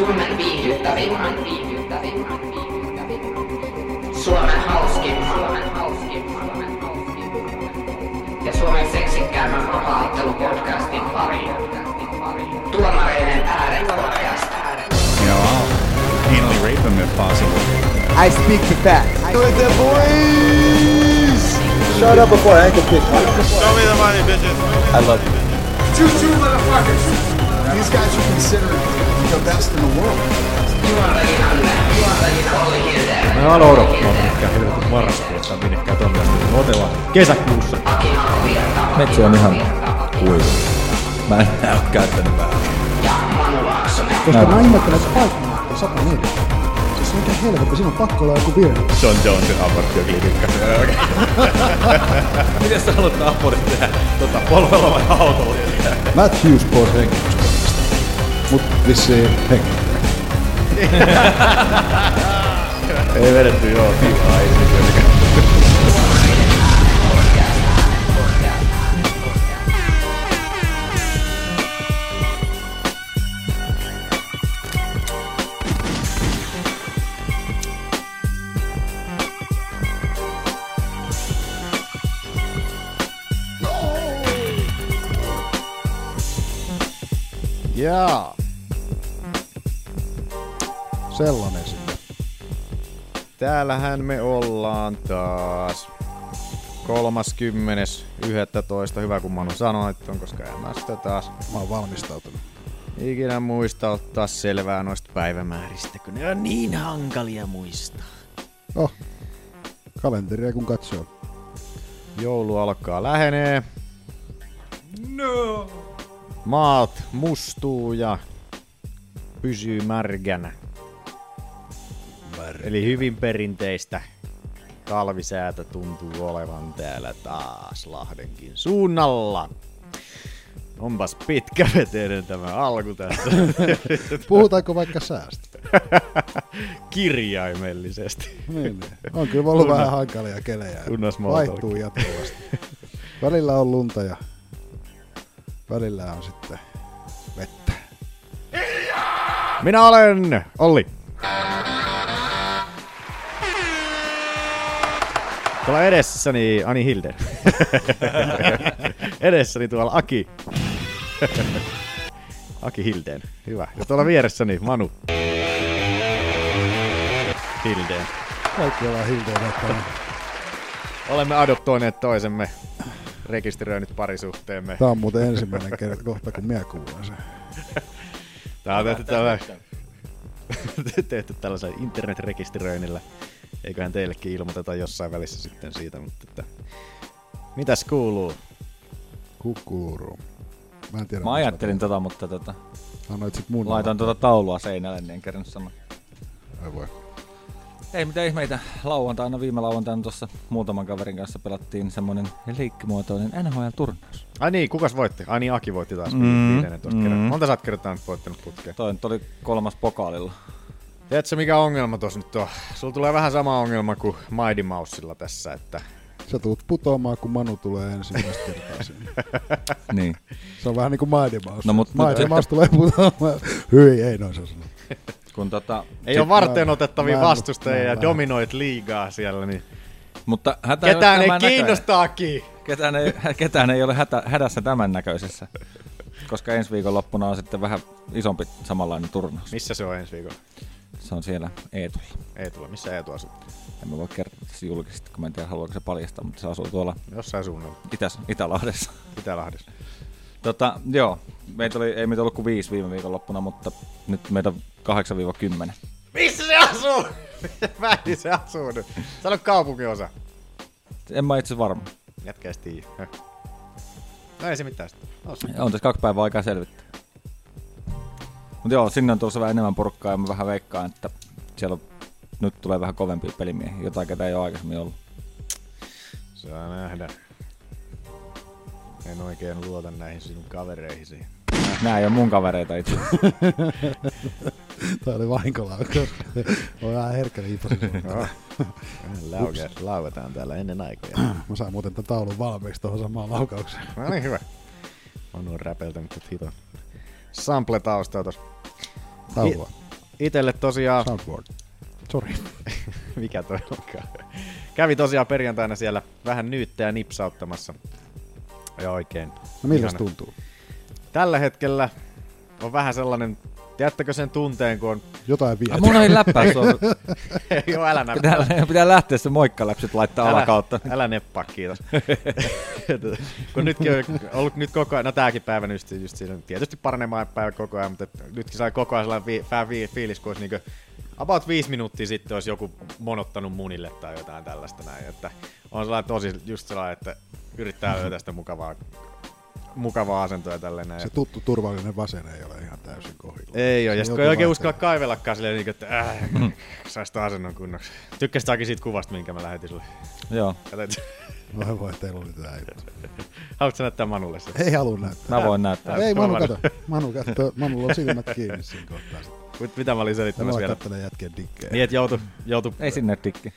Suomen. Suomen hauskimman, Suomen hauskimman, Suomen hauskimman. Ja Suomen seksikkäimmän vapaaottelupodcastin pariin. Tuomareiden ääret podcast. You know, I'll anally rape them if possible. I speak the facts. Do it boys! Shut up before I can pick you. Show me the money, bitches. I love you. Choo-choo, motherfuckers. These guys are considered the best in the world. Mä ala odottaa, mitkä helvetin marraskuussa minnekään tonne asti. Me otellaan kesäkuussa. Metsi on ihan kuiva. Mä en näe ole käyttänyt Laaksonen. Koska mä ihmettelen, että Spike maksaa 104. Siis mikä helvetti, siinä on pakko olla joku virhe. John Jonesin aborttioklinikka. Miten sä haluat abortit tehdä? Tota, polvella vai autolla? Matt Hughes pois hengityskoneesta. Mut vissiin henki. Ei vedetty joo, tivaa Sellainen sinne. Täällähän me ollaan taas. 30.11. Hyvä kun Manu sanoit ton, koska en mä sitä taas Mä oon valmistautunut. ikinä muista ottaa selvää noista päivämääristä, kun ne on niin hankalia muistaa. Oh. Kalenteria kun katsoo. Joulu alkaa lähenee. No. Maat mustuu ja pysyy märgänä. Eli hyvin perinteistä talvisäätä tuntuu olevan täällä taas Lahdenkin suunnalla. Onpas pitkäveteinen tämä alku tässä. Puhutaanko vaikka säästä? Kirjaimellisesti. niin, niin. On kyllä ollut vähän hankalia kelejä. Tunnas Vaihtuu jatkuvasti. Välillä on lunta ja välillä on sitten vettä. Minä olen Olli. Tuolla edessäni Ani Hilder. edessäni tuolla Aki. Aki Hildeen. Hyvä. Ja tuolla vieressäni Manu. Hildeen. Kaikki ollaan hildeen Olemme adoptoineet toisemme rekisteröinyt parisuhteemme. Tää on muuten ensimmäinen kerta kohta, kun minä kuulen sen. Tää on tehty tällä... tehty tällaisella internetrekisteröinnillä. Eiköhän teillekin ilmoiteta jossain välissä sitten siitä, mutta että... Mitäs kuuluu? Kukkuluuru. Mä en tiedä. Mä ajattelin tota, mutta tota, Annoit sit mun laitan tota taulua seinälle, niin en kerran sanoa. Ei voi. Ei mitään ihmeitä. Lauantaina, viime lauantaina tuossa muutaman kaverin kanssa pelattiin semmonen leikkimuotoinen NHL-turnaus. Ai niin, kukas voitti? Ai niin, Aki voitti taas Mm, mm, 15 mm. kerran. Monta sä oot kertaa voittanut putkeen? Toi nyt oli kolmas pokaalilla. Tiedätkö mikä ongelma tuossa nyt on? Sulla tulee vähän sama ongelma kuin Mighty Mousella tässä, että Sä tulet putoamaan, kun Manu tulee ensimmäistä kertaa sinne. niin. Se on vähän niin kuin Mighty Mouse. No, mut- Mighty Mouse tulee putoamaan. Hyi, ei noin se sanoo. Kun tota, ei ole varten otettavia vastustajia ja dominoit liigaa siellä, niin mutta hätä ketään ei tämän näköinen. kiinnosta Aki! Ketään ei, ketään ei ole hätä, hädässä tämän näköisessä. Koska ensi viikon loppuna on sitten vähän isompi samanlainen turnaus. Missä se on ensi viikolla? Se on siellä Eetulla. Eetulla, missä Eetu asuu? En mä voi kertoa tässä julkisesti, kun mä en tiedä haluaako se paljastaa, mutta se asuu tuolla Jossain suunnalla, Itäs, Itälahdessa. Itä-Lahdessa. Tota, joo, meitä oli, ei meitä ollut kuin viisi viime viikon loppuna, mutta nyt meitä on 8-10. Missä se asuu? Vähin se asuu nyt. Sano kaupunginosa. En mä itse varma. Jätkä ei tiedä. Höh. No ei se mitään sitten. Osu. On tässä kaksi päivää aikaa selvittää. Mutta joo, sinne on tulossa vähän enemmän porukkaa ja mä vähän veikkaan, että siellä on, nyt tulee vähän kovempia pelimiehiä, jotain ketä ei ole aikaisemmin ollut. Saa nähdä. En oikein luota näihin sinun kavereihisi. Nää ei ole mun kavereita itse. Tämä oli vahinkolaukaus. on vähän herkkä liipasin. Lauke, lauetaan täällä ennen aikoja. Mä saan muuten tämän taulun valmiiksi tuohon samaan laukaukseen. No niin, hyvä. On nuo räpeltänyt nyt hiton sample taustaa tossa. Taulua. Itelle tosiaan, Soundboard. Sorry. mikä toi onkaan. Kävi tosiaan perjantaina siellä vähän nyyttejä nipsauttamassa. Ja oikein. No miltä tuntuu? Tällä hetkellä on vähän sellainen, tiedättekö sen tunteen, kun on... Jotain vielä. Ah, mun ei läppää sua. Joo, älä näppää. Pitää, pitää lähteä se moikkaläpsyt laittaa Älä, alakautta. älä neppaa, kiitos. kun nytkin on ollut nyt koko ajan, no tääkin päivä nyt just, just siinä, tietysti paranemaan päivä koko ajan, mutta nytkin sai koko ajan sellainen vi, vähän vi, fiilis, kun olisi niinku, about viisi minuuttia sitten olisi joku monottanut munille tai jotain tällaista näin, että on sellainen tosi just sellainen, että yrittää löytää sitä mukavaa, mukavaa asentoa ja tälleen näin. Se tuttu turvallinen vasen ei ole ihan täysin kohdilla. Ei ole, ja sitten kun ei oikein uskalla kaivellakaan silleen, niin, että äh, saisi tämän asennon kunnoksi. Tykkäsit säkin siitä kuvasta, minkä mä lähetin sulle? Joo, Katsot- Voi voi, teillä oli tää ilta. Haluatko sä näyttää Manulle sen? Ei halua näyttää. mä voin näyttää. Ei, Manu Manu. kato. Manu kato. Manulla on silmät kiinni siinä kohtaa. Mit- Mitä mä olin selittämässä vielä? kattelee jätkien dikkejä. Niin, että joutu, joutu Ei sinne tikki.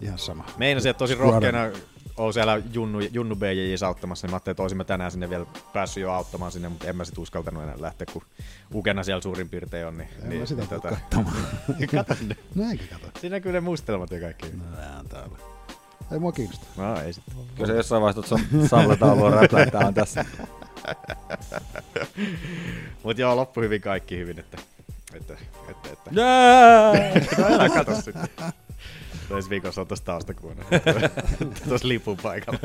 Ihan sama. meinasin, että tosi rohkeana on siellä Junnu, Junnu BJJs auttamassa, niin mä ajattelin, että olisin mä tänään sinne vielä päässyt jo auttamaan sinne, mutta en mä sit uskaltanut enää lähteä, kun Ukena siellä suurin piirtein on. Niin, En niin, mä sitä niin, tota- katsomaan. Kato ne. No eikä kato. Siinä kyllä ne muistelmat ja kaikki. No nää on täällä. Ei mua kiinnosta. No ei sitten. Kyllä se jossain vaiheessa tuossa Salle-taulua räplähtää on tässä. Mut joo, loppu hyvin, kaikki hyvin, että... että, että, että. Jää! No älä kato sitten. Ensi viikossa on tossa taustakuvana. Tuossa lipun paikalla.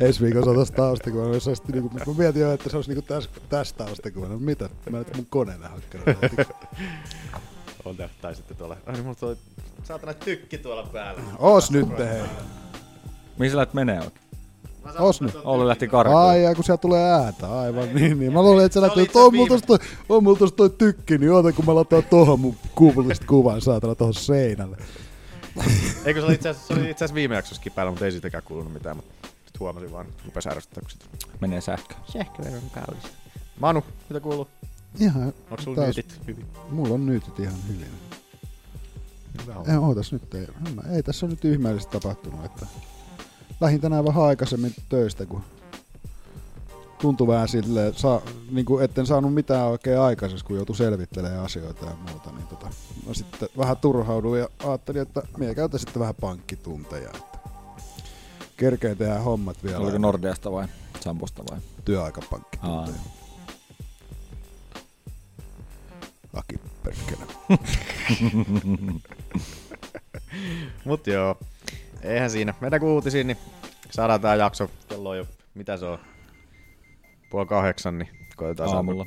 Ensi viikossa on tossa taustakuvana. Jos olisit niinku, mä mietin jo, että se olisi niinku tässä, tässä taustakuvana. No mitä? Mä et mun koneella hakkanut. On täällä, tai sitten tuolla. Ai niin, mulla toi saatana tykki tuolla päällä. Oos nyt hei. Mihin sä lähdet menee oikein? Oos nyt. Olli lähti karkuun. Ai, ja kun siellä tulee ääntä, aivan niin, niin. Mä luulin, että sä Se itse että on mulla toi, on mulla toi tykki, niin oota kun mä laitan tohon mun kuvallista kuvan saatana tohon seinälle. Eikö se oli itse asiassa, viime jaksossakin päällä, mutta ei siitäkään kuulunut mitään. Mutta sit huomasin vaan, rupesi ärsyttää, kun sit... Menee sähkö. Sähköveron kallis. Manu, mitä kuuluu? Ihan, Onko sulla taas, nyytit hyvin? mulla on nyytit ihan hyvin. Hyvä Ei, ootas nyt, ei, ei tässä on nyt ihmeellisesti tapahtunut, että lähdin tänään vähän aikaisemmin töistä, kun tuntui vähän silleen, saa, niin kuin etten saanut mitään oikein aikaisessa, kun joutui selvittelemään asioita ja muuta, niin tota, mä sitten vähän turhauduin ja ajattelin, että mie käytän sitten vähän pankkitunteja, että kerkeen tehdä hommat vielä Oliko Nordeasta vai Samposta vai? työaikapankkitunteja. Aa. Aki perkele. Mut joo, eihän siinä. Mennään uutisiin, niin saadaan tää jakso. Kello on jo, mitä se on? Puoli kahdeksan, niin koitetaan saada Aamulla.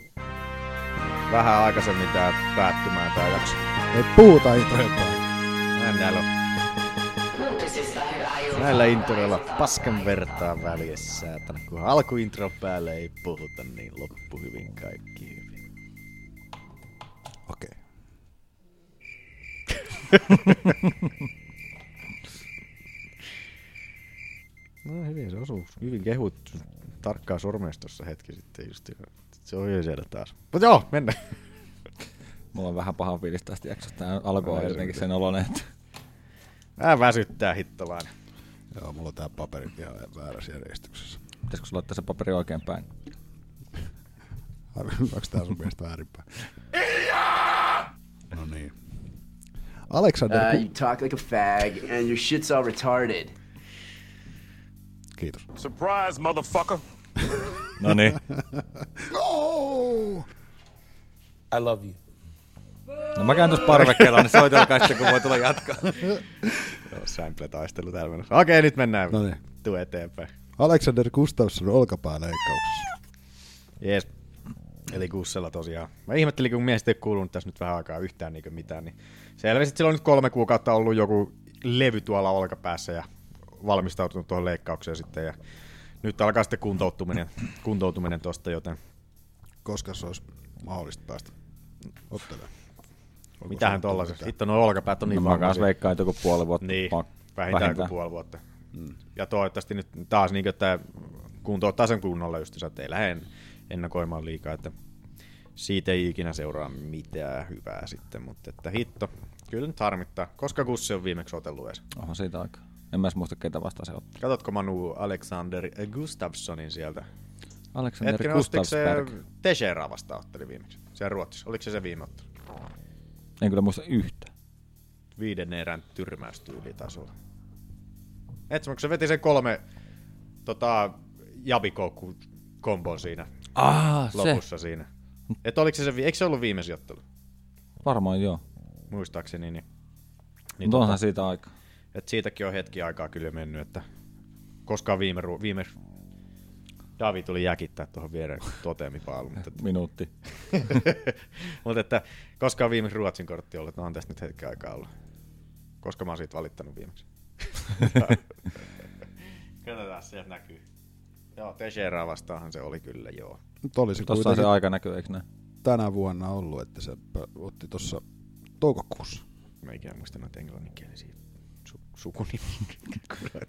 vähän aikaisemmin tää päättymään tää jakso. Ei puhuta eteenpäin. Näin näillä on. Näillä introilla paskan vertaa välissä, säätänä. Kun alkuintro päälle ei puhuta, niin loppu hyvin kaikki hyvin. Okei. No hyvin se osuu. Hyvin kehut tarkkaa sormeistossa hetki sitten just. Se on siellä taas. Mutta joo, mennään. Mulla on vähän paha fiilis tästä jaksosta. Tää alkoi Mä jotenkin sen oloinen, että Vähän väsyttää hittolainen. Joo, mulla on tää paperit ihan väärässä järjestyksessä. pitäisikö sulla laittaa se paperi oikein päin? Onko tää sun mielestä väärinpäin? No niin. Alexander, Uh, you talk like a fag, and your shit's all retarded. Kiitos. Surprise, motherfucker. No niin. Oh! I love you. No mä käyn tuossa parvekkeella, niin soitelkaa sitten, kun voi tulla jatkaa. Joo, sample-taistelu täällä menossa. Okei, nyt mennään. No niin. Tuu eteenpäin. Alexander Gustafsson olkapääleikkauksessa. Jees. Eli Gussella tosiaan. Mä ihmettelin, kun mies ei kuulunut tässä nyt vähän aikaa yhtään niin mitään, niin selvästi että sillä on nyt kolme kuukautta ollut joku levy tuolla olkapäässä ja valmistautunut tuohon leikkaukseen sitten. Ja nyt alkaa sitten kuntoutuminen, kuntoutuminen tosta, joten Koska se olisi mahdollista päästä ottelemaan. mitähän tollaisessa. Hitto, nuo olkapäät on No niin mä kans vammaisia. veikkaan, että joku puoli vuotta. Niin, Pak- vähintään, kuin puoli vuotta. Mm. Ja toivottavasti nyt taas niin, että kuntouttaa sen kunnolla just, että ei lähde ennakoimaan liikaa, että siitä ei ikinä seuraa mitään hyvää sitten, mutta että hitto, kyllä nyt harmittaa. Koska Gussi on viimeksi otellut edes? Onhan siitä aikaa. En mä edes muista, ketä vastaan se otti. Katsotko Manu Alexander Gustafssonin sieltä? Alexander Hetkinen, ostiko se Gustafsberg. Teixeira vastaan otteli viimeksi? Se Ruotsissa. Oliko se se viime ottelu? En kyllä muista yhtä. Viiden erän tyrmäystyyli taisi olla. Et se veti sen kolme tota, jabikoukku kombon siinä Ah, se. lopussa siinä. Et oliko se se, eikö se ollut viimeisin ottelu? Varmaan joo. Muistaakseni. Niin, Niin Mutta onhan siitä aika. Et siitäkin on hetki aikaa kyllä mennyt, että koskaan viime, ru- viime Davi tuli jäkittää tuohon viereen totemipaaluun. Mutta, Minuutti. mutta että koska on viimeksi Ruotsin kortti ollut, no on tästä nyt hetki aikaa ollut. Koska mä oon siitä valittanut viimeksi. Katsotaan, sieltä näkyy. Joo, Teixeiraa vastaanhan se oli kyllä, joo. Nyt olisi Tossa on se aika näkyy, eikö näin? tänä vuonna ollut, että se otti tuossa toukokuussa. Mä ikinä muista noita englanninkielisiä su- sukunimiä.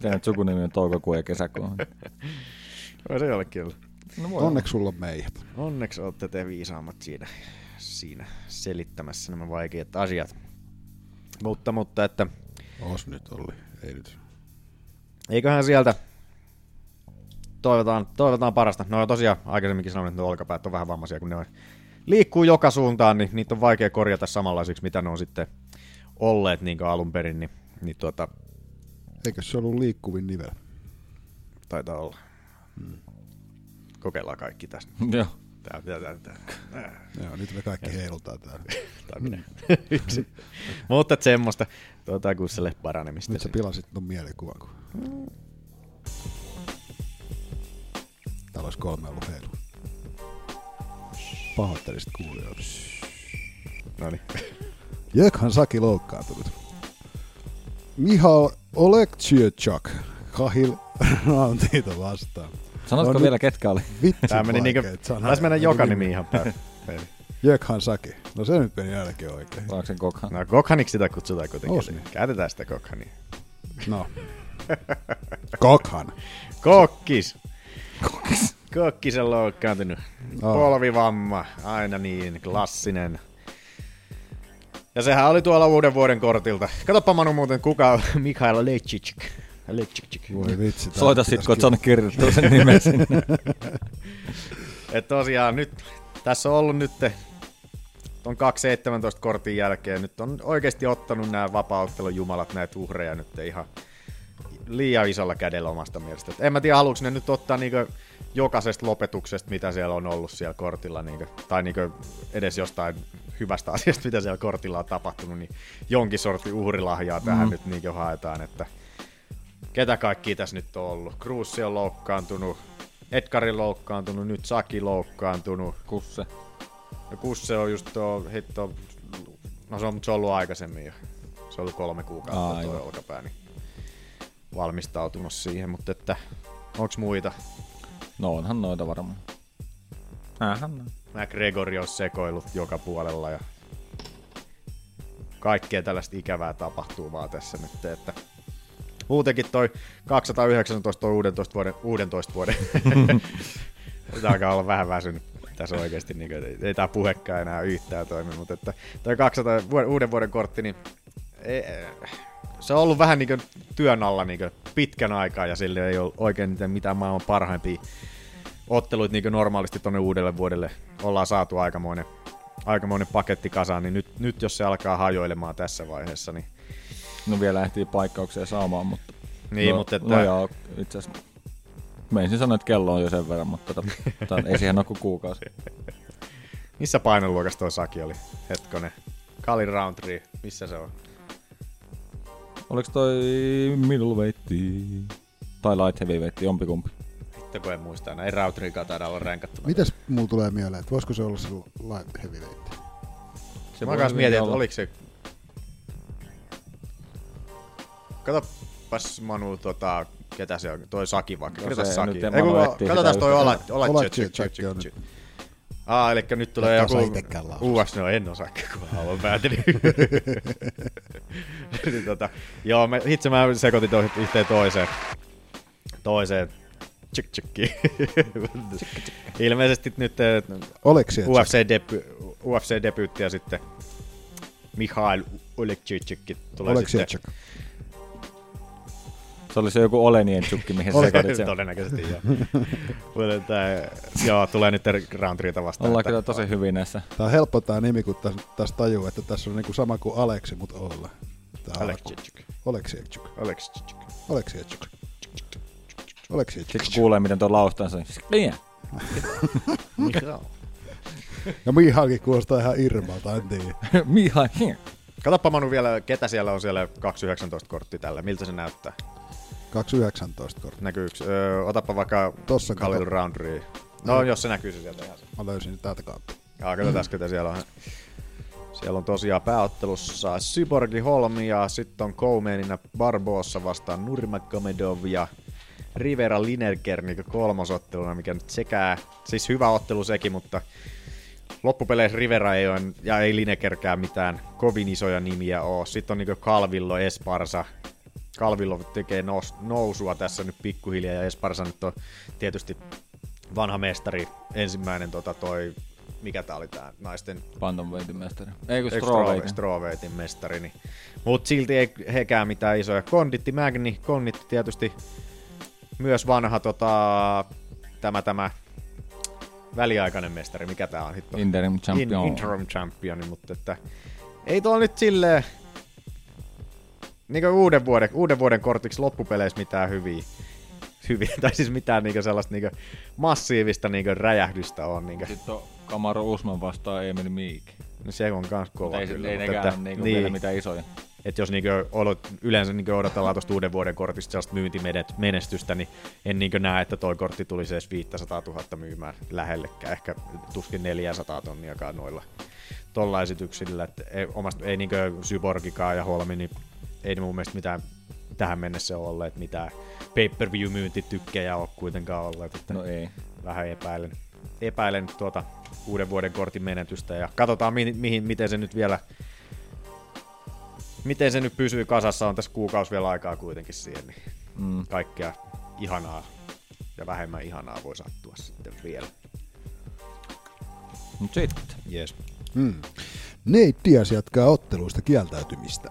Teidän sukunimi on toukokuu ja kesäkuu. Voi se jollekin olla. No voi Onneksi sulla on meidät. Onneksi olette te viisaammat siinä, siinä selittämässä nämä vaikeat asiat. Mutta, mutta että Os nyt oli, ei nyt. eiköhän sieltä toivotaan, toivotaan parasta. No tosiaan aikaisemminkin sanoin, että ne olkapäät on vähän vammaisia, kun ne on, liikkuu joka suuntaan, niin niitä on vaikea korjata samanlaisiksi, mitä ne on sitten olleet niin alun perin, niin, niin tuota, Eikö se ollut liikkuvin nivel? taitaa olla. Kokeillaan kaikki tässä. Joo. Tää, tää, tää, tää. Joo, nyt me kaikki heilutaan täällä. Tai minä. Yksi. Mutta semmoista tuota, kusselle paranemista. Nyt sä pilasit ton mielikuvan, kun... Täällä olisi kolme ollut heilu. Pahoittelisit kuulijoille. No niin. Jökhan Saki loukkaantunut. Mihal Olekchiechak Kahil Rauntiita vastaan. Sanotko No vielä ketkä oli? Vitsi Tää meni sanoja. taisi mennä Meni joka nimi. ihan päin. Jökhan Saki. No se nyt meni jälkeen oikein. Onko sen kokhan? No Kokhaniksi sitä kutsutaan kuitenkin. Os niin. Käytetään sitä Kokhania. No. Kokhan. Kokkis! Kokkis. Kokkis on loukkaantunut. Oh. Polvivamma, aina niin, klassinen. Ja sehän oli tuolla uuden vuoden kortilta. Katoppa Manu muuten, kuka on Mikhail Lechicik. Lechicik. Voi vitsi. Soita sit, kun saanut kirjoittaa sen nimen sinne. Et tosiaan nyt, tässä on ollut nyt ton 2.17 kortin jälkeen, nyt on oikeasti ottanut nämä vapauttelun jumalat näitä uhreja nyt ihan liian isolla kädellä omasta mielestä. Et en mä tiedä, haluuks ne nyt ottaa niinku jokaisesta lopetuksesta, mitä siellä on ollut siellä kortilla, niinku, tai niinku edes jostain hyvästä asiasta, mitä siellä kortilla on tapahtunut, niin jonkin sortin uhrilahjaa tähän Mm. nyt niinku haetaan, että ketä kaikki tässä nyt on ollut. Kruussi on loukkaantunut, Edgari loukkaantunut, nyt Saki loukkaantunut. Kusse. Ja Kusse on just tuo hitto, no se on, se on ollut aikaisemmin jo. Se on ollut kolme kuukautta Aa, tuo olkapää, niin valmistautunut siihen, mutta että onks muita? No onhan noita varmaan. Ähän no. Mä Gregori on sekoillut joka puolella ja kaikkea tällaista ikävää tapahtuu vaan tässä nyt, että muutenkin toi 219 on 11 vuoden, 11 vuoden. Tämä alkaa olla vähän väsynyt tässä oikeasti, niin kuin, ei, ei tämä puhekkaan enää yhtään toimi, mutta että toi 200 vuoden, uuden vuoden kortti, niin ei, se on ollut vähän niin työn alla niin kuin pitkän aikaa ja sille ei ole oikein mitään maailman parhaimpia otteluita niin normaalisti tuonne uudelle vuodelle ollaan saatu aikamoinen, aikamoinen paketti kasaan, niin nyt, nyt jos se alkaa hajoilemaan tässä vaiheessa, niin No vielä ehtii paikkauksia saamaan, mutta... Niin, no, mutta että- No joo, itse asiassa... Mä ensin sanoa, että kello on jo sen verran, mutta tota, tota, ei siihen ole kuin kuukausi. missä painoluokassa toi Saki oli? Hetkonen. Kalin Roundtree, missä se on? Oliko toi middleweightti tai light heavyweight, jompikumpi? Hitto kun en muista enää. Ei Roundtreekaan taida olla ränkättynä. Mitäs mulla tulee mieleen, että voisiko se olla se light heavyweight? Se Mä kans mietin, että olla. oliko se... Katsopas Manu, tota, ketä se on, toi Saki vaikka. No Katsotaan se Saki. Ei, kun, katsotaan toi just. Ola, Ola, Aa, eli nyt tulee Et joku. UFC, no en osaa, kun haluan päätellä. niin, tota, joo, me, itse mä sekoitin toi yhteen toiseen. Toiseen. Tsyk, tsykkiin. Ilmeisesti nyt eh. UFC, deby, UFC debyytti ja sitten Mikhail Oleksietsek tulee Oleksietsek. sitten Se oli se joku Olenien tsukki, mihin sä Oli. sekoitit sen. Todennäköisesti joo. Mutta tää, joo, tulee nyt Roundtreeta vastaan. Ollaan kyllä tosi hyvin näissä. Tää on helppo tää nimi, kun tässä, tässä tajuu, että tässä on niinku sama kuin Aleksi, mutta Olla. Alex Chichuk. Oleksi Echuk. Oleksi Sitten kuulee, miten tuo laustaa, se niin. Ja Mihakin kuulostaa ihan Irmalta, en tiedä. Miha, hier. Katoppa Manu vielä, ketä siellä on siellä 219 kortti tällä. Miltä se näyttää? 219 kortti. Näkyykö? Öö, otappa vaikka Tossa Khalil kato. Roundtree. No, jos se näkyy se sieltä ihan. Mä löysin täältä kautta. Ja katsotaan, ketä siellä on. Siellä on tosiaan pääottelussa Syborgi Holmi ja sitten on Koumeenina Barbossa vastaan Nurmagomedov ja Rivera Lineker niin kolmosotteluna, mikä nyt sekä, siis hyvä ottelu sekin, mutta loppupeleissä Rivera ei ole, ja ei Linekerkään mitään kovin isoja nimiä ole. Sitten on niin Calvillo, Esparsa. Calvillo tekee nous, nousua tässä nyt pikkuhiljaa, ja Esparsa nyt on tietysti vanha mestari, ensimmäinen tota toi, mikä tää oli tää naisten Bantamweightin mestari. Ei kun Eikö Strawweightin. Strawweightin mestari, niin. Mutta silti ei hekään mitään isoja. Konditti Magni, Konditti tietysti myös vanha tota, tämä, tämä väliaikainen mestari, mikä tää on hitto? Interim champion. In, interim championi, mutta että ei tuolla nyt silleen niin uuden vuoden, uuden vuoden kortiksi loppupeleissä mitään hyviä, hyviä tai siis mitään niinku sellaista niinku massiivista niinku räjähdystä on. Niinku. Sitten on Kamaru Usman vastaan Emil Meek. No se on kans kova ei, kyllä. ei mutta nekään että- niinku vielä mitään isoja. että jos niinku olot, yleensä niinku odotellaan tuosta uuden vuoden kortista sellaista myyntimenestystä, niin en niinku näe, että toi kortti tulisi edes 500 000 myymään lähellekään. Ehkä tuskin 400 tonniakaan noilla tolla esityksillä. Että ei, omasta, ei niinku Syborgikaan ja Holmi, niin ei ne mun mielestä mitään tähän mennessä ole olleet mitään pay-per-view-myyntitykkejä ole kuitenkaan olleet. Että No ei. vähän epäilen, epäilen tuota uuden vuoden kortin menetystä ja katsotaan mihin, mihin, miten se nyt vielä miten se nyt pysyy kasassa, on tässä kuukausi vielä aikaa kuitenkin siihen, niin Mm. kaikkea ihanaa ja vähemmän ihanaa voi sattua sitten vielä. Mut sitten. Yes. Hmm. Nate Diaz jatkaa otteluista kieltäytymistä.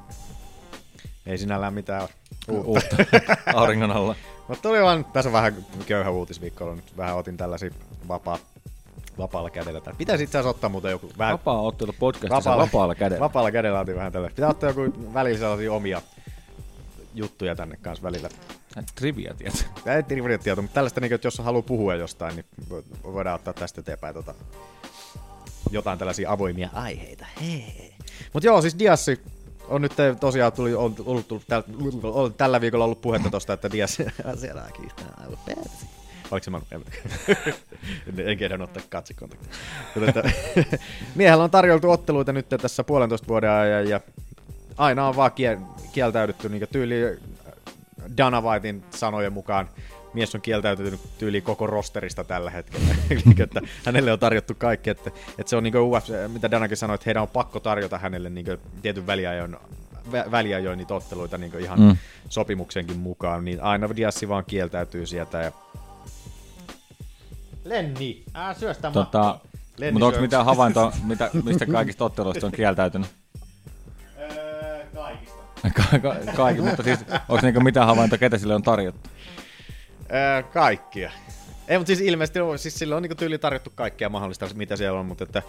Ei sinällään mitään uutta. Uutta. Auringon alla. Mutta oli vaan, tässä on vähän köyhä uutisviikko ollut nyt, vähän otin tällaisia vapaa, vapaalla kädellä. Tai Pitäisi itse asiassa ottaa muuten joku vähän Vapaa ottelu podcastissa vapaalla kädellä. Vapaalla kädellä otin vähän tällä. Pitää ottaa joku välillä sellaisia omia juttuja tänne kanssa välillä. Trivia, tiedätkö? Ei trivia tieto, mutta tällaista, niin, että jos haluaa puhua jostain, niin vo- voidaan ottaa tästä eteenpäin tota, jotain tällaisia avoimia aiheita. Hei. Mutta joo, siis Diassi on nyt tosiaan tuli, on, ollut, tullut täl, on tällä viikolla ollut puhetta tosta, että Dias siellä persi. Oliko se mä? En, en, en kehdannut ottaa katsekontaktia. Että, miehellä on tarjoltu otteluita nyt tässä puolentoista vuoden ajan ja aina on vaan kie, kieltäydytty niin tyyli Dana Whitein sanojen mukaan mies on kieltäytynyt tyyli koko rosterista tällä hetkellä. Että hänelle on tarjottu kaikki, että, että se on niin UFC, mitä Danakin sanoi, että heidän on pakko tarjota hänelle niin tietyn väliajoin, vä, väliajoin niitä otteluita niin ihan Mm. sopimuksenkin mukaan, niin aina Diassi vaan kieltäytyy sieltä. Ja... Lenni, ää syö sitä Tota, mutta onko syö- mitään havaintoa, mitä, mistä kaikista otteluista on kieltäytynyt? Öö, Kaikista. Ka- ka- kaikki, mutta siis onko niinku mitään havaintoa, ketä sille on tarjottu? Öö, kaikkia. Ei, mutta siis ilmeisesti on, siis sille on niinku tyyli tarjottu kaikkea mahdollista, mitä siellä on, mutta että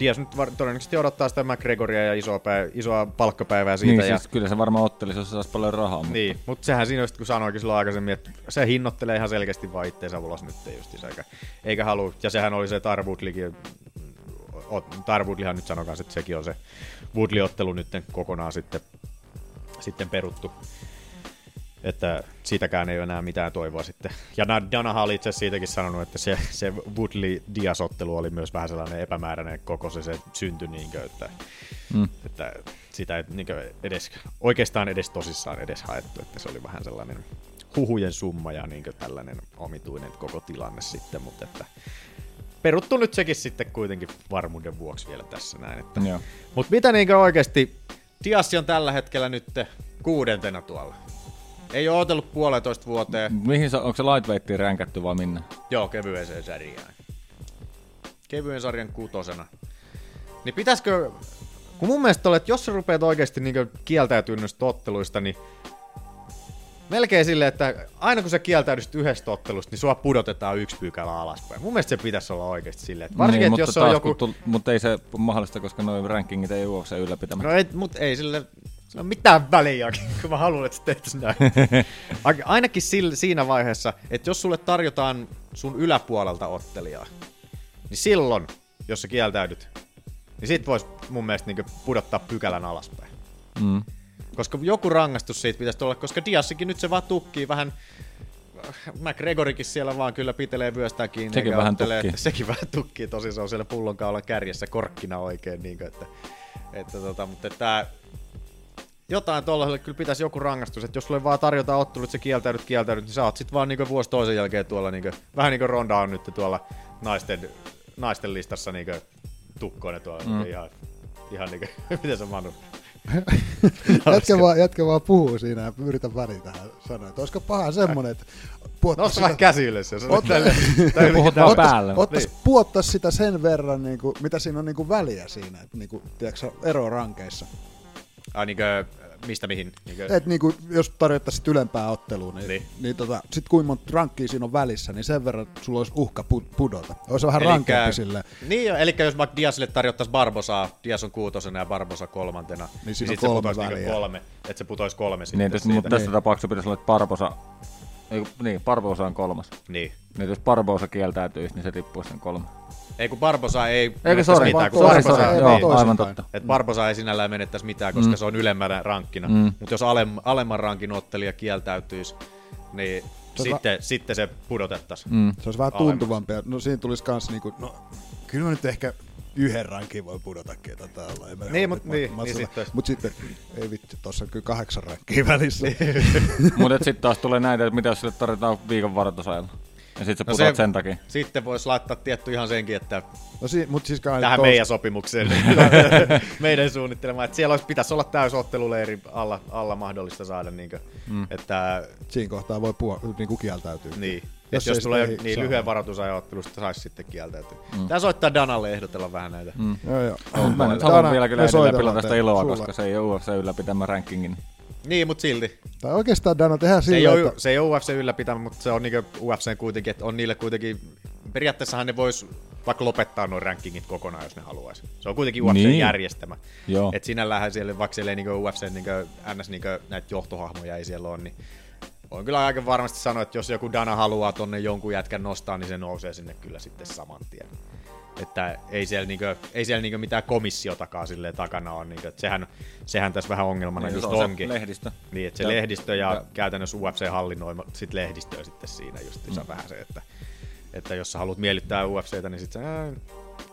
Diaz nyt var, todennäköisesti odottaa sitä McGregoria ja isoa, päivä, isoa palkkapäivää siitä. Niin, ja, siis kyllä se varmaan ottelisi, jos se saisi paljon rahaa. Mutta... niin, mutta sehän siinä just, kun sanoikin silloin aikaisemmin, että se hinnoittelee ihan selkeästi vaan itteensä ulos nyt just, eikä, eikä halua, ja sehän oli se Tar Woodleykin, Tar Woodleyhan nyt sanoi kanssa, että sekin on se Woodley-ottelu nyt kokonaan sitten, sitten peruttu. Että siitäkään ei ole enää mitään toivoa sitten. Ja Na- Danahan oli itse siitäkin sanonut, että se, se Woodley-Dias-ottelu oli myös vähän sellainen epämääräinen koko se, se syntyi, niin kuin, että, Mm. että sitä ei niin edes, oikeastaan edes tosissaan edes haettu, että se oli vähän sellainen huhujen summa ja niin tällainen omituinen koko tilanne sitten, mutta että peruttu nyt sekin sitten kuitenkin varmuuden vuoksi vielä tässä näin. Että. Mutta mitä niinkö oikeasti, Diassi on tällä hetkellä nyt kuudentena tuolla. Ei ole otellut puolentoista vuoteen. Mihin se, onko se lightweightiin ränkätty vai minne? Joo, kevyeseen sarjaan. Kevyen sarjan kutosena. Niin pitäisikö, kun mun mielestä olet, jos sä rupeat oikeasti niin kieltäytyä noista otteluista, niin melkein silleen, että aina kun sä kieltäydyt yhdestä ottelusta, niin sua pudotetaan yksi pykälä alaspäin. Mun mielestä se pitäisi olla oikeasti silleen. Että varsinkin, niin, että mutta, jos se on joku... kun tul- mutta ei se mahdollista, koska noin rankingit ei UFC ylläpitämä. No ei, mut ei sille... Sillä on mitään väliä, kun mä haluan, että sä teet näin. Ai- Ainakin sillä, siinä vaiheessa, että jos sulle tarjotaan sun yläpuolelta ottelijaa, niin silloin, jos sä kieltäydyt, niin sit vois mun mielestä niinku pudottaa pykälän alaspäin. Mm. Koska joku rangaistus siitä pitäisi olla, koska Diassikin nyt se vaan tukkii vähän McGregorikin siellä vaan kyllä pitelee vyöstää kiinni. Sekin vähän ottelee, tukkii. Että sekin vähän tukkii, tosi se on siellä pullonkaulan kärjessä korkkina oikein. Niin kuin, että, että, tota, mutta että jotain tuollaiselle kyllä pitäisi joku rangaistus, että jos sulle vaan tarjotaan ottelu, että sä kieltäydyt, kieltäydyt, niin sä oot sit vaan niin vuosi toisen jälkeen tuolla, niin kuin, vähän niin kuin Ronda on nyt tuolla naisten, naisten listassa niin tukkoinen tuolla, mm. ihan, ihan niin kuin, miten se Manu? jätkä, vaan, jätkä vaan puhuu siinä ja yritä väliin tähän sanoa, että olisiko paha semmonen, että puottaisi Nosta vähän käsi ylös, jos Ot- tälle. tälle Puhut vaan päälle. Ottais, niin. puottais sitä sen verran, niin kuin, mitä siinä on niin kuin väliä siinä, että niin kuin, tiedätkö, ero rankeissa. Ai niinkö, mistä mihin? Niinkö, Et niin kuin, jos tarjottaisit ylempää ottelua, niin, Niin. niin. niin tota, sit kuinka monta rankkia siinä on välissä, niin sen verran sulla olisi uhka pu- pudota. Olisi vähän Elikkä- rankempi silleen. Niin jo, eli jos vaikka Diasille tarjottaisiin Barbosaa, Dias on kuutosena ja Barbosa kolmantena, niin, siinä sit on se putoisi niinku kolme, että se putoisi kolme sitten Niin, siitä. mutta tässä tapauksessa pitäisi olla, että Barbosa, ei, niin, Barbosa on kolmas. Niin. Niin, jos Barbosa kieltäytyisi, niin se tippuu sitten kolme. Ei kun Barbosa ei Eikö, menettäisi sori, mitään, kun sori, Barbosa sori, ei joo, mene aivan totta. Et Barbosa ei sinällään menettäisi mitään, koska mm. se on ylemmänä rankkina. Mm. Mutta jos alem, alemman rankin ottelija kieltäytyisi, niin Se sitten, sitten se pudotettaisiin. Mm. Se olisi vähän tuntuvampi. No siinä tulisi kans niinku, no kyllä mä nyt ehkä yhden rankin voi pudota ketä olla. Ei Niin, mut- niin, niin sitten- Mut sitten, ei vittu, tossa on kyllä kahdeksan rankkia välissä. Mutta sitten taas tulee näitä, että mitä jos sille tarvitaan viikon varoitusajalla. Ja sitten sä No putoat se- sen takia. Sitten voisi laittaa tietty ihan senkin, että No si, mut siis kai tähän tos- meidän sopimukseen, meidän suunnittelemaan, että siellä olisi, pitäisi olla täysotteluleiri alla, alla mahdollista saada, niin kuin, mm. että Siinä kohtaa voi puhua, niinku kieltäytyä. niin, Jos jos, tulee niin saa. lyhyen varoitusajan ottelusta, saisi sitten kieltäytyä. Mm. Tää soittaa Danalle ehdotella vähän näitä. Mm. Joo, joo. Mä nyt Dana, haluan vielä kyllä edelleen pilata sitä iloa, Sulla- koska se ei ole UFC ylläpitämä rankingin. Niin, mutta silti. Tai oikeastaan Dana tehdään Se ei, ole, että... se ei ole UFC ylläpitämä, mutta se on niinku UFC kuitenkin, että on niille kuitenkin, periaatteessahan ne vois vaikka lopettaa nuo rankingit kokonaan, jos ne haluaisi. Se on kuitenkin UFC Niin. järjestämä. Joo. Et sinällähän siellä, vaikka siellä ei niinku UFC niinku, ns niinku, näitä johtohahmoja ei siellä ole, niin on kyllä aika varmasti sanoa, että jos joku Dana haluaa tonne jonkun jätkän nostaa, niin se nousee sinne kyllä sitten saman tien. Että ei siellä, niinku, ei siellä niinku mitään komissiotakaan silleen takana on. Niinku, sehän, sehän tässä vähän ongelmana Niin, just se on se onkin. lehdistö. Niin, että se Ja- lehdistö ja, ja- käytännössä UFC hallinnoima sit lehdistöä sitten siinä just mm. vähän se, että, että jos sä haluat miellyttää UFCtä, niin sit sä, ää,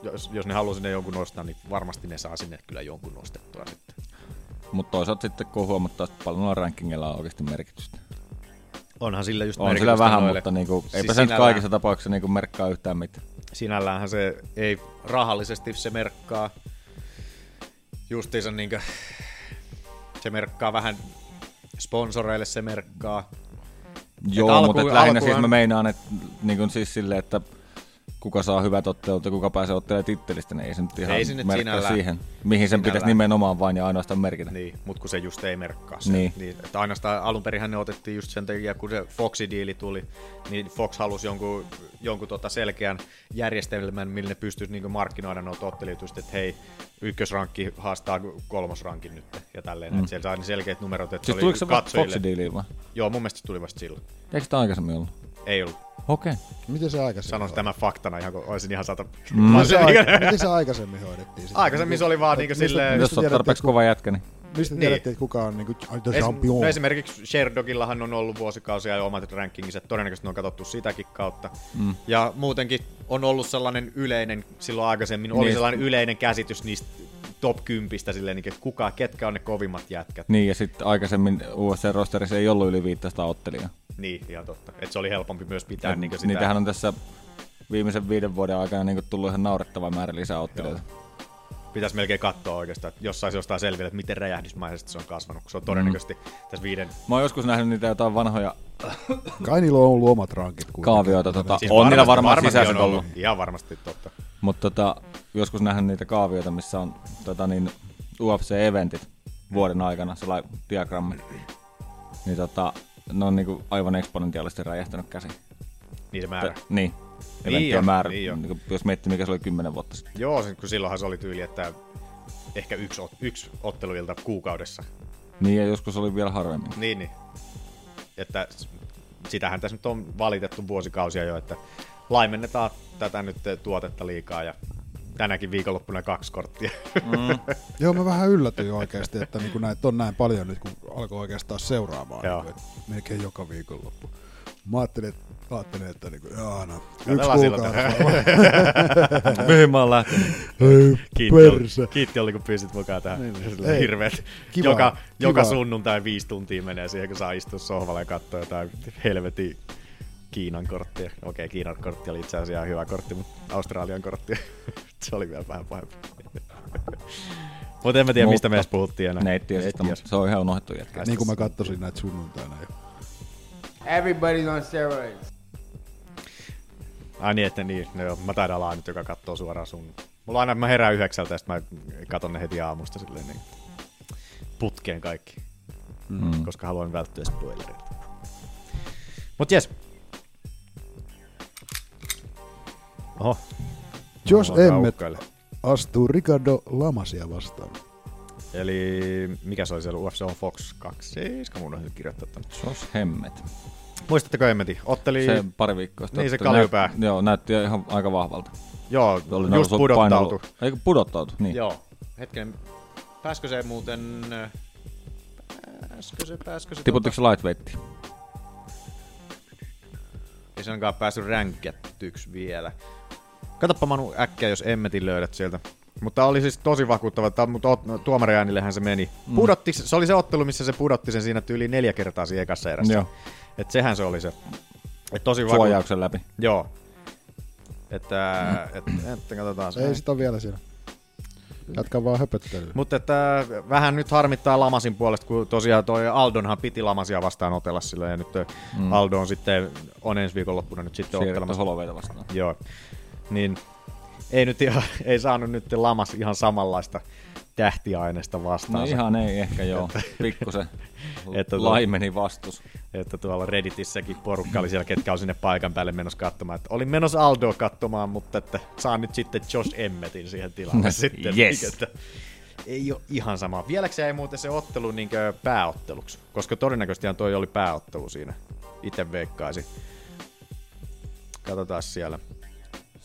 jos, jos ne haluaa sinne jonkun nostaa, niin varmasti ne saa sinne kyllä jonkun nostettua sitten. Mutta toisaalta sitten kun huomattaa, että paljon noilla rankingilla on oikeasti merkitystä. Onhan sillä just On sillä vähän, noille. mutta niinku, Siis eipä se nyt kaikissa tapauksissa niinku merkkaa yhtään mitään. Sinälläänhän se ei rahallisesti se merkkaa justiinsa niinkö, se merkkaa vähän sponsoreille se merkkaa. Joo, alku- mutta et lähinnä siis alkuhan- mä meinaan, että niin kuin siis silleen, että kuka saa hyvät ottelut ja kuka pääsee ottelemaan tittelistä, niin ei se nyt ihan Ei se nyt merkkaa sinällään- siihen, mihin sen pitäisi nimenomaan vain ja ainoastaan merkitä. Niin, mutta kun se just ei merkkaa se. Niin. niin että ainoastaan alun perin ne otettiin just sen takia, kun se Foxi-diili tuli, niin Fox halusi jonkun, jonkun tota selkeän järjestelmän, millä ne pystyisi niinku markkinoida noita ottelijoita, että hei, ykkösrankki haastaa kolmosrankin nyt ja tälleen, mm. että siellä saa ne selkeät numerot, että Siis se tuliko oli katsojille. Foxi-diiliin vai? Joo, mun mielestä se tuli vasta silloin. Eikö sitä aikaisemmin ollut? Ei ollut. Okei. Miten se aikaisemmin Sanon hoidettiin? tämän faktana ihan, kun olisin ihan sata... Mm. Mä Miten se, aika, miten se aikaisemmin hoidettiin? sitten? Aikaisemmin se oli vaan niinku Mistä- silleen- mistä Jos oot tiedettiin, tarpeeksi että kova jätkä, niin Mistä Niin. tiedettiin, että kuka on niinku the Es, champion? no esimerkiksi Sherdogillahan on ollut vuosikausia jo omat rankinginsa, todennäköisesti ne on katsottu sitäkin kautta. Mm. Ja muutenkin on ollut sellainen yleinen, silloin aikaisemmin oli Niin. sellainen yleinen käsitys niistä top 10 silleen, niin, kuka, ketkä on ne kovimmat jätkät. Niin, ja sitten aikaisemmin UFC-rosterissa ei ollut yli 500 ottelijaa. Niin, ihan totta. Että se oli helpompi myös pitää Ja niin sitä. Niitähän on tässä viimeisen viiden vuoden aikana niin tullut ihan naurettava määrä lisää ottelijoita. Pitäisi melkein katsoa oikeastaan, että jos saisi jostain selville, että miten räjähdysmaisesti se on kasvanut, kun se on todennäköisesti mm. tässä viiden... Mä oon joskus nähnyt niitä jotain vanhoja Kai niillä on ollut omat rankit. kuitenkin. kaavioita. Tota, Siis on niillä varmaan varmasti sisäiset on ollut. Ihan varmasti totta. Mutta tota, joskus nähnyt niitä kaavioita, missä on tota, niin, UFC-eventit vuoden aikana, sellainen diagrammi. Niin tota, ne on niinku aivan eksponentiaalisesti räjähtänyt käsin. Niin se määrä. T- niin. Niin on, määrä, niin on. niin jos miettii mikä se oli kymmenen vuotta sitten. Joo, kun silloinhan se oli tyyli, että ehkä yksi, ot- yksi otteluilta kuukaudessa. Niin ja joskus oli vielä harvemmin. Niin, niin. Että sitähän tässä nyt on valitettu vuosikausia jo, että laimennetaan tätä nyt tuotetta liikaa ja tänäkin viikonloppuna kaksi korttia. Mm. Joo, mä vähän yllätyin oikeasti, että niinku näitä on näin paljon nyt, kun alkoi oikeastaan seuraamaan. Joo. Niinku, että melkein joka viikonloppu. Mä ajattelin, että, ajattelin, että niinku, jaa, no, yksi kuukausi. Mihin mä oon lähtenyt? Hei, Kiitti, kiitti oli, kun pystyt mukaan tähän. Niin, niin. Hirveet. kiva, joka, kiva. joka sunnuntai viisi tuntia menee siihen, kun saa istua sohvalle ja katsoa jotain helvetin Kiinan korttia. Okei, Kiinan kortti oli itse asiassa hyvä kortti, mutta Australian kortti, se oli vielä vähän pahempi. mutta en mä tiedä, mistä me edes puhuttiin enää. Neittiösistä, Neittiös. mutta se on ihan unohdettu jätkä. Niin kuin mä katsosin näitä sunnuntaina jo. Everybody's on steroids. Ai niin, että niin. No joo, mä taidan olla ainut, joka katsoo suoraan sun. Mulla on aina, mä herään yhdeksältä ja mä katon ne heti aamusta silleen niin putkeen kaikki. Mm. Koska haluan välttyä spoilerilta. Mut jes. Oho. Jos emme astuu Ricardo Lamasia vastaan. Eli mikä se oli siellä UFC on Fox 2? Seiska mun on nyt kirjoittaa tänne. Sos hemmet. Muistatteko Emmeti? Otteli... Se pari viikkoa sitten. Niin se kaljupää. Näyt- Joo, näytti ihan aika vahvalta. Joo, Oli just pudottautu. painelu- Eikö pudottautu? Niin. Joo. Hetken. Pääskö se muuten... Pääskö se, pääskö se... Tiputtiko se lightweightiin? Ei se onkaan päässyt ränkättyksi vielä. Katoppa Manu äkkiä, jos Emmetin löydät sieltä. Mutta oli siis tosi vakuuttava, ta- mutta tuomariäänillehän se meni. Mm. Pudotti, se oli se ottelu, missä se pudotti sen siinä yli neljä kertaa siinä ekassa erässä. Joo. Et sehän se oli se. Et tosi vaku- Suojauksen läpi. Joo. Että, et, että katsotaan se. Ei sitä ole vielä siellä. Jatka vaan höpöttelyä. Mutta että vähän nyt harmittaa Lamasin puolesta, kun tosiaan toi Aldonhan piti Lamasia vastaan otella sillä ja nyt Mm. mm. Aldo on sitten, on ensi viikonloppuna nyt sitten Siirretty ottelemassa. Holoveita vastaan. Joo. Niin ei nyt ihan, ei saanut nyt Lamas ihan samanlaista tähtiaineesta vastaan. No ihan ei ehkä joo. Pikkusen että laimeni vastus. Että tuolla Redditissäkin porukka oli siellä, ketkä on sinne paikan päälle menossa katsomaan. Että olin menossa Aldoa katsomaan, mutta että saan nyt sitten Josh Emmetin siihen tilalle sitten. Yes. Niin, Että ei ole ihan sama. Vieläkö se ei muuten se ottelu niin pääotteluksi? Koska todennäköisesti toi oli pääottelu siinä. Itse veikkaisin. Katsotaan siellä.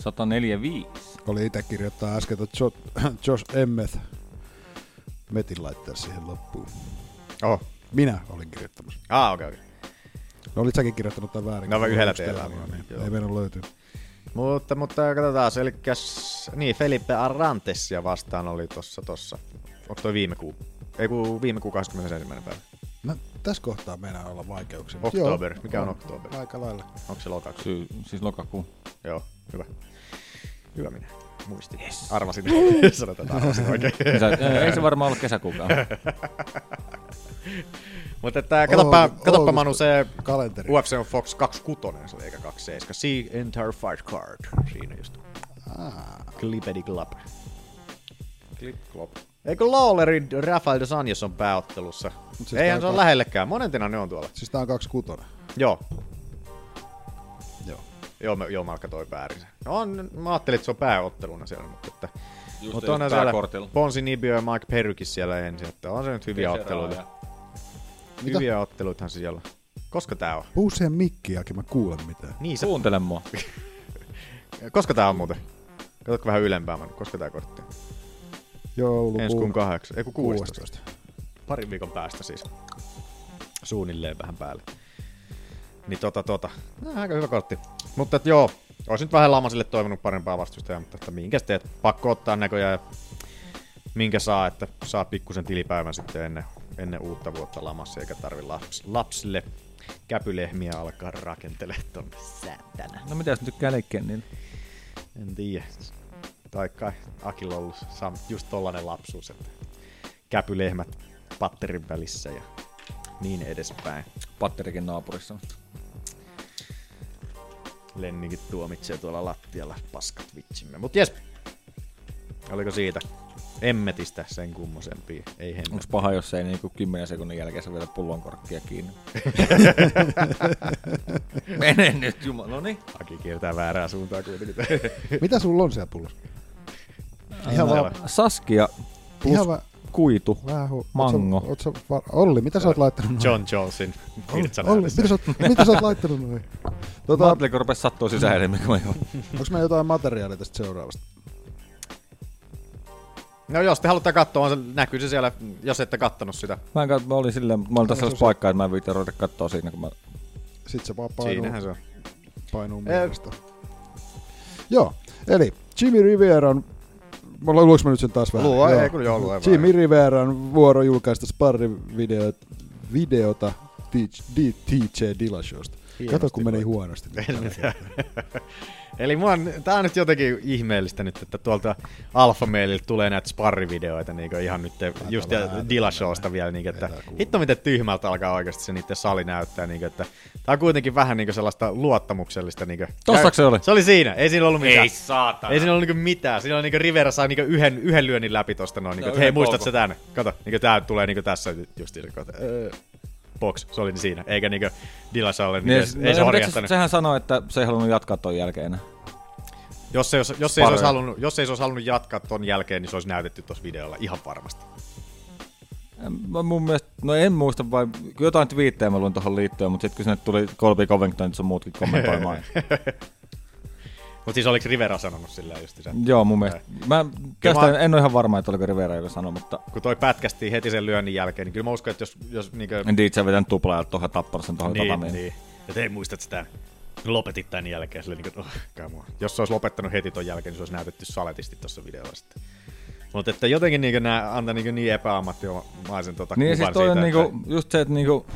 145. Oli itse kirjoittaa äsken, että Josh, Josh Emmett metin laittaa siihen loppuun. Oho. Minä olin kirjoittamassa. Ah, okei, okay, okei. No olit säkin kirjoittanut tämän väärin. No, yhdellä teillä, niin, niin. Ei meidän löytyy. Mutta, mutta katsotaan, eli niin, Felipe Arantesia vastaan oli tossa tossa. Onko toi viime kuu? Ei kun viime kuu 21. päivä. No, tässä kohtaa meidän olla vaikeuksia. Oktober. joo, Mikä on oktober? Aika lailla. Onko se lokakuu? Sy- siis lokakuu. Joo, hyvä. Hyvä minä. Muistin. Yes. Arvasin. Sanotaan, että arvasin oikein. Sä, ei se varmaan ollut kesäkuukaan. Mutta että katoppa, August- katoppa Manu se Kalenteri. UFC on Fox 26, se oli eikä 27. See entire fight card. Siinä just. Ah. Clippedy Club. Clip Club. Eikö Lawlerin Rafael dos Anjos on pääottelussa? siis Eihän se on ole kaksi- lähellekään. Monentina ne on tuolla. Siis tää on 26. Joo. Joo. Joo, mä, joo, mä toi väärin. sen. No, on, mä ajattelin, että se on pääotteluna siellä, mutta että... Just mutta just siellä. Ponsi Nibio ja Mike Perykis siellä ensin, että on se nyt hyviä Keseraa otteluita. ja- Mitä? Hyviä otteluitahan siellä. Koska tää on? Puhu siihen mikkiäkin, mä kuulen mitään. Niin se... Kuuntele mua. Koska tää on muuten? Katsotko vähän ylempää, Manu? Koska tää kortti on? Joulukuun Ensi kuun kahdeksan, ei kun 16. 16. Parin viikon päästä siis. Suunnilleen vähän päälle. Niin tota tota, no, aika hyvä kortti. Mutta et joo, olisin nyt vähän Lamasille toivonut parempaa vastustajaa, mutta että minkäs teet, pakko ottaa näköjään ja minkä saa, että saa pikkusen tilipäivän sitten ennen, ennen uutta vuotta lamassa, eikä tarvi laps, lapsille käpylehmiä alkaa rakentelemaan tonne säätänä. No mitä jos tykkää leikkiä niin? En tiedä. Tai kai Akilla on ollut just tollanen lapsuus, että käpylehmät patterin välissä ja niin edespäin. Patterikin naapurissa. Lennikin tuomitsee tuolla lattialla paskat vitsimme. Mut jes, oliko siitä? Emmetistä sen kummosempia. Ei hemmet. Onko paha, jos ei niinku 10 sekunnin jälkeen saa vielä pullonkorkkia kiinni? Mene nyt, jumala. No niin. Aki kiertää väärää suuntaan kuitenkin. Mitä sulla on siellä pullossa? Ihan vaan, Saskia plus ihan vaan, kuitu. vähän hu- Mango. Oot sä, oot sä var- Olli, mitä sä oot laittanut noin? John Jonesin Olli, mitä, sä oot, mitä sä oot laittanut noin? Tota, Matle, kun rupesi sattua sisään, mikä mä joo. onks meillä jotain materiaalia tästä seuraavasta? No jos te haluatte katsoa, on se, näkyy se siellä, jos ette kattonut sitä. Mä, en kat, mä olin silleen, mutta mä olin tässä se paikkaa, että mä en viitti ruveta katsoa siinä, kun mä... Sit se vaan painuu, Siinähän se on. painuu mielestä. Joo, eli Jimmy Riveran, luuks mä nyt sen taas vähän? Luo, ei kyllä joo, vaan. Jimmy Riveran vuoro julkaista sparrivideota videota DJ Kato, kun meni huonosti. Eli mua, on- tää on nyt jotenkin ihmeellistä nyt, että tuolta Alpha Maililta tulee näitä sparrivideoita niin ihan nyt just ja vähän, Dillashowsta vielä, niin että hitto miten tyhmältä alkaa oikeasti se niiden sali näyttää, niin että tää on kuitenkin vähän niin sellaista luottamuksellista. Niin Tossako se oli? Se oli siinä, ei siinä ollut mitään. Ei saatana. Ei siinä ollut niinku mitään. Siinä oli niinku Rivera sai niinku yhden, yhden lyönnin läpi tosta noin. Niinku, No, että hei, yhden muistat polku. sä tän? Kato, niinku tää tulee niinku tässä just kato. Öö, box, se oli siinä. Eikä niinku Dilashalle, niinku, Niin, edes- no, ei se horjahtanut. Sehän sanoi, että se ei halunnut jatkaa ton jälkeen. Jos, ei, jos, jos, ei se olisi halunnut, jos ei se olisi halunnut jatkaa ton jälkeen, niin se olisi näytetty tuossa videolla ihan varmasti. Mä mun mielestä, no en muista vai, jotain twiittejä mä luin tuohon liittyen, mutta sitten kun sinne tuli Colby Covington, niin sun muutkin kommentoimaan. Mutta siis oliko Rivera sanonut sillä just sen? Joo, mun mielestä. Mä, mä- tästä en ole ihan varma, että oliko Rivera, joka sanoi, mutta Kun toi pätkästiin heti sen lyönnin jälkeen, niin kyllä mä uskon, että jos, jos niinkö... en tiedä, sä vetän tuplaa ja tuohon tappanut sen tuohon Niin, tatamiin. niin. Ja te muistat sitä. Lopetit tän jälkeen. Sille, niin kuin, oh. Jos se olisi lopettanut heti ton jälkeen, niin se olisi näytetty saletisti tuossa videolla sitten. Mutta että jotenkin niin nää antaa niin, niin epäammattimaisen tota Niin kuvan siis toi siitä, on että- niinku, just se, että niinku...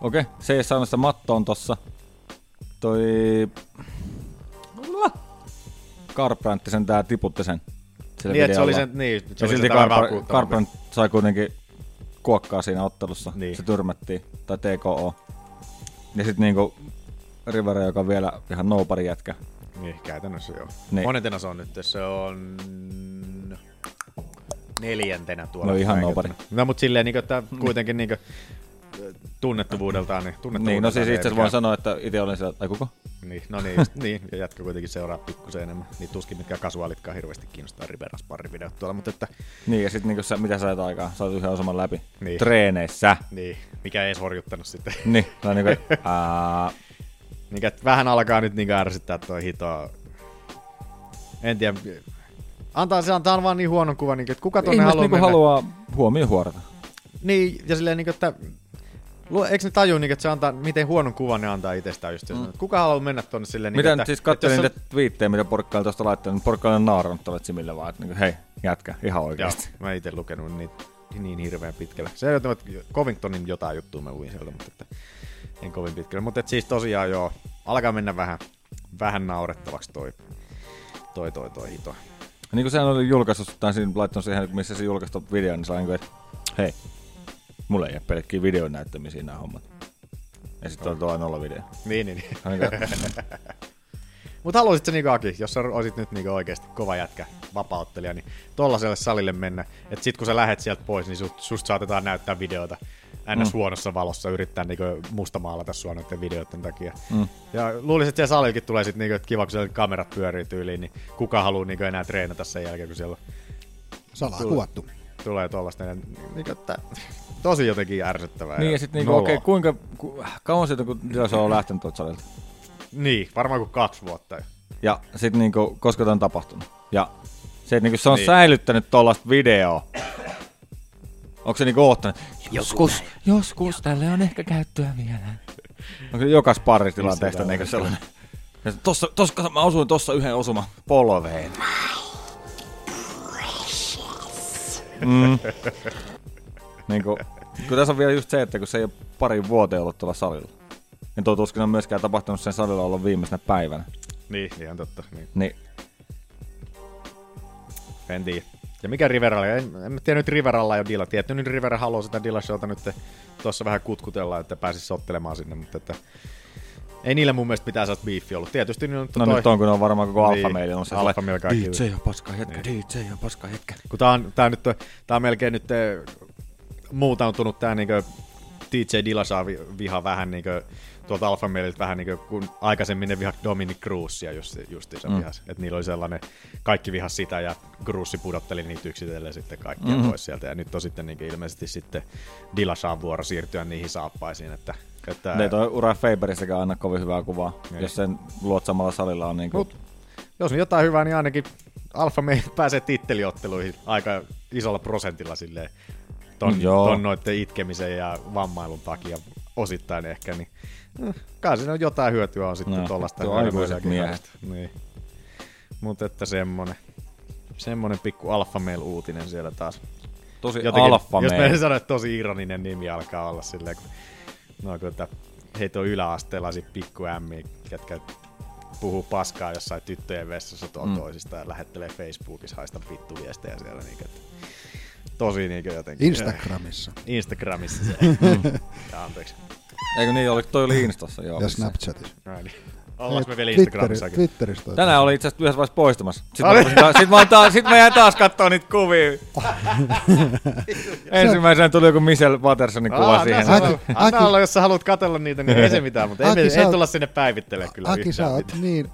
Okei, se ei saanut sitä mattoon tossa. Toi... Garbrandt sen tää tiputti sen. Sillä Niin, että se oli sen, niin, se Ja oli silti. Garbrandt sai kuitenkin kuokkaa siinä ottelussa. Niin. Se tyrmättiin, tai TKO. Ja sit niinku Rivera, joka on vielä ihan nobody jätkä. Niin, käytännössä joo. Niin. Niin. Monentena se on nyt? Se on neljäntenä tuolla. No ihan nobody. No, mutta silleen, niin kuin, että kuitenkin niin kuin, tunnettuvuudeltaan. Niin, tunnettuvuudeltaan Niin, no siis itse asiassa voin sanoa, että itse olin siellä, tai kuka? Niin, no niin, just, niin, ja jätkä kuitenkin seuraa pikkusen enemmän. Niitä tuskin mitkä kasuaalitkaan hirveästi kiinnostaa Riveras parivideot tuolla, mutta että Niin, ja sit niinku sä, mitä sä sait aikaa? Sait yhden osuman läpi. Niin. Treeneissä. niin, mikä ei edes horjuttanut sitten. Niin, no niinku, ää, niin, että vähän alkaa nyt niin ärsyttää toi hito. En tiedä, antaa, se antaa vaan niin huonon kuvan, niin, että kuka ihmiset haluaa niinku mennä. haluaa huomioon huorata. Niin, ja silleen, niin, että Eikö ne taju, niin, että se antaa, miten huonon kuvan ne antaa itsestään just. Mm. Kuka haluaa mennä tonne silleen, niin, Mitä että, nyt siis että katselin niitä twiittejä, mitä porukka on tuosta laittanut, niin porukka on naurannut tuolle Simille vaan, että niinku, hei, jätkä, ihan Joo, oikeasti. mä itse lukenut niitä niin hirveän pitkälle. Se ole Covingtonin jotain juttua mä luin sieltä, mutta että en kovin pitkälle. Mutta että siis tosiaan joo, alkaa mennä vähän, vähän naurettavaksi toi, toi, toi, toi hito. Niin kuin sehän oli julkaissut, tai siinä laittanut siihen, missä se julkaisi ton videon, niin se oli niin kuin, että hei, mulle ei jää pelkkiä videon näyttämisiä nämä hommat. Ja sitten oli tuo nolla video. Niin, niin. niin. On niin Mutta haluaisit se niinku Aki, jos sä olisit nyt niinku oikeasti kova jätkä, vapauttelija, niin tollaselle salille mennä, että sit kun sä lähet sieltä pois, niin sust, just saatetaan näyttää videota ns. Mm. huonossa valossa, yrittää niinku mustamaalata sua noiden videoiden takia. Mm. Ja luulisin, että siellä salillekin tulee sit niinku, että kiva, kun siellä kamerat pyörii tyyliin, niin kuka haluaa niinku enää treenata sen jälkeen, kun siellä Salaa Tulee. kuvattu. tulee tollasta. Ja, niinku, että, tosi jotenkin ärsyttävää. niin ja sitten niinku, okei, okay, kuinka, ku, kauan siitä, kun Dilas on lähtenyt tuolta salilta? Niin, varmaan kuin kaksi vuotta. Ja sitten niinku, koska tämä on tapahtunut. Ja se, että niinku, se on Niin. niin. säilyttänyt tuollaista videoa. Onko se niinku oottanut? Joskus, joskus tälle on ehkä käyttöä vielä. Onko se joka sparritilanteesta Missä niinku sellainen? Ja tossa, tossa, mä osuin tossa yhden osuman polveen. Mm. niinku, kun tässä on vielä just se, että kun se ei ole pari vuoteen ollut tuolla salilla. Niin tuo tuskin on myöskään tapahtunut sen salilla olla viimeisenä päivänä. Niin, ihan totta. Niin. Niin En tiedä. Ja mikä Riveralla, en, en tiedä nyt Riveralla jo Dilla. Tietty nyt Rivera haluaa sitä Dilla Showta nyt tuossa vähän kutkutella, että pääsisi sottelemaan sinne, mutta että Ei niillä mun mielestä mitään sellaista biiffiä ollut. Tietysti niin on No toi, nyt on, kun on varmaan koko Niin. alfa meillä on se Male kaikki. DJ on paska hetkä, DJ on paska hetkä. kun tää on, tää on, nyt, tää on melkein nyt eh, muutautunut tää niinkö DJ Dillashaw vi- viha vähän niinkö tuolta Maleilta vähän niinkö kun aikaisemmin ne vihat Dominic Cruzia just, justiinsa mm. vihas. Et niillä oli sellainen, kaikki vihas sitä ja Cruz pudotteli niitä yksitellen sitten kaikkia mm-hmm. pois sieltä. Ja nyt on sitten niinkö ilmeisesti sitten Dillashawn vuoro siirtyä niihin saappaisiin, että, että Ne toi Ura Faberistäkään aina kovin hyvää kuvaa, Niin. jos sen luot samalla salilla on niinku... Mut, jos on jotain hyvää, niin ainakin Alfa Male pääsee titteliotteluihin aika isolla prosentilla silleen ton, joo. ton noitten itkemisen ja vammailun takia osittain ehkä, niin eh, kai siinä on jotain hyötyä on sitten No, tuollaista tuo aikuiset miehet. Niin. Mutta että semmonen, semmonen pikku Alfa Male uutinen siellä taas. Tosi Jotenkin, alfa Jos meidän. me sanoa, että tosi ironinen nimi alkaa olla silleen, kun, no, kun että heitä on yläasteella sit pikku ämmiä, ketkä puhuu paskaa jossain tyttöjen vessassa Mm. mm. toisista ja lähettelee Facebookissa haista vittu viestejä siellä. Niin, että, tosi niin jotenkin. Instagramissa Instagramissa se. ja anteeksi. Eikö niin, oli, toi oli Instassa, joo. ja Snapchatissa. Näin. Ollaanko me vielä Instagramissakin? Twitteristä. toi Tänään oli itse asiassa yhdessä vaiheessa poistumassa. Sitten mä, taas- sit mä, taas, sit mä jäin taas kattoo niitä kuvia. Ensimmäisenä tuli joku Michelle Pattersonin kuva Aa, siihen. Anna, anna olla, jos sä haluat katsella niitä, niin ei se mitään, mutta ei, ei tulla sinne päivittelemään kyllä Aki, sä oot mitään. niin...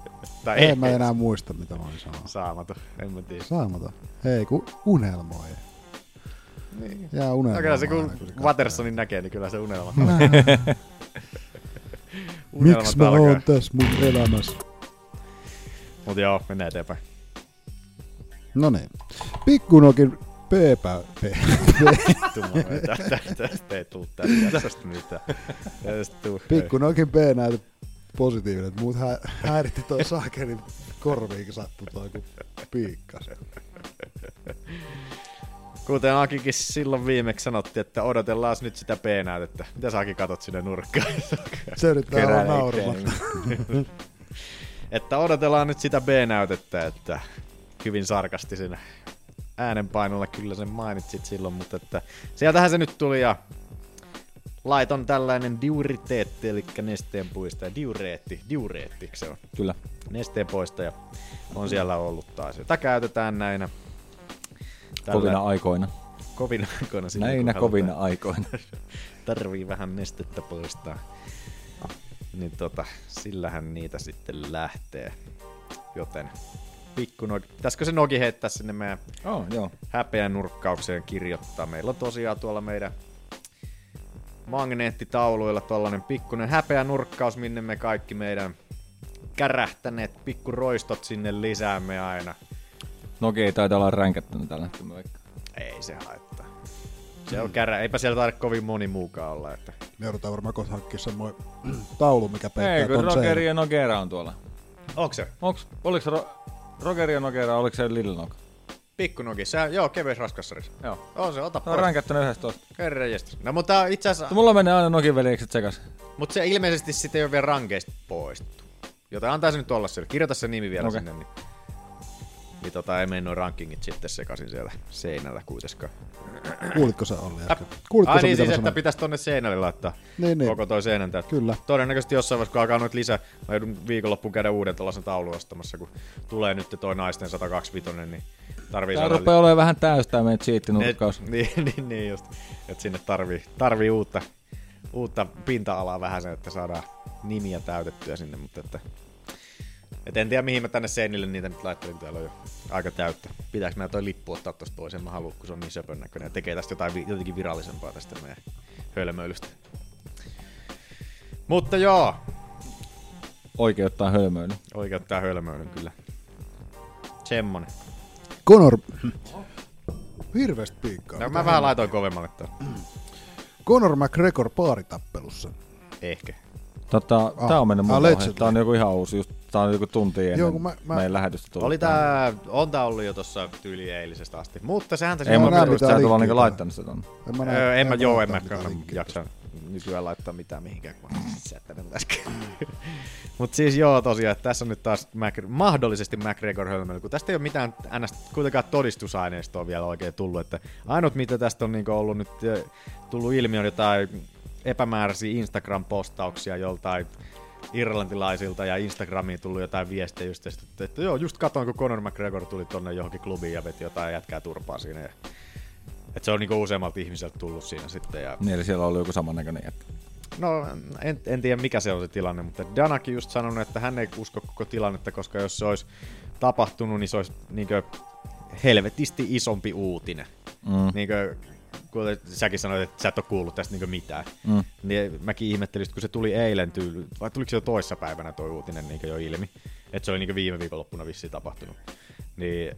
Tai ei, ei, mä enää muista, mitä mä olin sanoa. Saamaton, en mä tiedä. Saamaton. Hei, kun unelmoi. Niin. Jää unelmoimaan. No kyllä se aina, kun se. Watersonin näkee, niin kyllä se unelma. Miksi mä oon tässä mun elämässä? Mut joo, mennään eteenpäin. No niin. Pikkunokin P-pä... P. Tästä ei tuu tästä mitään. Pikkunokin P näytä positiivinen, muut hä- häiritti toi saakelin korviinkin sattu toi kun piikkas. Kuten Akikin silloin viimeksi sanottiin, että odotellaan nyt sitä P-näytettä. Mitä sä Aki katot sinne nurkkaan? Se yrittää olla nauramatta. että odotellaan nyt sitä B-näytettä, että hyvin sarkastisena äänenpainolla kyllä sen mainitsit silloin, mutta että sieltähän se nyt tuli ja laiton tällainen diuriteetti, eli nesteen puistaja, diureetti, diureetti se on, Kyllä. nesteen poistaja on siellä ollut taas. Jota käytetään näinä Kovina aikoina. kovina aikoina. Näinä kun kovina aikoina. tarvii vähän nestettä poistaa. Niin tota, sillähän niitä sitten lähtee. Joten pikku nogi. Pitäisikö se nogi heittää sinne meidän Oh, joo. häpeän nurkkaukseen kirjoittaa? Meillä on tosiaan tuolla meidän magneettitauluilla tollanen pikkunen häpeä nurkkaus, minne me kaikki meidän kärähtäneet pikku roistot sinne lisäämme aina. Noki ei taida olla ränkättänyt tällä hetkellä. Ei se haittaa. Se on kärä. Eipä siellä taida kovin moni muukaan olla. Että... Me joudutaan varmaan kohta hankkia semmoinen taulu, mikä peittää Ei, kun Rogeri ja Nogera on tuolla. Onko se? Onks, oliks se Ro- Rogeri ja Nogera, oliko se Little Nog? Pikkunogi. Sehän, joo, kevyys raskassarissa. Joo. On se, ota Se on pois. ränkättänyt yhdestä tosta. Herra jestas. No mutta itse asiassa, Mulla menee aina Nogin veljekset sekas. mutta se ilmeisesti sitten ei ole vielä rankeista poistettu. Joten antaa se nyt olla siellä. Kirjoita se nimi vielä Okei. sinne. Niin, niin tota, ei mene noin rankingit sitten sekaisin siellä seinällä kuitenkaan. Kuulitko sä Olli äsken? Kuulitko Ai sä, niin siis, että pitäisi tonne seinälle laittaa Niin, niin. koko toi seinän täyttä. Kyllä. Todennäköisesti jossain vaiheessa, kun alkaa noita lisää, mä joudun viikonloppuun käydä uuden tällaisen taulun ostamassa, kun tulee nyt toi naisten 125, niin tarvii saada rupeaa olemaan vähän täys tää meidän cheat-nurkkaus. Niin, niin, niin just. Että sinne tarvii, tarvii uutta, uutta pinta-alaa vähän sen, että saadaan nimiä täytettyä sinne, mutta että... Et en tiedä mihin mä tänne seinille niitä nyt laittelin, täällä on jo aika täyttä. Pitääkö meidän toi lippu ottaa tosta toisen, mä haluan, kun se on niin söpön näköinen ja tekee tästä jotain jotenkin virallisempaa tästä meidän hölmöilystä. Mutta joo, Oikeuttaa hölmöily. oikeuttaa hölmöilyn kyllä. Semmonen. Conor... Hirveästi piikkaa. No, mä vähän laitoin kovemmalle tää. Conor McGregor paaritappelussa. Ehkä. Tota, Ah, tää on mennyt ah, mun ohi. allegedly. Tää on joku ihan uusi, just, tää on joku tunti ennen Joo, mä- mä- meidän lähetystä tullut. Oli tää, on tää ollut jo tossa tyyli eilisestä asti. Mutta sehän tässä Ei mä näe mitään sä et olla linkkiä niinku tähän. laittanut sitä tonne. En mä, Öö, en mä, joo, en mä, jaksa nykyään laittaa mitään mihinkään, kun mä sättänyt äsken. Mut siis joo tosiaan, että tässä on nyt taas Mac, mahdollisesti McGregor hölmöily, kun tästä ei ole mitään ns, kuitenkaan todistusaineistoa vielä oikein tullut, että ainut mitä tästä on niinku ollut nyt tullut ilmi on jotain epämääräisiä Instagram-postauksia joltain irlantilaisilta ja Instagramiin tullut jotain viestejä just tästä, että, että joo, just katoin, kun Conor McGregor tuli tonne johonkin klubiin ja veti jotain jätkää turpaa siinä. Ja, että se on niinku useammalta ihmiseltä tullut siinä sitten. Ja, Niin, eli siellä oli joku samannäköinen jätkä. no, en, en, tiedä mikä se on se tilanne, mutta Danakin just sanonut, että hän ei usko koko tilannetta, koska jos se olisi tapahtunut, niin se olisi niinkö helvetisti isompi uutinen. Mm. Niinkö, kuten säkin sanoit, että sä et ole kuullut tästä niinkö mitään. Mm. Niin mäkin ihmettelin, kun se tuli eilen tyyli, vai tuliko se jo toissa päivänä toi uutinen niinkö jo ilmi, että se oli niinkö viime viikonloppuna vissiin tapahtunut. Niin,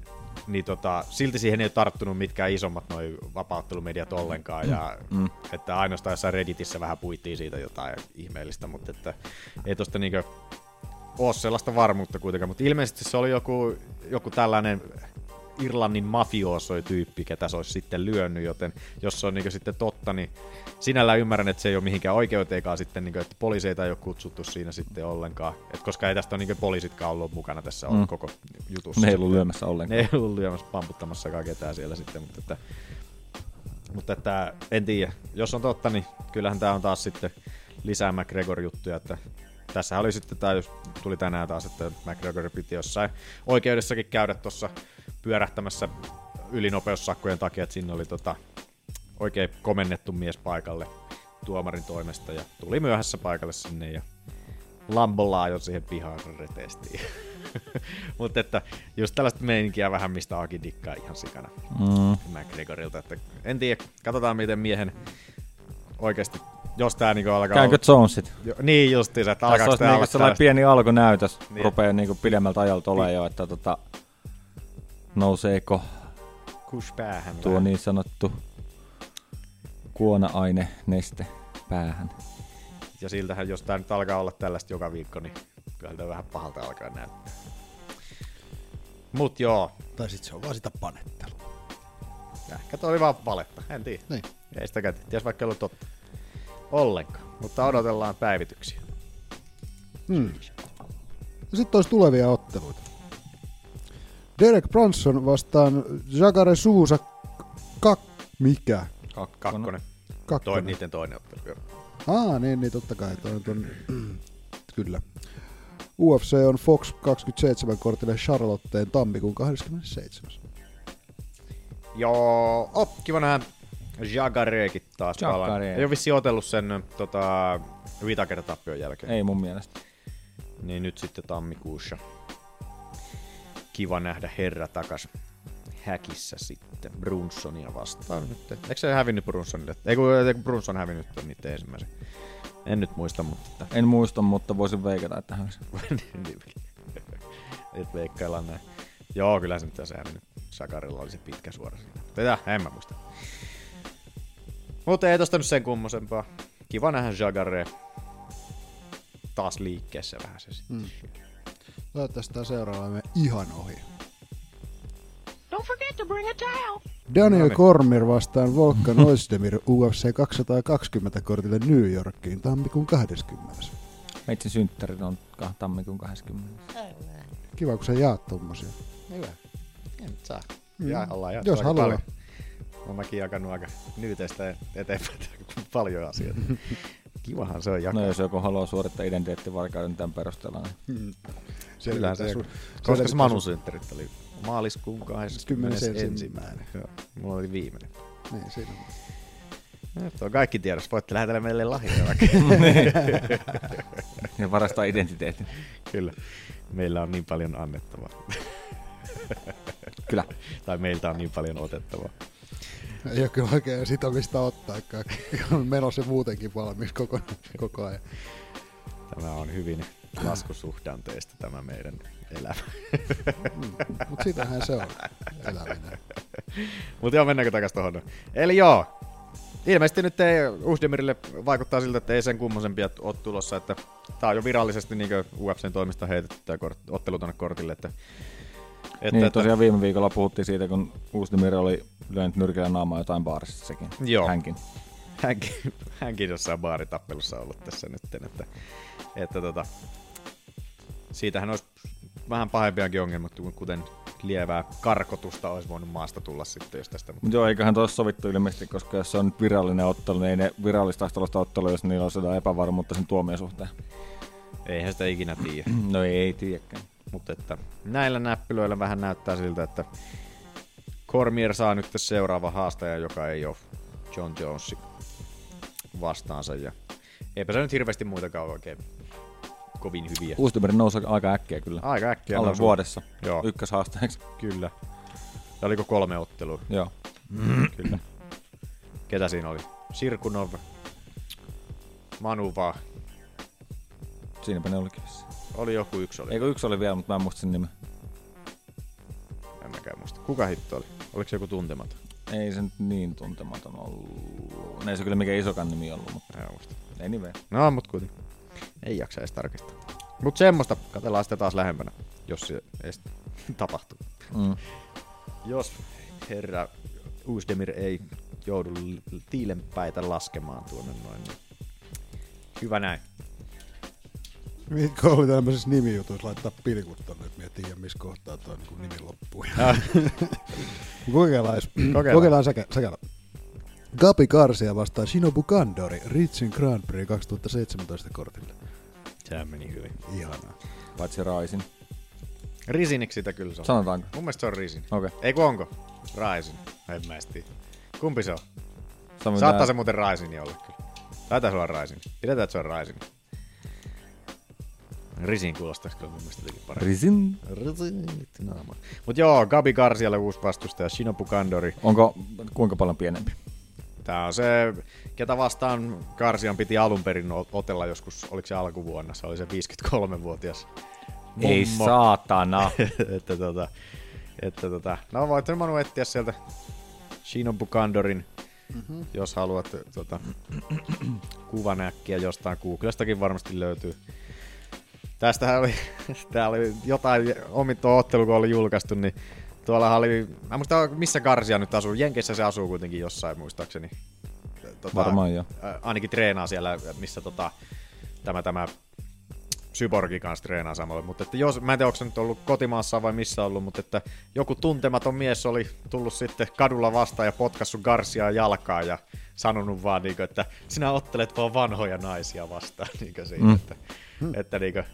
niin tota, silti siihen ei ole tarttunut mitkään isommat noi vapauttelumediat ollenkaan, ja Mm. että ainoastaan jossain Redditissä vähän puittiin siitä jotain ihmeellistä, mutta että ei tosta niinkö ole sellaista varmuutta kuitenkaan, mutta ilmeisesti se oli joku, joku tällainen Irlannin mafioosoi tyyppi, ketä se olisi sitten lyönyt, joten jos se on niin sitten totta, niin sinällään ymmärrän, että se ei ole mihinkään oikeuteenkaan sitten, niin kuin, että poliiseita ei ole kutsuttu siinä sitten ollenkaan, Et koska ei tästä ole niin poliisitkaan ollut mukana tässä mm. Koko jutussa. Ne ei ollut lyömässä ollenkaan. Ne ei ollut lyömässä, pamputtamassakaan ketään siellä sitten, mutta että, mutta että en tiedä, jos on totta, niin kyllähän tämä on taas sitten lisää McGregor-juttuja, että tässä oli sitten, tämä tuli tänään taas, että McGregor piti jossain oikeudessakin käydä tuossa pyörähtämässä ylinopeussakkojen takia, että sinne oli tota, oikein komennettu mies paikalle tuomarin toimesta ja tuli myöhässä paikalle sinne ja Lambolla ajoi siihen pihaan retestiin. Mutta että just tällaista meininkiä vähän, mistä Aki dikkaa ihan sikana Mm. McGregorilta. Että en tiedä, katsotaan miten miehen oikeasti, jos tää niinku alkaa... Käynkö Jonesit? Jo, niin justiinsa, että Tässä alkaako olisi tää olla niinku sellainen tällaista- pieni alkunäytös, Niin. niin. rupeaa niinku pidemmältä ajalta olemaan jo, että tota, nouseeko Kush päähän tuo vähän. niin sanottu kuona-aine neste päähän. Ja siltähän, jos tää nyt alkaa olla tällaista joka viikko, niin kyllä tää vähän pahalta alkaa näyttää. Mut joo, Tai sit se on vaan sitä panettelua. ehkä toi oli vaan valetta, en tiedä. Niin. Ei sitäkään tiedä, ties vaikka ei ollut totta. Ollenkaan, mutta odotellaan päivityksiä. Hmm. Sitten olisi tulevia otteluita. Derek Brunson vastaan Jagare Suusa kak... Mikä? Kakkonen. Kakkonen. Toi, niiden toinen ottelu. Aa, niin, niin totta kai. Toi on ton... Kyllä. UFC on Fox 27 kortille Charlotteen tammikuun 27. Joo, op, kiva nähdä Jagareekin taas palaan. Ei ole vissiin otellut sen tota, Whitaker-tappion jälkeen. Ei mun mielestä. Niin nyt sitten tammikuussa. Kiva nähdä herra takas häkissä sitten Brunsonia vastaan nyt. Eikö se hävinnyt Brunsonille? Ei kun, Brunson hävinnyt niiden ensimmäisen. En nyt muista, mutta... En muista, mutta voisin veikata, että hän Niin. nyt veikkaillaan näin. Joo, kyllä se nyt tässä hävinnyt. Sakarilla oli se pitkä suora siinä. Tätä, en mä muista. Mutta ei tosta nyt sen kummosempaa. Kiva nähdä Jagare taas liikkeessä vähän se sitten. Mm. Toivottavasti tää seuraava menee ihan ohi. Don't forget to bring a towel. Daniel No niin. Cormier vastaan Volkan Oisdemir UFC 220 kortille New Yorkiin tammikuun 20. Meitsin synttärit on ka- tammikuun 20. Kiva, kun sä jaat tommosia. Hyvä. En nyt saa. Mm. Ja ollaan jaettu Jos aika haluaa. paljon. Olen mäkin jakanut aika nyyteistä eteenpäin paljon asioita. Kivahan se on jakaa. No jos joku haluaa suorittaa identiteettivarkauden tämän perusteella, niin Kyllähän se, koska se Manu synttärit oli maaliskuun 21. 21. Joo, mulla oli viimeinen. Niin, siinä on. Nyt on kaikki tiedossa. Voitte lähetellä meille lahjoja vaikka. ja varastaa identiteetin. Kyllä. Meillä on niin paljon annettavaa. Kyllä. tai meiltä on niin paljon otettavaa. Ei ole kyllä oikein sitä mistä ottaakaan. On menossa muutenkin valmis koko, koko ajan. Tämä on hyvin laskusuhdanteista tämä meidän elämä. Mutta sitähän se on eläminen. Mutta joo, mennäänkö takaisin tuohon? Eli joo, ilmeisesti nyt ei Usdemirille vaikuttaa siltä, että ei sen kummosempia ole tulossa, että tää on jo virallisesti niin UFCn toimista heitetty tämä kort, ottelu tuonne kortille, että, että, niin, että tosiaan viime viikolla puhuttiin siitä, kun Uusdemir oli lyönyt nyrkillä naamaa jotain baarissa sekin. Joo. Hänkin. hänkin, hänkin jossain baaritappelussa ollut tässä nyt, että, että tota, siitähän olisi vähän pahempiakin ongelmat, kuten lievää karkotusta olisi voinut maasta tulla sitten, jos tästä... Mutta joo, eiköhän tuossa sovittu ilmeisesti, koska jos se on nyt virallinen ottelu, niin ei ne virallista ottelusta ottelu, jos niillä on sitä epävarmuutta sen tuomion suhteen. Eihän sitä ikinä tiedä. No ei tiedäkään. Mutta että näillä näppylöillä vähän näyttää siltä, että Cormier saa nyt seuraava haastaja, joka ei ole John Jones vastaansa. Ja eipä se nyt hirveästi muitakaan oikein kovin hyviä. Uustimeri nousi aika äkkiä kyllä. Aika äkkiä. Alle nousu. vuodessa. Joo. Ykköshaasteeksi. Kyllä. Ja oliko kolme ottelua? Joo. Kyllä. Ketä siinä oli? Sirkunov, Manuva, Siinäpä ne olikin. oli joku yksi oli. Eikö yksi oli vielä, mutta mä en muista sen nimen. En mäkään muista. Kuka hitto oli? Oliko se joku tuntematon? Ei se nyt niin tuntematon ollut. Ei se kyllä mikä isokan nimi ollut, mutta En muista. ei nimeä. No, mut kuitenkin. Ei jaksa edes tarkistaa. Mut semmoista. Katellaan sitten taas lähempänä, jos se edes tapahtuu. Mm. Jos herra Uusdemir ei joudu tiilenpäitä laskemaan tuonne noin, niin hyvä näin. Mitkä oli tämmöisessä nimijutuissa laittaa pilkut tonne, että mä en tiedä missä kohtaa toi niin nimi loppuu. kokeillaan, Kokeillaan. kokeillaan säkä, säkällä. Gabi Garcia vastaa Shinobu Kandori Ritsin Grand Prix 2017 kortille. Sehän meni hyvin. Ihanaa. Paitsi Raisin. Risiniksi sitä kyllä se on. Sanotaanko? Mun mielestä se on Risin. Okei. Okay. Ei kun onko? Raisin. En mä tiedä. Kumpi se on? Samoin Saattaa tää- se muuten Raisini olla kyllä. Taitaa se olla Raisin. Pidetään, että se on Raisin. Risin kuulostaisi kyllä mun mielestä jotenkin paremmin. Risin. Risin. naama. Mut joo, Gabi Garcialle uusi vastustaja, Shinobu Kandori. Onko kuinka paljon pienempi? Tää on se, ketä vastaan Garcian piti alun perin otella joskus, oliko se alkuvuonna, se oli se 53-vuotias Ei mummo. saatana. että tota, että tota, no voit sen Manu etsiä sieltä Shinobu Kandorin, mm-hmm. jos haluat tota, kuvan äkkiä jostain Googlestakin varmasti löytyy. Tästähän oli, tää oli jotain omittua ottelu, kun oli julkaistu, niin tuolla oli, mä muista missä Garcia nyt asuu, Jenkeissä se asuu kuitenkin jossain muistaakseni. Tota, Varmaan joo. ainakin treenaa siellä, missä tota, tämä, tämä Syborgi kanssa treenaa samalla, mutta että jos, mä en tiedä, onko se nyt ollut kotimaassa vai missä ollut, mutta että joku tuntematon mies oli tullut sitten kadulla vastaan ja potkassut Garciaa jalkaa ja sanonut vaan, niin kuin, että sinä ottelet vaan vanhoja naisia vastaan. Niin, kuin siinä, Mm. että, että niin kuin,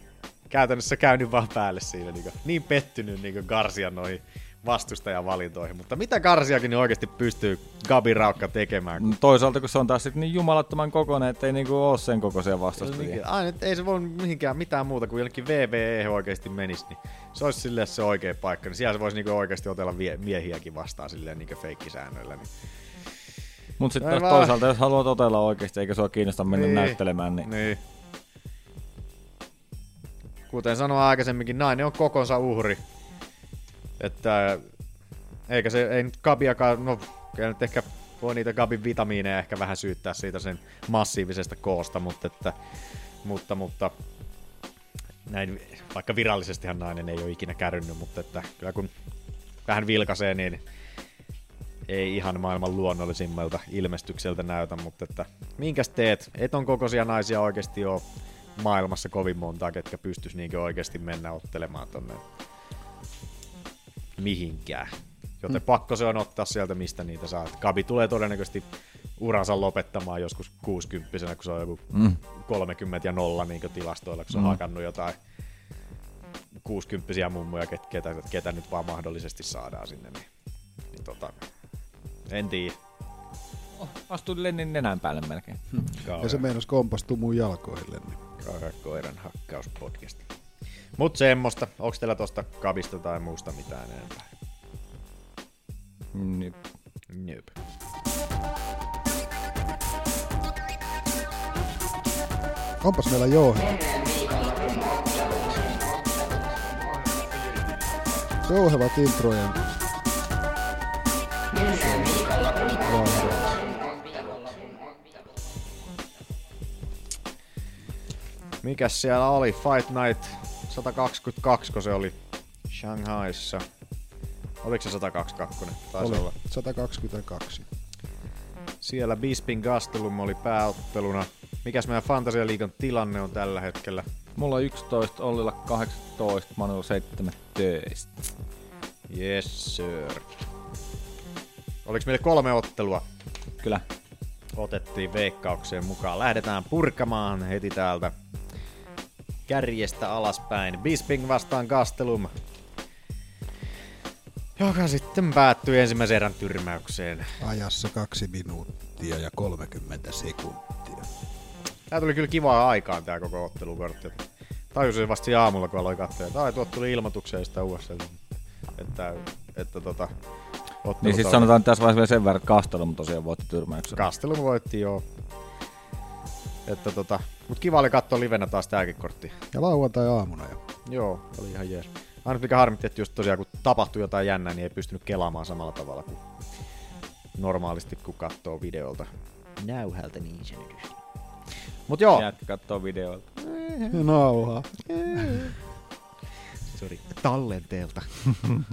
käytännössä käynyt vaan päälle siinä. Niin, kuin, niin pettynyt niin Garcia noihin vastustajavalintoihin. Mutta mitä Garciakin niin oikeasti pystyy Gabi Raukka tekemään? No Toisaalta kun se on taas sit niin jumalattoman kokoinen, että ei niinku oo sen kokoisia vastustajia. Aina, ei se voi mihinkään mitään muuta kuin jonnekin VVE oikeasti menisi, niin se olisi silleen se oikea paikka. Niin siellä se voisi niinku oikeasti otella vie, miehiäkin vastaan silleen niinku feikkisäännöillä. Niin. Mut sitten vaan. toisaalta, jos haluat otella oikeasti, eikä sua kiinnosta mennä Niin. näyttelemään, niin, niin. Kuten sanoin aikaisemminkin, nainen on kokonsa uhri. Että eikä se, ei nyt Gabiakaan, no kyllä nyt ehkä voi niitä Gabin vitamiineja ehkä vähän syyttää siitä sen massiivisesta koosta, mutta että, mutta, mutta näin, vaikka virallisestihan nainen ei ole ikinä kärynnyt, mutta että kyllä kun vähän vilkaisee, niin ei ihan maailman luonnollisimmalta ilmestykseltä näytä, mutta että minkäs teet? Et on kokoisia naisia oikeasti ole maailmassa kovin montaa, ketkä pystyis niinkö oikeasti mennä ottelemaan tonne mihinkään. Joten pakko se on ottaa sieltä, mistä niitä saa. Et Gabi tulee todennäköisesti uransa lopettamaan joskus 60 kun se on joku Mm. 30 ja nolla niin tilastoilla, kun se on Mm. hakannut jotain 60 mummoja, ket, ketä, ketä nyt vaan mahdollisesti saadaan sinne. Niin, niin tota, en tiedä. astui Lennin nenän päälle melkein. Ja se meinas kompastua mun jalkoille. Niin. Kauhea koiran hakkauspodcast. Mut semmoista. Onks teillä tosta kabista tai muusta mitään enempää? Niin. Nöp. Onpas meillä jouhe. Jouhevat introjen. Mikäs siellä oli? Fight Night 122, kun se oli Shanghaissa. Oliko se 122? Taisi Oli olla. 122. Siellä Bispin Gastelum oli pääotteluna. Mikäs meidän Fantasialiikan tilanne on tällä hetkellä? Mulla on 11, Ollilla 18, Manulla 17. Yes, sir. Oliko meillä kolme ottelua? Kyllä. Otettiin veikkaukseen mukaan. Lähdetään purkamaan heti täältä kärjestä alaspäin. Bisping vastaan Gastelum. Joka sitten päättyi ensimmäisen erän tyrmäykseen. Ajassa kaksi minuuttia ja 30 sekuntia. Tää tuli kyllä kivaa aikaan tää koko ottelukortti. Tajusin vasta aamulla, kun aloin katsoa, että ai, tuot tuli ilmoituksia sitä uudessa, että, että tota, Niin siis sanotaan tässä vaiheessa vielä sen verran, että Kastelum tosiaan voitti tyrmäyksen. Kastelum voitti, joo. Että tota, mut kiva oli katsoa livenä taas tääkin kortti. Ja lauantai-aamuna jo. Joo, oli ihan jees. Aina mikä harmitti, että just tosiaan kun tapahtui jotain jännää, niin ei pystynyt kelaamaan samalla tavalla kuin normaalisti, kun katsoo videolta. Näyhältä niin sanotusti. Mut joo, Jätkä kattoo videoilta. Nauhaa. Sori, tallenteelta.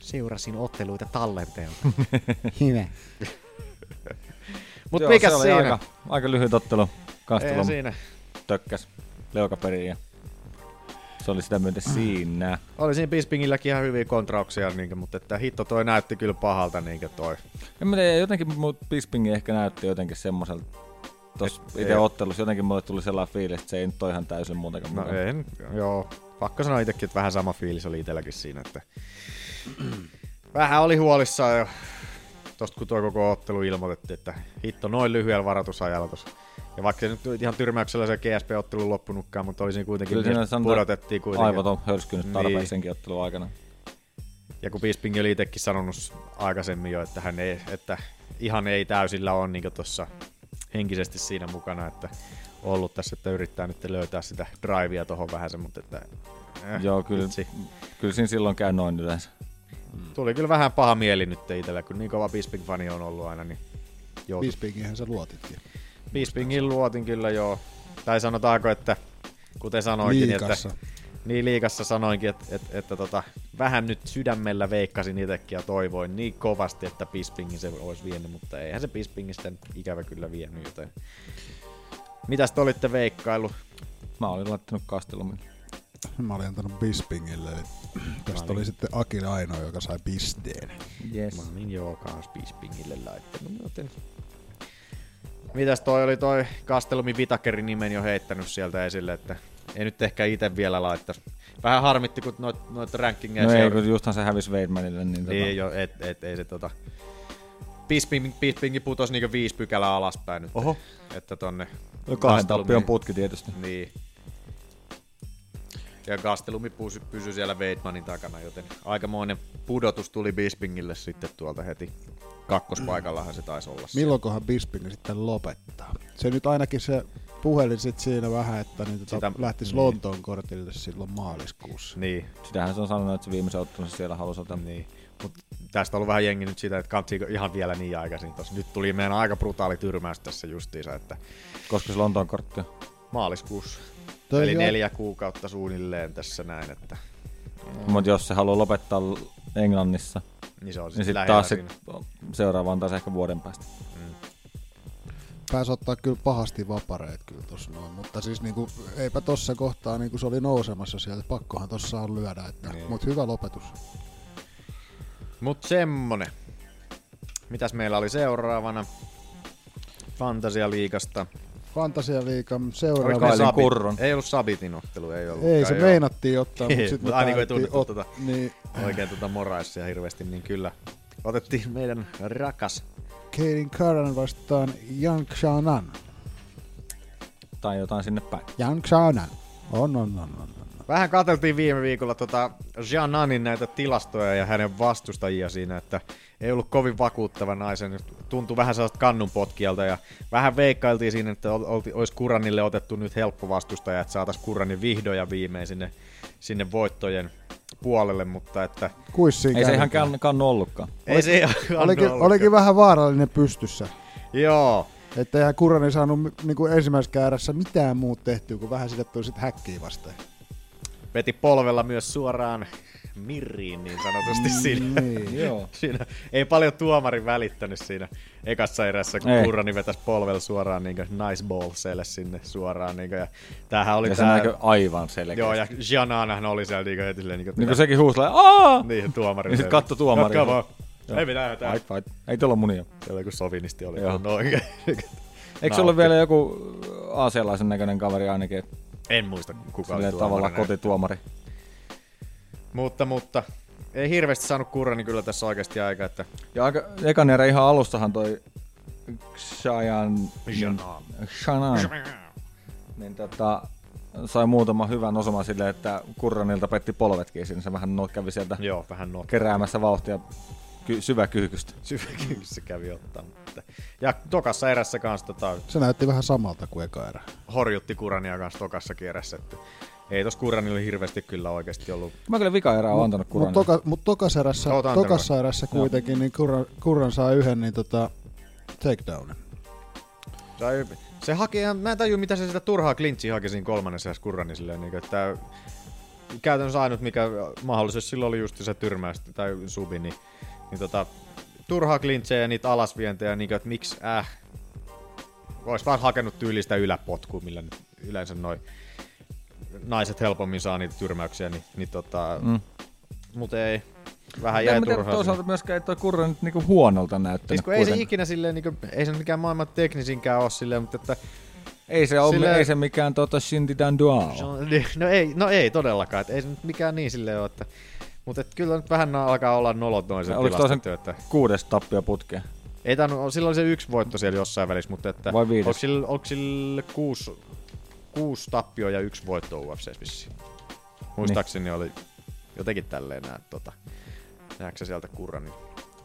Seurasin otteluita tallenteelta. Hyvä. Mut Joo, mikä se oli siinä? Aika, aika lyhyt ottelu. Kastelum siinä. tökkäs leukaperiin ja se oli sitä myöten siinä. Oli siinä Bispingilläkin ihan hyviä kontrauksia, niin, mutta että hitto toi näytti kyllä pahalta niin toi. En mä tiedä, jotenkin mut Bispingi ehkä näytti jotenkin semmoiselta Tuossa itse ottelussa jotenkin mulle tuli sellainen fiilis, että se ei nyt ole ihan täysin muutenkaan No mukana. en, joo. Pakko sanoa itsekin, että vähän sama fiilis oli itselläkin siinä, että vähän oli huolissaan jo tosta kun tuo koko ottelu ilmoitettiin, että hitto noin lyhyellä varoitusajalla tossa. Ja vaikka se nyt ihan tyrmäyksellä se GSP-ottelu loppunutkaan, mutta oli siinä kuitenkin, Kyllä siinä niin sanotaan, pudotettiin kuitenkin. Aivot on hörskynyt Niin. tarpeeseenkin ottelun aikana. Ja kun Bisping oli itsekin sanonut aikaisemmin jo, että hän ei, että ihan ei täysillä ole niin tuossa henkisesti siinä mukana, että ollut tässä, että yrittää nyt löytää sitä drivea tuohon vähän se, mutta että eh, Joo, kyllä, vitsi. kyllä siinä silloin käy noin yleensä. Tuli kyllä vähän paha mieli nyt itsellä, kun niin kova Bisping-fani on ollut aina, niin joutui. Bispingihän sä luotitkin. Bispingin luotin kyllä joo. Tai sanotaanko, että kuten sanoinkin, Liigassa. että niin liikassa sanoinkin, että, että, että tota, vähän nyt sydämellä veikkasin itsekin ja toivoin niin kovasti, että Bispingin se olisi vienyt, mutta eihän se Bispingistä nyt ikävä kyllä vienyt, joten... Mitäs te olitte veikkailu? Mä olin laittanut kastelumin. Mä olin antanut Bispingille, eli tästä oli sitten Akin ainoa, joka sai pisteen. Yes. Mä olin joo kans Bispingille laittanut, joten... Mitäs toi oli toi Kastelumi Vitakerin nimen jo heittänyt sieltä esille, että ei nyt ehkä itse vielä laittaisi. Vähän harmitti, kun noit, noit rankingeja No ei, kun justhan se hävisi Weidmanille. Niin, Niin tota, jo, et, et, ei se tota... Bisping, Bispingi putosi niinku viisi pykälää alaspäin nyt. Oho. Että tonne... No kahden tappion putki tietysti. Niin. Ja Gastelumi pysyi, pysyi siellä Weidmanin takana, joten aikamoinen pudotus tuli Bispingille sitten tuolta heti. Kakkospaikallahan se taisi olla. Milloinkohan Bisping sitten lopettaa? Se nyt ainakin se puhelin sit siinä vähän, että niin tota Sitä- lähtisi niin. Lontoon kortille silloin maaliskuussa. Niin, Sitähän se on sanonut, että se viimeisen ottelunsa siellä halusi ottaa. niin. Mut tästä on ollut vähän jengi nyt sitä, että kantsiiko ihan vielä niin aikaisin. Tossa nyt tuli meidän aika brutaali tyrmäys tässä justiinsa, että Koska se Lontoon kortti on. maaliskuussa. Toi Eli jo- neljä kuukautta suunnilleen tässä näin, että Mutta jos se haluaa lopettaa Englannissa, niin se on niin sitten taas sit seuraavaan taas ehkä vuoden päästä. Pääsi ottaa kyllä pahasti vapareet kyllä tossa noin, mutta siis niinku, eipä tossa kohtaa niinku se oli nousemassa sieltä, pakkohan tossa on lyödä, että, Niin. mut hyvä lopetus. Mut semmonen. Mitäs meillä oli seuraavana? Fantasia-liigasta. Fantasialiikan Oliko seuraava. Sabit? Kurron. Ei ollut Sabitin ottelu, ei ollut. Ei, se meinattiin ottaa, mutta sitten aina kun ei tunnettu ot- tota- niin, Oikein tuota moraissia hirveästi, niin kyllä. Otettiin meidän rakas. Kaden Curran vastaan Yang Xiaonan. Tai jotain sinne päin. Yang Xiaonan. On, on, on, on. Vähän katseltiin viime viikolla tota Jeananin näitä tilastoja ja hänen vastustajia siinä, että ei ollut kovin vakuuttava naisen. Tuntui vähän sellaista kannunpotkijalta ja vähän veikkailtiin siinä, että olisi Kuranille otettu nyt helppo vastustaja, että saataisiin Kuranin vihdoin ja viimein sinne, sinne voittojen puolelle, mutta että Kuissiin Ei se ihan kann, kannu ollutkaan. ei se ihan Olikin, ollutkaan. olikin vähän vaarallinen pystyssä. Joo, Että eihän Kurani saanut niin kuin ensimmäisessä käärässä mitään muut tehtyä, kun vähän sitä tuli sitten häkkiä vastaan. Veti polvella myös suoraan mirriin niin sanotusti siinä. Niin. Joo. siinä. Ei paljon tuomari välittänyt siinä ekassa erässä, kun Ei. Kurrani vetäisi polvella suoraan niin nice ball selle sinne suoraan. Niin ja tämähän oli Ja se tää... näkyi aivan selkeästi. Joo, ja Giananahan oli siellä niin heti silleen, niin kuin, Niin kuin sekin huusi, aah! niin tuomari. Niin sit katto tuomari. Jatka vaan. Joo. Ei mitään hätää. Fight, fight. Ei tuolla munia. Siellä joku sovinisti oli. Joo. No oikein. Eikö se ollut vielä joku aasialaisen näköinen kaveri ainakin? En muista kuka oli tavallaan kotituomari. Mutta, mutta ei hirveästi saanut kurrani kyllä tässä oikeasti aika, että Ja aika, ekan erä ihan alustahan toi Shayan... Shanan. Niin tota, sai muutama hyvän osuman silleen, että Kurranilta petti polvetkin siinä. Se vähän no, kävi sieltä joo, vähän nuo keräämässä vauhtia ky- syväkyyhkystä. syväkykyssä kävi ottaa. Mutta. Ja tokassa erässä kanssa tota, Se näytti vähän samalta kuin eka erä. horjutti Kurania kanssa tokassa kierrässä. Että ei tos Kuranilla hirveästi kyllä oikeasti ollut. Mä kyllä vika erää oon antanut Mutta Kurranille. toka, mut tokas erässä, tokassa erässä kuitenkin niin Kurran, Kurran sai yhden niin tota, takedownin. Sai, se haki ihan, mä en tajua mitä se sitä turhaa klintsiä haki siinä kolmannessa erässä Kurani silleen, niin, että käytännössä ainut mikä mahdollisesti silloin oli just se tyrmäys tai subi, niin, niin tota, turhaa klintsejä ja niitä alasvientejä, niin, että miksi äh, olisi vaan hakenut tyylistä yläpotkua, millä nyt yleensä noi naiset helpommin saa niitä tyrmäyksiä, niin, niin tota, mm. mutta ei, vähän jäi mä tiedä, turhaa. toisaalta myöskään ei toi Kurran nyt niinku huonolta näyttänyt. Siis ei se ikinä silleen, niin kuin, ei se mikään maailman teknisinkään ole silleen, mutta että Ei se, ole, Silleen- ei se mikään tota Shindy Dan Duao. No, ei, no ei todellakaan, et ei se nyt mikään niin silleen ole, että, mutta et kyllä nyt vähän alkaa olla nolot noin sen Oliko toisen tilastot, että kuudes tappio putkeen? ei tainnut, silloin oli se yksi voitto siellä jossain välissä, mutta että Vai viides? onko sillä, onko sillä kuusi, kuusi tappio ja yksi voitto UFC vissiin? Muistaakseni oli jotenkin tälleen nää, tota, näetkö sieltä kurran, niin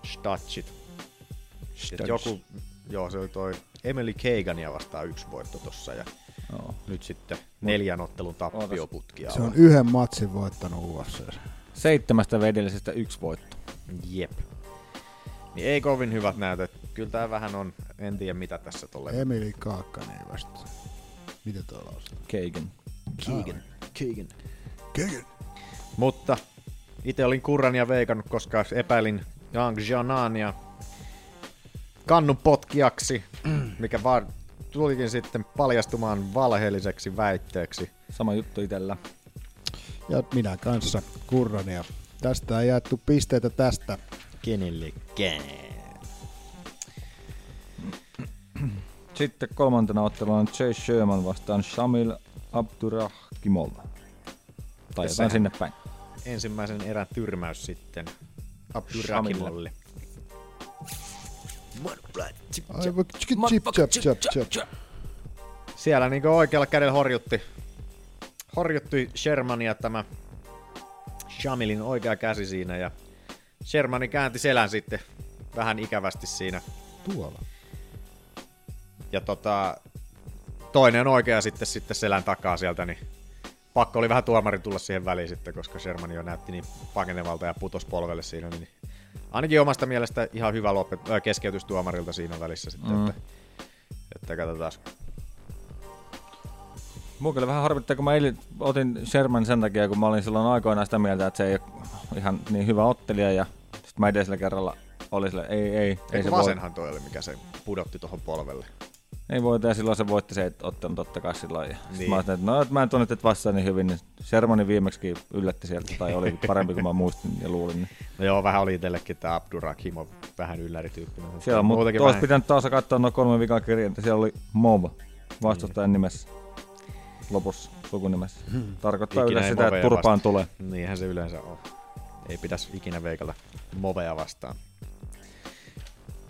statsit. Joku, joo se oli toi Emily Kagania vastaan yksi voitto tossa ja Joo. nyt sitten neljän ottelun tappioputkia. Se on yhden matsin voittanut UFC. Seitsemästä vedellisestä yksi voitto. Jep. Niin ei kovin hyvät näytöt. Kyllä tää vähän on, en tiedä mitä tässä tulee. Emili Kaakkanen vastaan. Miten tuo lausutaan? Keigen. Keegan. Keegan. Keegan. Mutta itse olin Kurrania veikannut, koska epäilin Yang Jianania kannun potkijaksi, mikä vaan tulikin sitten paljastumaan valheelliseksi väitteeksi. Sama juttu itellä. Ja minä kanssa Kurrania. Tästä ei jaettu pisteitä tästä. Kenellekään. Sitten kolmantena otteluna on Jay Sherman vastaan Shamil Abdurrahimov. Tai jotain sinne päin. Ensimmäisen erän tyrmäys sitten chip. Siellä niin oikealla kädellä horjutti, horjutti Shermania tämä Shamilin oikea käsi siinä ja Shermani käänti selän sitten vähän ikävästi siinä. Tuolla. Ja tota, toinen oikea sitten, sitten selän takaa sieltä, niin pakko oli vähän tuomarin tulla siihen väliin sitten, koska Shermani jo näytti niin pakenevalta ja putos polvelle siinä, niin ainakin omasta mielestä ihan hyvä lopet, äh, keskeytys tuomarilta siinä välissä sitten, Mm. että, että katsotaan. Mua kyllä vähän harvittaa, kun mä eilen otin Sherman sen takia, kun mä olin silloin aikoinaan sitä mieltä, että se ei ole ihan niin hyvä ottelija. Ja sitten mä edellisellä kerralla oli sille, ei, ei, ei, Ei se se voi. vasenhan toi oli, mikä se pudotti tuohon polvelle. Ei voi, ja silloin se voitti se ottelun totta kai silloin. Ja niin. Niin. mä ajattelin, että no, että mä en tunne teitä vastaan niin hyvin, niin Shermani viimeksi yllätti sieltä, tai oli parempi kuin mä muistin ja luulin. Niin. No joo, vähän oli itsellekin tää Abdurakimov vähän yllärityyppinen. Siellä on, mutta olisi vähän- pitänyt taas katsoa noin kolme vikaa kirjaa, että siellä oli Mov vastustajan nimessä lopussa sukunimessä. Tarkoittaa Ikinä yleensä sitä, että turpaan vastaan. tulee. Niinhän se yleensä on. Ei pitäisi ikinä veikata Movea vastaan.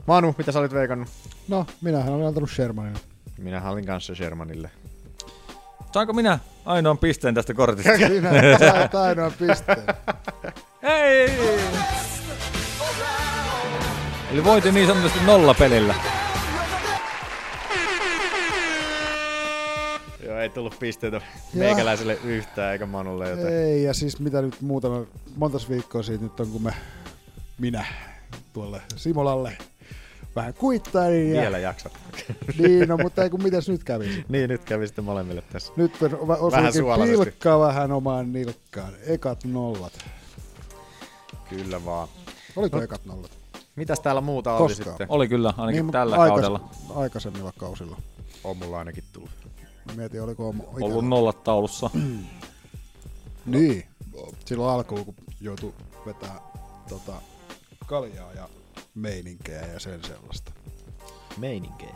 Manu, mitä sä olit veikannut? No, minähän olen antanut Shermanille. Minä olin kanssa Shermanille. Saanko minä ainoan pisteen tästä kortista? Sinä sait ainoa pisteen. Hei! Eli voitin niin sanotusti nolla pelillä. Joo, ei tullut pisteitä meikäläiselle yhtään, eikä Manulle joten. Ei, ja siis mitä nyt muutama, montas viikkoa siitä nyt on, kun me, minä tuolle Simolalle vähän kuittailin. Ja, Vielä jaksat. Niin, no, mutta ei kun mitäs nyt kävisi. niin, nyt kävi sitten molemmille tässä. Nyt osuikin suolaisesti. pilkka vähän omaan nilkkaan. Ekat nollat. Kyllä vaan. Oliko No, ekat nollat? Mitäs täällä muuta oli Koskaan. sitten? Oli kyllä, ainakin Niin, tällä aikas- kaudella. Aikaisemmilla kausilla. On mulla ainakin tullut. Mä mietin, oliko oma Ollut nollat taulussa. Niin. Silloin alkuun, kun joutui vetää tota, kaljaa ja meininkejä ja sen sellaista. Meininkejä.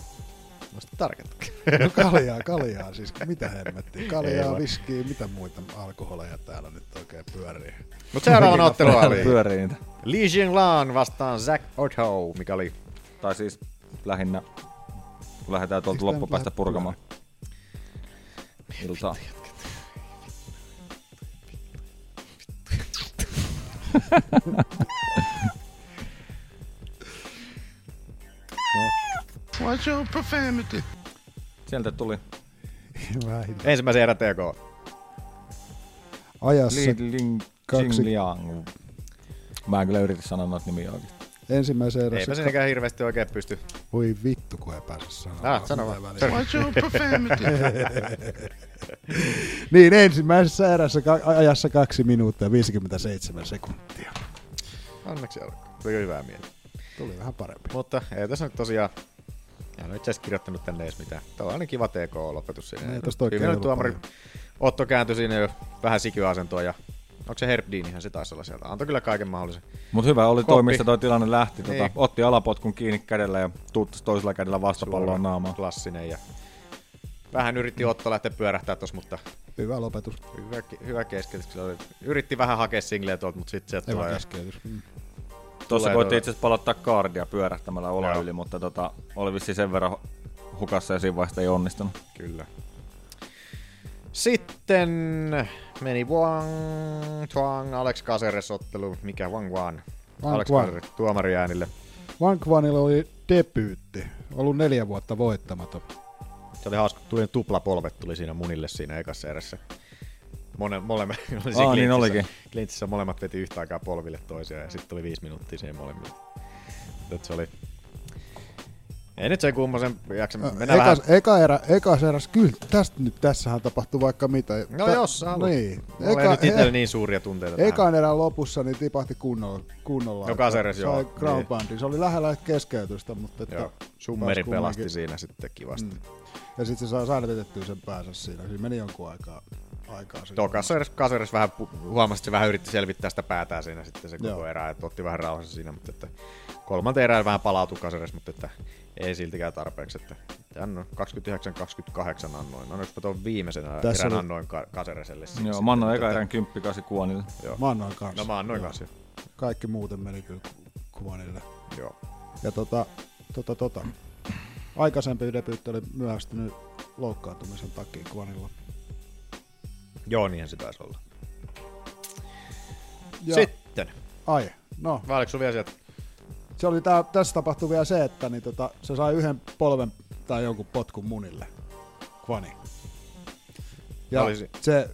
Muista tarkentaa. No kaljaa, kaljaa, siis mitä hemmettiä. Kaljaa, viskiä, mitä muita alkoholeja täällä nyt oikein pyörii. Mutta seuraavana ottelu oli Pyörii niitä. Li Jinglan vastaan Zack Otto, mikä oli Tai siis lähinnä, kun lähdetään tuolta loppupäästä purkamaan. Iltaa. What's your profanity? Sieltä tuli Vähintään. ensimmäisen erän TK. Ajassa Li Ling kaksi- Jingliang. Mä en kyllä yritä sanoa noita nimiä oikeesti. Ensimmäisen Eipä erässä. siinäkään hirveästi oikein pysty. Voi vittu, kun ei pääse sanomaan. Ah, sano vaan. Niin, ensimmäisessä erässä ka- ajassa 2 minuuttia 57 sekuntia. Onneksi alkoi. Tuli hyvää mieltä. Tuli vähän parempi. Mutta ei tässä nyt tosiaan... En ole itse asiassa kirjoittanut tänne edes mitään. Tällainen kiva TK-lopetus siinä. Ei tosta oikein tuomari paljon. Otto kääntyi siinä jo vähän sikyasentoa ja onko se Herbdinihän se taisi olla sieltä. Antoi kyllä kaiken mahdollisen. Mut hyvä oli toi, Koppi. mistä toi tilanne lähti. Tota, Niin. otti alapotkun kiinni kädellä ja tuuttasi toisella kädellä vastapalloa Suora, naamaan. Klassinen ja vähän yritti Otto lähteä pyörähtää tuossa, mutta Hyvä lopetus. hyvä, hyvä keskeytys. Se oli, yritti vähän hakea singleä tuolta, mutta sitten sieltä Hyvä tulee. keskeytys. Mm. Tuossa toi- itse asiassa palottaa kaardia pyörähtämällä ola Joo. yli, mutta tota, oli vissi sen verran hukassa ja siinä vaiheessa ei onnistunut. Kyllä. Sitten meni Wang Tuang, Alex Caceres ottelu, mikä Wang Wan? Wang Alex Wan. Caceres, tuomari äänille. Vankvanilla oli debyytti. Ollut neljä vuotta voittamaton. Se oli hauska, tuli tuplapolvet tuli siinä munille siinä ekassa erässä. Mone, molemmat, oli siinä niin Clintissä- olikin. Clintissä molemmat veti yhtä aikaa polville toisiaan ja sitten tuli viisi minuuttia siihen molemmille. Se oli... Ei nyt sen kummosen jaksa mennä vähän... Ekas, eka erä, ekas eräs, kyllä tästä nyt tässähän tapahtuu vaikka mitä. No jos sä haluat. Niin. Mulla ei nyt itsellä niin suuria tunteita tähän. Ekan erän lopussa niin tipahti kunnolla. kunnolla No Caceres, Sai joo, ground niin. poundin. Se oli lähellä keskeytystä, mutta että Joo, Summeri pelasti siinä sitten kivasti. Mm. Ja sitten se saa saada vetettyä sen päänsä siinä. Siinä meni jonkun aikaa. aikaa. Tuo Caceres, Caceres vähän, huomasi, että se vähän yritti selvittää sitä päätään siinä sitten se koko Joo. erää, että otti vähän rauhassa siinä, mutta että kolmanteen erään vähän palautui Caceres, mutta että ei siltikään tarpeeksi, että annoin 29-28 annoin. No nyt tuon viimeisenä Tässä erän oli- annoin Ka- Cacereselle. siis Joo, mä annoin eka erän 10 kuonille. Joo. Mä annoin kanssa. No mä annoin Joo. kanssa. Kaikki muuten meni kyllä ku- kuvanille. Joo. Ja tota, tota, tota. Aikaisempi debyytti oli myöhästynyt loukkaantumisen takia kuvanilla. Joo, niinhän se taisi olla. Ja, Sitten. Ai, no. Vai oliko vielä sieltä? Se oli tää, tässä tapahtui vielä se, että niin tota, se sai yhden polven tai jonkun potkun munille. Kvani. Ja Olisi- se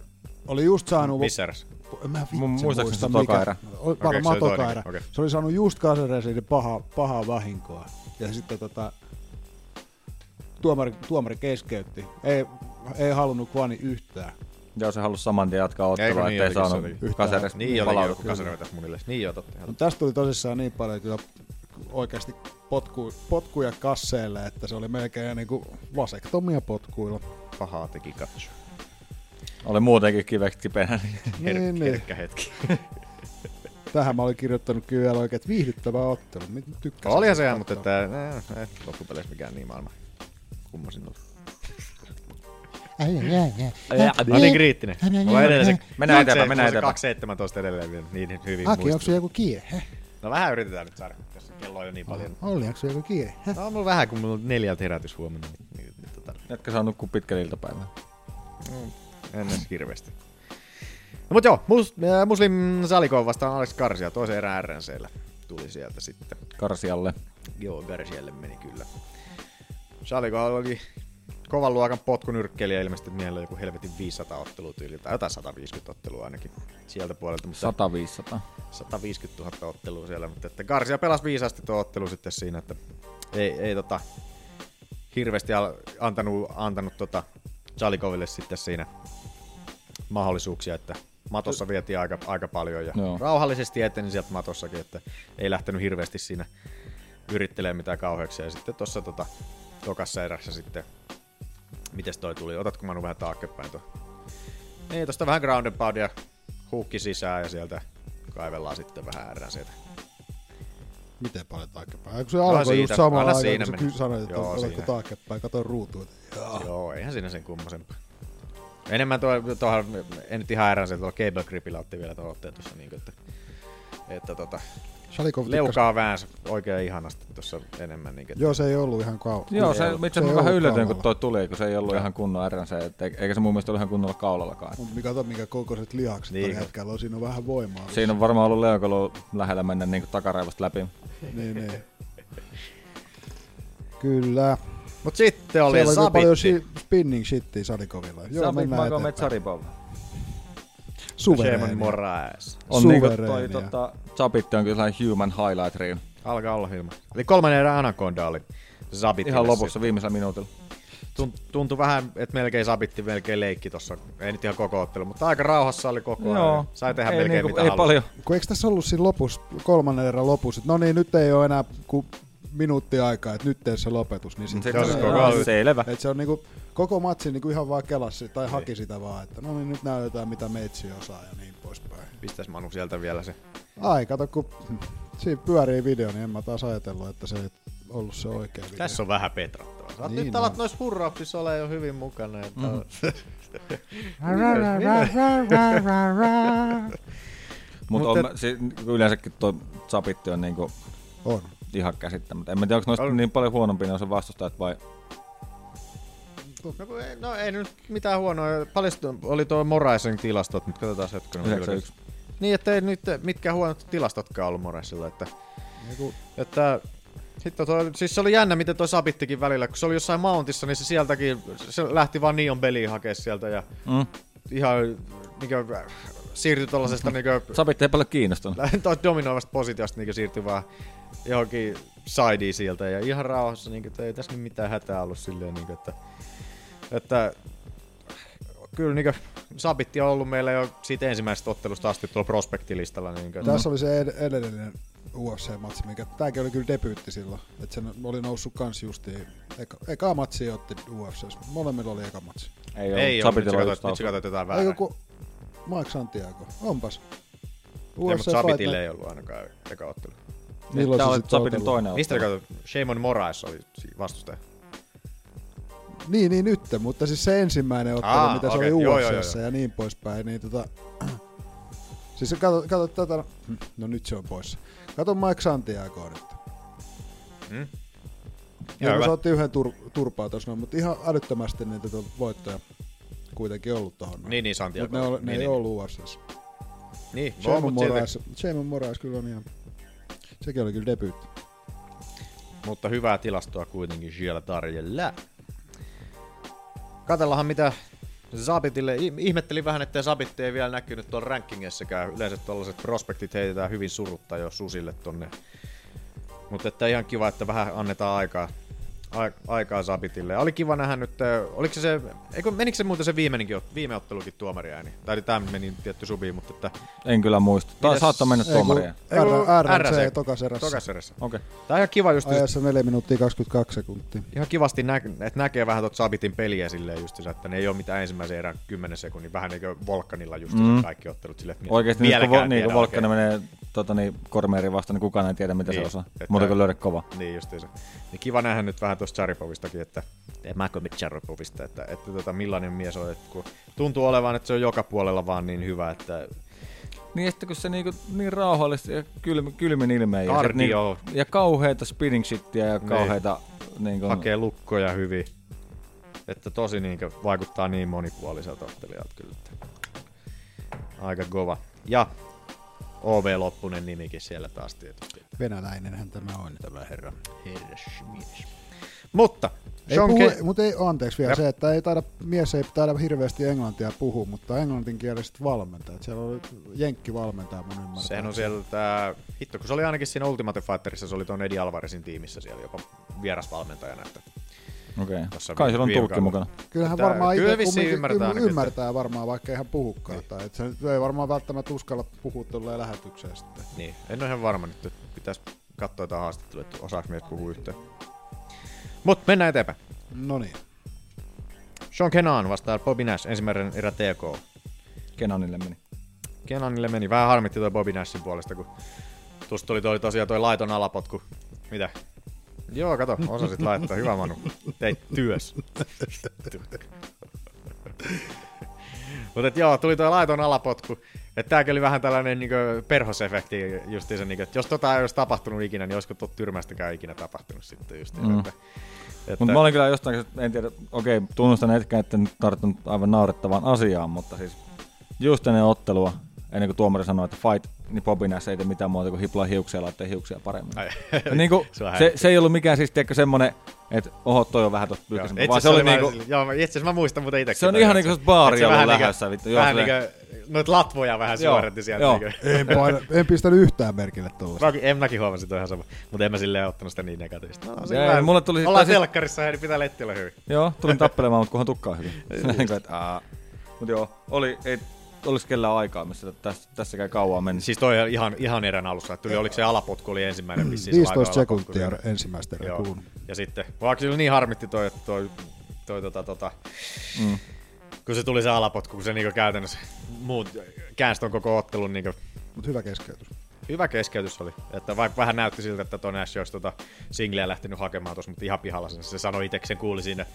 oli just saanut... Missä erässä? En mä vitsi muistaakseni muista, se toka erä. Varmaan se oli toka erä. okei. Se oli saanut just Caceresin pahaa, pahaa vahinkoa. Ja sitten tota, tuomari, tuomari keskeytti. Ei, ei halunnut Kvani yhtään. Joo, se halusi saman tien jatkaa ottelua, niin ettei saanut. Caceres Niin oli joku vetäisi munille. Niin joo, totta. No, tästä tuli tosissaan niin paljon kyllä oikeasti potku, potkuja kasseille, että se oli melkein niin kuin vasektomia potkuilla. Pahaa teki katso. Oli muutenkin kiveksi kipeänä. niin Her- Niin, niin. herkkä hetki. Tähän mä olin kirjoittanut kyllä vielä oikein, että viihdyttävä ottelu. Tykkäsin. Olihan se mutta että, äh, ei loppupeleissä mikään niin maailman kummosin ollut. Ai, ai, ai, ai. Mä niin kriittinen. Mulla edelleen se, Mennään eteenpäin, mennään eteenpäin. 217 edelleen vielä niin hyvin Aki, onko se joku kiire? No vähän yritetään nyt saada, kello on jo niin paljon. Olli, onko se joku kiire? Heh? No on mulla vähän, kun mulla on neljältä herätys huomenna. Niin, niin, niin, tota, Jätkä saa nukkua pitkällä iltapäivää. en edes hirveästi. No mut joo, mus, äh, Muslim Salikov vastaan Alex Karsia, toisen erään RNCllä tuli sieltä sitten. Karsialle. Joo, Garcialle meni kyllä. Salikov oli kovan luokan potkunyrkkeilijä ilmeisesti, miehellä joku helvetin 500 ottelutyyli, tai jotain 150 ottelua ainakin sieltä puolelta, mutta 100-500. 150 000 ottelua siellä, mutta että Garcia pelasi viisaasti tuo ottelu sitten siinä, että ei, ei tota, hirveästi antanut, antanut tota Jalikoville sitten siinä mahdollisuuksia, että matossa vietiin aika, aika paljon ja Joo. rauhallisesti eteni sieltä matossakin, että ei lähtenyt hirveästi siinä yrittelemään mitään kauheaksi. Ja sitten tuossa tota, tokassa erässä sitten, mites toi tuli, otatko Manu vähän taaksepäin tuo? Niin, tosta vähän ground and pound ja huukki sisään ja sieltä kaivellaan sitten vähän RNCtä. Miten paljon taaksepäin? Kun se alkoi siitä. just samalla Anna aikaa, siinä kun sä sanoit, että Joo, oletko siinä. taaksepäin, kato ruutuun. Joo, eihän siinä sen kummosempaa. Enemmän tuo, tuohon, en nyt ihan äränsä, tuolla Cable Gripillä otti vielä tuon otteen tuossa, niin että, että tota, Shalikov leukaa väänsi oikein ihanasti tuossa enemmän. Niin, Joo, se ei ollut ihan kauan. Joo, se, itse se asiassa ei mä vähän ollut yllätyin, kun kaulalla. toi tuli, kun se ei ollut ihan kunnon RNC, et e- eikä se mun mielestä ollut ihan kunnolla kaulallakaan. Mutta mikä kato, mikä kokoiset lihakset Niin. niin. hetkellä on, siinä on vähän voimaa. Siinä on varmaan ollut leukalo lähellä mennä niin takaraivosta läpi. Niin, niin. Kyllä. Mut sitten oli Siellä oli paljon shi- spinning shittiä Sadikovilla. Joo, Sabit mennään eteenpäin. Saripov. Shaman Suvereeni. Moraes. On niinku toi Suvereenia. tota, Zabitti on kyllä human highlight reel. Alkaa olla ilman. Eli kolmannen erän Anaconda oli Zabitti. Ihan lopussa viimeisellä minuutilla. Tuntui vähän, että melkein Sabitti melkein leikki tossa. Ei nyt ihan koko ottelu, mutta aika rauhassa oli koko ajan. Joo. Sai tehdä Ei melkein niinku- mitä ei halusi. paljon. Kun eikö tässä ollut siinä lopussa, kolmannen erän lopussa, että no niin, nyt ei ole enää kuin minuutti aikaa, että nyt tee se lopetus. Niin sit Se- se- koko joo, ajan. Selvä. Et se on niinku, koko matsi niinku ihan vaan kelasi tai haki sitä vaan, että no niin nyt näytetään mitä meitsi osaa ja niin poispäin. Pistäis Manu sieltä vielä se. Ai, kato kun siinä pyörii video, niin en mä taas ajatellut, että se ei ollut se oikea video. Tässä on vähän petrattavaa. Sä oot Niin nyt alat on. noissa hurrauksissa ole jo hyvin mukana. Että... Mhm. Mutta Mut on, et- si, yleensäkin tuo Zabitti on niinku On. Ihan käsittämättä. En mä tiedä, onko noista On. niin paljon huonompia ne on se vastustajat vai... No, no ei nyt mitään huonoa. Paljon oli tuo Moraisen tilastot, nyt katsotaan hetken. 91. Niin, että ei nyt mitkään huonot tilastotkaan ollut Moraisilla. Että, Niinku, että Hitto, toi, siis se oli jännä, miten toi Sabittikin välillä, kun se oli jossain Mountissa, niin se sieltäkin, se lähti vaan Neon Belliin hakea sieltä ja Mm. ihan niinkö, siirtyi tollasesta niinkö, Zabitti ei paljon kiinnostunut. toi dominoivasta positiosta niinkö siirtyi vaan johonkin sideen sieltä ja ihan rauhassa, niinkö, että ei tässä nyt mitään hätää ollut silleen, niinkö, että, että kyllä niinkö, Sabitti on ollut meillä jo siitä ensimmäisestä ottelusta asti tuolla prospektilistalla. Niinkö, Tässä oli se ed- edellinen UFC-matsi, mikä tääkin oli kyllä debyytti silloin. Että se oli noussut kans justiin. Eka, eka matsi otti UFCs. Molemmilla oli eka matsi. Ei, Ei ole, nyt sä katsoit, nyt sä katsoit jotain Eikö väärää. kun Mike Santiago? Onpas. Ei, mutta UFC Sabitille ei ollut ainakaan eka ottelu. Milloin se oli ottelu? toinen Mistä katsoit? Shimon Moraes oli vastustaja. Niin, niin nyt, mutta siis se ensimmäinen ottelu, Aa, mitä se okei. oli UFCssä ja niin poispäin, niin tota... Siis kato, kato tätä... No nyt se on poissa. Kato Mike Santiago nyt. Mm? Ja Joo, se hyvä. otti yhden tur- turpaa tuossa, noin, mutta ihan älyttömästi niitä voittoja kuitenkin ollut tohon. noin. Niin, niin, Santiago. Mutta ne, ne Niin, ei niin. ollut UFCssä. Niin, no, silti, Moraes, Moraes kyllä on ihan... Sekin oli kyllä debyytti. mutta hyvää tilastoa kuitenkin siellä tarjolla. Katellahan mitä Zabitille, ih- ihmettelin vähän, että Zabitti ei vielä näkynyt tuolla rankingissäkään. Yleensä tuollaiset prospektit heitetään hyvin surutta jo susille tonne. Mutta että ihan kiva, että vähän annetaan aikaa, ai- aikaa Zabitille. Oli kiva nähdä nyt, äh, oliko se se, eikö, menikö se muuten se viimeinenkin, viime ottelukin tuomariääni? Tai tämä meni tietty subiin, mutta että... En kyllä muista. Tai Mitäs- saattaa mennä R- RNC RNC. tokas erässä. Tokas erässä. Okei. Tää on ihan kiva just, Ajassa 4 minuuttia 22 sekuntia. ihan kivasti nä- että näkee vähän tuota Sabitin peliä silleen just, että ne ei ole mitään ensimmäisen erän 10 sekunnin, vähän niin kuin Volkanilla just Mm. kaikki ottelut silleen, että Oikeesti nyt kun, niin, kun menee tota, niin, Kormeeriin vastaan, niin kukaan ei tiedä, mitä Niin, se osaa. että- Muuta kuin löydä kova. Niin justiinsa. Niin kiva nähdä nyt vähän tuosta Charipovistakin, että ei Makovic Charipovista, että, että tota, millainen mies on, että kun tuntuu olevan, että se on joka puolella vaan niin hyvä, että Niin, sitten kun se niinku, niin rauhallisesti ja kylmin, kylmin ilmeen. Ja, sit niinku, ja kauheita spinning shittiä ja kauheita... Niin. hakee lukkoja hyvin. Että tosi niin vaikuttaa niin monipuoliselta ottelijalta kyllä. Että aika kova. Ja OV Loppunen nimikin siellä taas tietysti. Venäläinenhän tämä on. Tämä herra, herra mies. Mutta, Ei puhu, Ke- mutta ei, anteeksi vielä Jep. se, että ei taida, mies ei taida hirveästi englantia puhua, mutta englantinkieliset valmentajat. Siellä oli jenkki valmentaja mun ymmärtää. Sehän on siellä tää, hitto, kun se oli ainakin siinä Ultimate Fighterissa, se oli tuon Eddie Alvarezin tiimissä siellä jopa vierasvalmentajana. Että Okei. Tossa Kai siellä on tulkki mukana. Kyllähän Tää- varmaan kyllä itse ymmärtää ymmärtää, varmaan, vaikka ei ihan puhukaan. Niin. Tai, et se ei varmaan välttämättä uskalla puhua tuolla lähetykseen sitten. niin, en ole ihan varma nyt, että pitäisi katsoa jotain haastattelua, että osaako mies puhua yhteen. Mutta mennään eteenpäin. No niin. Sean Kenan vastaa Bobby Nash, ensimmäinen erä TK. Kenanille meni. Kenanille meni. Vähän harmitti tuo Bobby Nashin puolesta, kun Tuosta tuli toi, tosiaan toi laiton alapotku. Mitä? Joo, kato, osasit laittaa. Hyvä Manu. Teit työs. Mutta joo, tuli toi laiton alapotku. Että tääkin oli vähän tällainen niin perhosefekti justiinsa, niin, että jos tota ei olisi tapahtunut ikinä, niin olisiko tuot tyrmästäkään ikinä tapahtunut sitten justiin. Mm. Että, että, Mutta mä olin kyllä jostain, en tiedä, okei, tunnustan etkä, että en tarttunut aivan naurettavaan asiaan, mutta siis just ennen ottelua, ennen kuin tuomari sanoi, että fight, niin Bobby Nash ei tee mitään muuta kuin hiplaa hiuksia ja laittaa hiuksia paremmin. Ai, Ja niin kuin, se, se, ei ollut mikään siis tiedätkö, semmonen, että oho, toi on vähän tosta Joo, pyyhkäisempi, itse vaan se asiassa oli niinku, Joo, mä- itse asiassa mä muistan muuten itsekin. Se on ihan että niinku se baari että ollut vähän lähdössä, niinku- vittu, Vähän niinku, noit latvoja vähän Joo, suoritti sieltä. joo. Niinku. En, paina, en pistänyt yhtään merkille tuollaista. Mäkin, en mäkin huomasin toi ihan sama, mutta en mä silleen ottanut sitä niin negatiivista. No, se Ei, vähän- mulle tuli Ollaan taas- telkkarissa, niin pitää letti olla hyvin. joo, tulin tappelemaan, mutta kunhan tukkaa hyvin. Niinku, että, aa. Mut joo, oli, ei, olis kellään aikaa, missä tässä, tässäkään kauan meni. Siis toi ihan, ihan erän alussa. Että Tuli, oliko se alapotku oli ensimmäinen vissiin? se 15 laitoin alapotku sekuntia siinä. ensimmäistä erää kulunut. Ja sitten, vaikka sillä niin harmitti toi, että toi, toi tota, tota, Mm. kun se tuli se alapotku, kun se niinku käytännössä muut käänsi ton koko ottelun niinku Mut hyvä keskeytys. Hyvä keskeytys oli. Että vaikka vähän näytti siltä, että ton Ash olisi tota singleä lähtenyt hakemaan tuossa, mutta ihan pihalla sen. Se sanoi itse, sen kuuli siinä,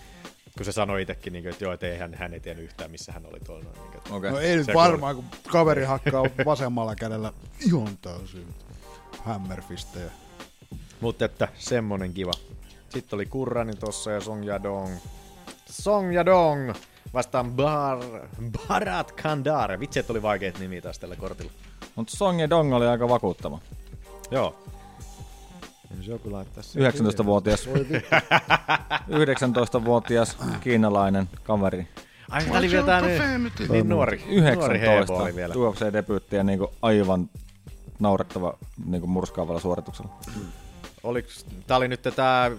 kun se sanoi itsekin, niin kuin, että joo, että ei, hän, hän ei tiennyt yhtään, missä hän oli tuolla. Niin kuin, Okei. No ei nyt varmaan, kun kaveri hakkaa vasemmalla kädellä ihan täysin hammerfistejä. Mutta että semmonen kiva. Sitten oli Kurrani tossa ja Song Yadong. Song Yadong vastaan Bar... Barat Kandar. Vitsi, että oli vaikeat nimi taas tällä kortilla. Mutta Song ja Dong oli aika vakuuttava. Joo. Jos joku laittaa sen 19-vuotias, 19-vuotias kiinalainen kaveri. Ai, tää oli vielä niin, niin nuori. Nuori hebo 19 oli vielä. UFC-debyytti ja niinku aivan naurettava niinku murskaavalla suorituksella. Oliks, tää oli nyt tää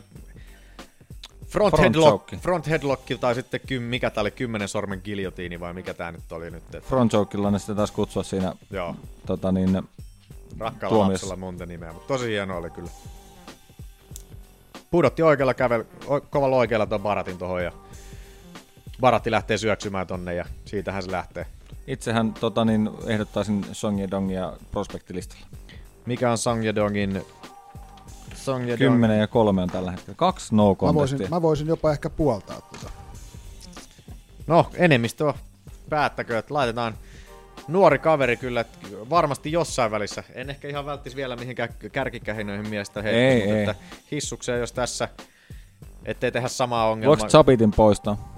front, Front headlock, front headlock tai sitten kym, mikä tää oli, kymmenen sormen giljotiini vai mikä tää nyt oli nyt. Et, Front chokeilla ne sitä taas kutsua siinä joo, tota niin, rakkaalla Tuomiossa. lapsella monta nimeä, mutta tosi hieno oli kyllä. Pudotti oikealla kävel, o, kovalla oikealla ton Baratin tohon ja Baratti lähtee syöksymään tonne ja siitähän se lähtee. itsehän tota niin, ehdottaisin Song ja Dongia prospektilistalla. Mikä on Sang Yadongin Song Yadong? 10 ja 3 on tällä hetkellä. Kaksi no Mä voisin, mä voisin jopa ehkä puoltaa tuota. No, enemmistö päättäkö, että laitetaan nuori kaveri kyllä, varmasti jossain välissä. En ehkä ihan välttis vielä mihinkään kärkikähinöihin miestä Ei, heittää, mutta ei. että hissukseen jos tässä, ettei tehdä samaa ongelmaa. Voiko Zabitin poistaa?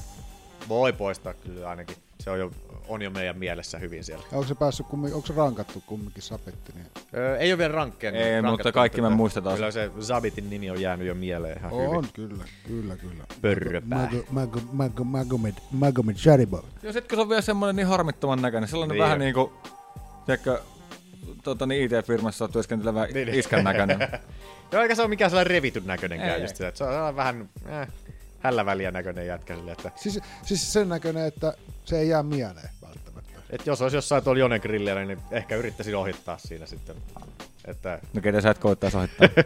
Voi poistaa kyllä ainakin. Se on jo, on jo meidän mielessä hyvin siellä. Ja onko se päässyt kummin, onko se rankattu kumminkin sapetti? Niin... Öö, ei ole vielä rankkeen. Ei, rankattu, mutta kaikki me että muistetaan Kyllä se Zabitin nimi on jäänyt jo mieleen ihan On, hyvin. kyllä, kyllä, kyllä. Pörröpää. Mago, Mago, Mago, Magomed, Magomed Sharibo. Ja sit kun se on vielä semmonen niin harmittoman näköinen, sellainen Niin vähän on. niinku, tiedätkö, tota, niin IT-firmassa työskentelevä Niin. iskän näköinen. Joo, eikä se ole mikään sellainen revityn näköinenkään Ei, just sitä. Se on vähän äh, hällä väliä näköinen jätkä sille, että Siis, siis sen näköinen, että se ei jää mieleen välttämättä. Et jos olisi jossain tuolla Jonen grillillä, niin ehkä yrittäisin ohittaa siinä sitten. Että No ketä sä et koittais ohittaa.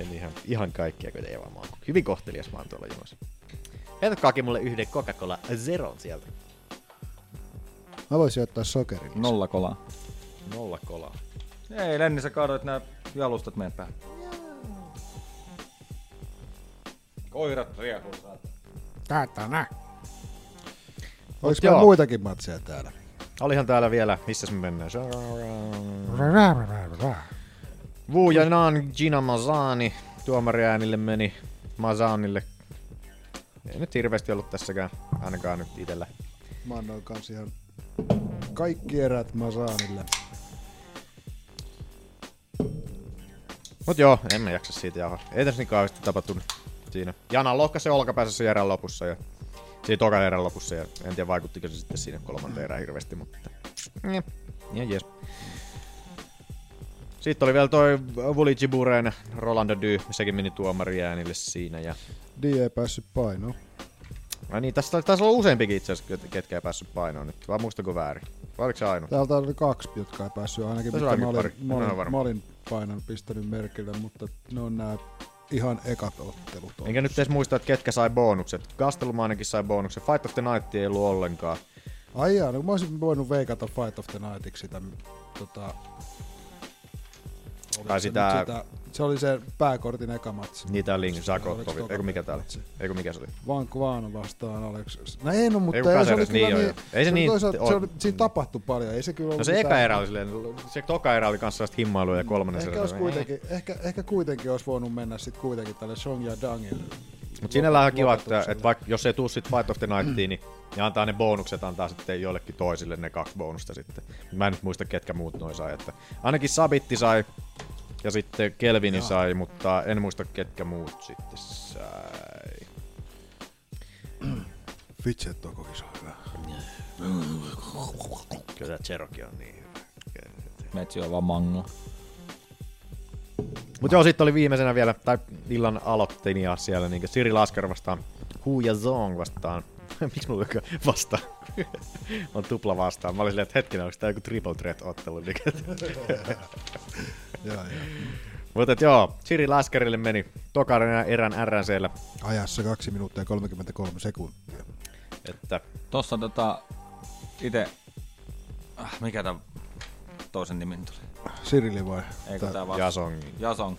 en ihan, ihan kaikkia kuitenkin vaan mä oon hyvin kohtelias mä oon tuolla jonossa. Heitätkö Kaki mulle yhden Coca-Cola Zeron sieltä? Mä voisin ottaa sokerin. Nolla kolaa. Nolla kolaa. Ei, Lenni, sä kaadoit nää jalustat meidän päälle. Koirat riehuu saatana. Saatana. Oliko joo. meillä muitakin matseja täällä? Olihan täällä vielä, missä me mennään? Wu ja Nan Gina Mazani. Tuomariäänille meni Mazanille. Ei nyt hirveästi ollut tässäkään, ainakaan nyt itellä. Mä annoin kans ihan kaikki erät Masanille. Mut joo, en mä jaksa siitä jaha. Ei tässä niin kauheasti tapahtunut siinä. Jana lohkasi olkapäässä erän lopussa ja siinä tokan erän lopussa ja en tiedä vaikuttiko se sitten siinä kolmanteen erään hirveästi, mutta ja, ja jes. Sitten oli vielä toi Vuli Jiburen Rolando Dy, sekin meni tuomariäänille siinä ja D ei päässyt painoon. Ai niin, tässä taisi olla useampikin itse asiassa, ket- ketkä ei päässyt painoon nyt. Vai muistako väärin? Vai oliko se ainoa? Täältä oli kaksi, jotka ei päässyt ainakin, mitä on mä olin, mä olin, mä olin painon pistänyt merkille, mutta ne on nämä ihan ekat ottelut. ollut. Enkä nyt edes muista, että ketkä sai bonukset. Gastelum ainakin sai bonuksen. Fight of the Night ei ollut ollenkaan. Ai jaa, no mä olisin voinut veikata Fight of the Nightiksi sitä tota, Tai sitä- sitä, se oli se pääkortin eka matsi. Niitä oli Oliko Zakottovi. toka Eikö mikä tää matsi? Eikö mikä se oli? Vancouver vastaan Alex. No ei no, mutta Ei kun ei, se oli Caceres, kyllä niin niin. Ei se niin- toisaalta- on- se oli, siinä tapahtui paljon, ei se kyllä No se eka erä oli silleen, se toka erä oli kanssa sellaista himmailua ja kolmannen Ehkä, olisi oli- kuitenkin, ehkä, ehkä kuitenkin olisi voinut mennä sit kuitenkin tälle Song ja Dangille. Mutta siinä on kiva, että, että vaikka jos ei tuu sit Fight of the Nightiin, niin, niin antaa ne bonukset, antaa sitten joillekin toisille ne kaksi bonusta sitten. Mä en nyt muista, ketkä muut noin sai. Että ainakin Sabitti sai ja sitten Kelvini sai, mutta en muista, ketkä muut sitten sai. Fidget on kokis on hyvä. Kyllä tämä Cherokee on niin hyvä. Metsi on vaan mango. Mutta joo, sitten oli viimeisenä vielä, tai illan aloittelija siellä, niin Siri Lasker vastaan Hu ja Zong vastaan. Miksi mulla on vastaan? on tupla vastaan. Mä olin silleen, että hetkinen, onko tää joku triple threat ottelu? Joo, joo. Mutta joo, Siri Laskerille meni tokan erän RNCllä, Ajassa 2 minuuttia ja 33 sekuntia. että Tossa tota, ite, ah, mikä tää toisen nimen tuli? Sirili vai? Eikö tää vaan? Jasong. Jasong.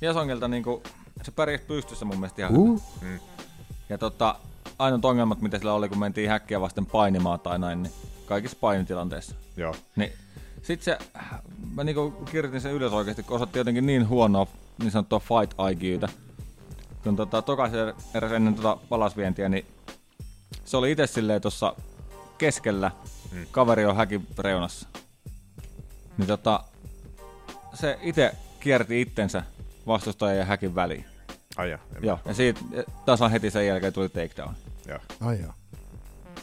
Jasongilta niinku, se pärjäsi pystyssä mun mielestä ihan Uh, hyvin. Ja tota, ainoat ongelmat, mitä sillä oli, kun mentiin häkkiä vasten painimaan tai näin, niin kaikissa painitilanteissa. Joo. Niin sit se, mä niinku kirjoitin sen ylös oikeesti, kun osoitti jotenkin niin huonoa niin sanottua fight IQtä. Kun tota, tokaisen eräs ennen tota palasvientiä, niin se oli itse silleen tuossa keskellä, mm. kaveri on häkin reunassa. Niin tota, se itse kierti itsensä vastustajan ja häkin väliin. Ai ja, Joo, ja siitä tasan heti sen jälkeen tuli takedown. Joo. ai joo.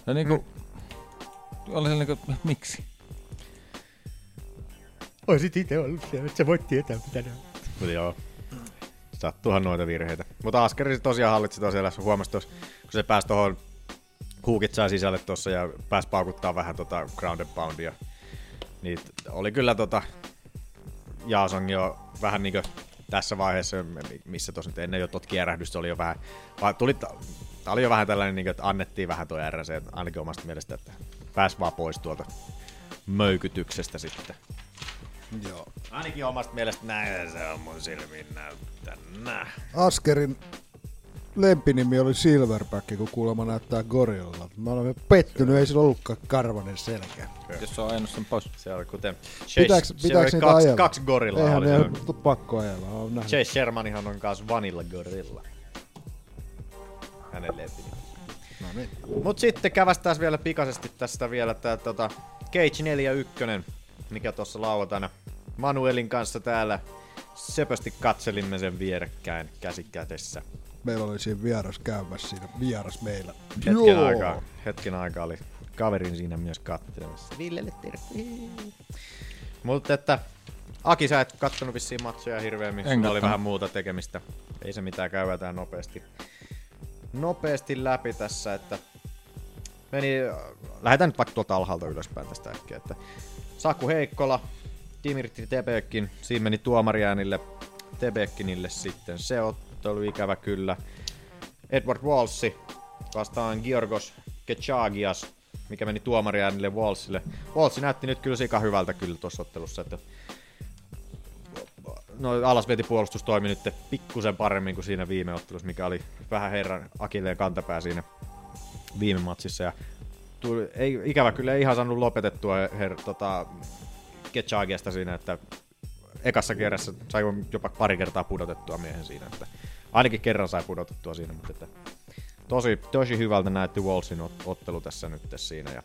Ja niinku, oli se niinku, miksi? Oisit itse ollut siellä, että sä voit tietää mitä ne on. Mutta joo, sattuuhan noita virheitä. Mutta Askeri se tosiaan hallitsi tosiaan, huomasi tuossa, kun se pääsi tuohon huukit sai sisälle tuossa ja pääsi paukuttaa vähän tota ground and poundia. Niin oli kyllä tota Jaasong jo vähän niinku tässä vaiheessa, missä tosi ennen jo tot kierähdystä oli jo vähän, vaan tuli, tää oli jo vähän tällainen, niinku, että annettiin vähän tuo RC, ainakin omasta mielestä, että pääsi vaan pois tuolta möykytyksestä sitten. joo. Ainakin omasta mielestä näin se on mun silmiin näyttänä. Askerin lempinimi oli Silverback, kun kuulemma näyttää gorilla. Mä olen pettynyt, ei sillä ollutkaan karvanen selkä. Jos se on ajanut sen pois. Se oli kuten... Pitääks, pitääks se niitä oli kaksi, ajella? kaksi gorillaa Eihän oli. ne ole pakko ajella. Chase Shermanihan on kanssa Vanilla Gorilla. Hänen lempinimi. No niin. Mut sitten kävästään vielä pikaisesti tästä vielä tää tota Cage 41, mikä tuossa lauantaina Manuelin kanssa täällä söpösti katselimme sen vierekkäin käsikädessä. Meillä oli siinä vieras käymässä siinä vieras meillä. Hetken aikaa, hetken aikaa oli kaverin siinä myös katselemassa. Villelle terkkuja. Mutta että Aki, sä et kattonut vissiin matsoja hirveämmin. En Sulla oli vähän muuta tekemistä. Ei se mitään, käydään nopeasti, nopeasti läpi tässä, että meni, lähdetään nyt vaikka tuolta alhaalta ylöspäin tästä äkkiä, että Saku Heikkola, Dimitri Tebekin, siinä meni tuomariäänille Tebekinille sitten. Se ottelu ikävä kyllä. Edward Walsi vastaan Georgos Kechagias, mikä meni tuomariäänille Walsille. Walsi näytti nyt kyllä sika hyvältä kyllä tuossa ottelussa, että no alasvetipuolustus toimi nyt pikkusen paremmin kuin siinä viime ottelussa, mikä oli vähän herran akilleen kantapää siinä viime matsissa. Ja tuli, ei, ikävä kyllä ei ihan saanut lopetettua her, tota, Kechagiasta siinä, että ekassa kerrassa sai jopa pari kertaa pudotettua miehen siinä, että ainakin kerran sai pudotettua siinä, mutta että tosi, tosi hyvältä näytti Walsin ot- ottelu tässä nyt siinä. Ja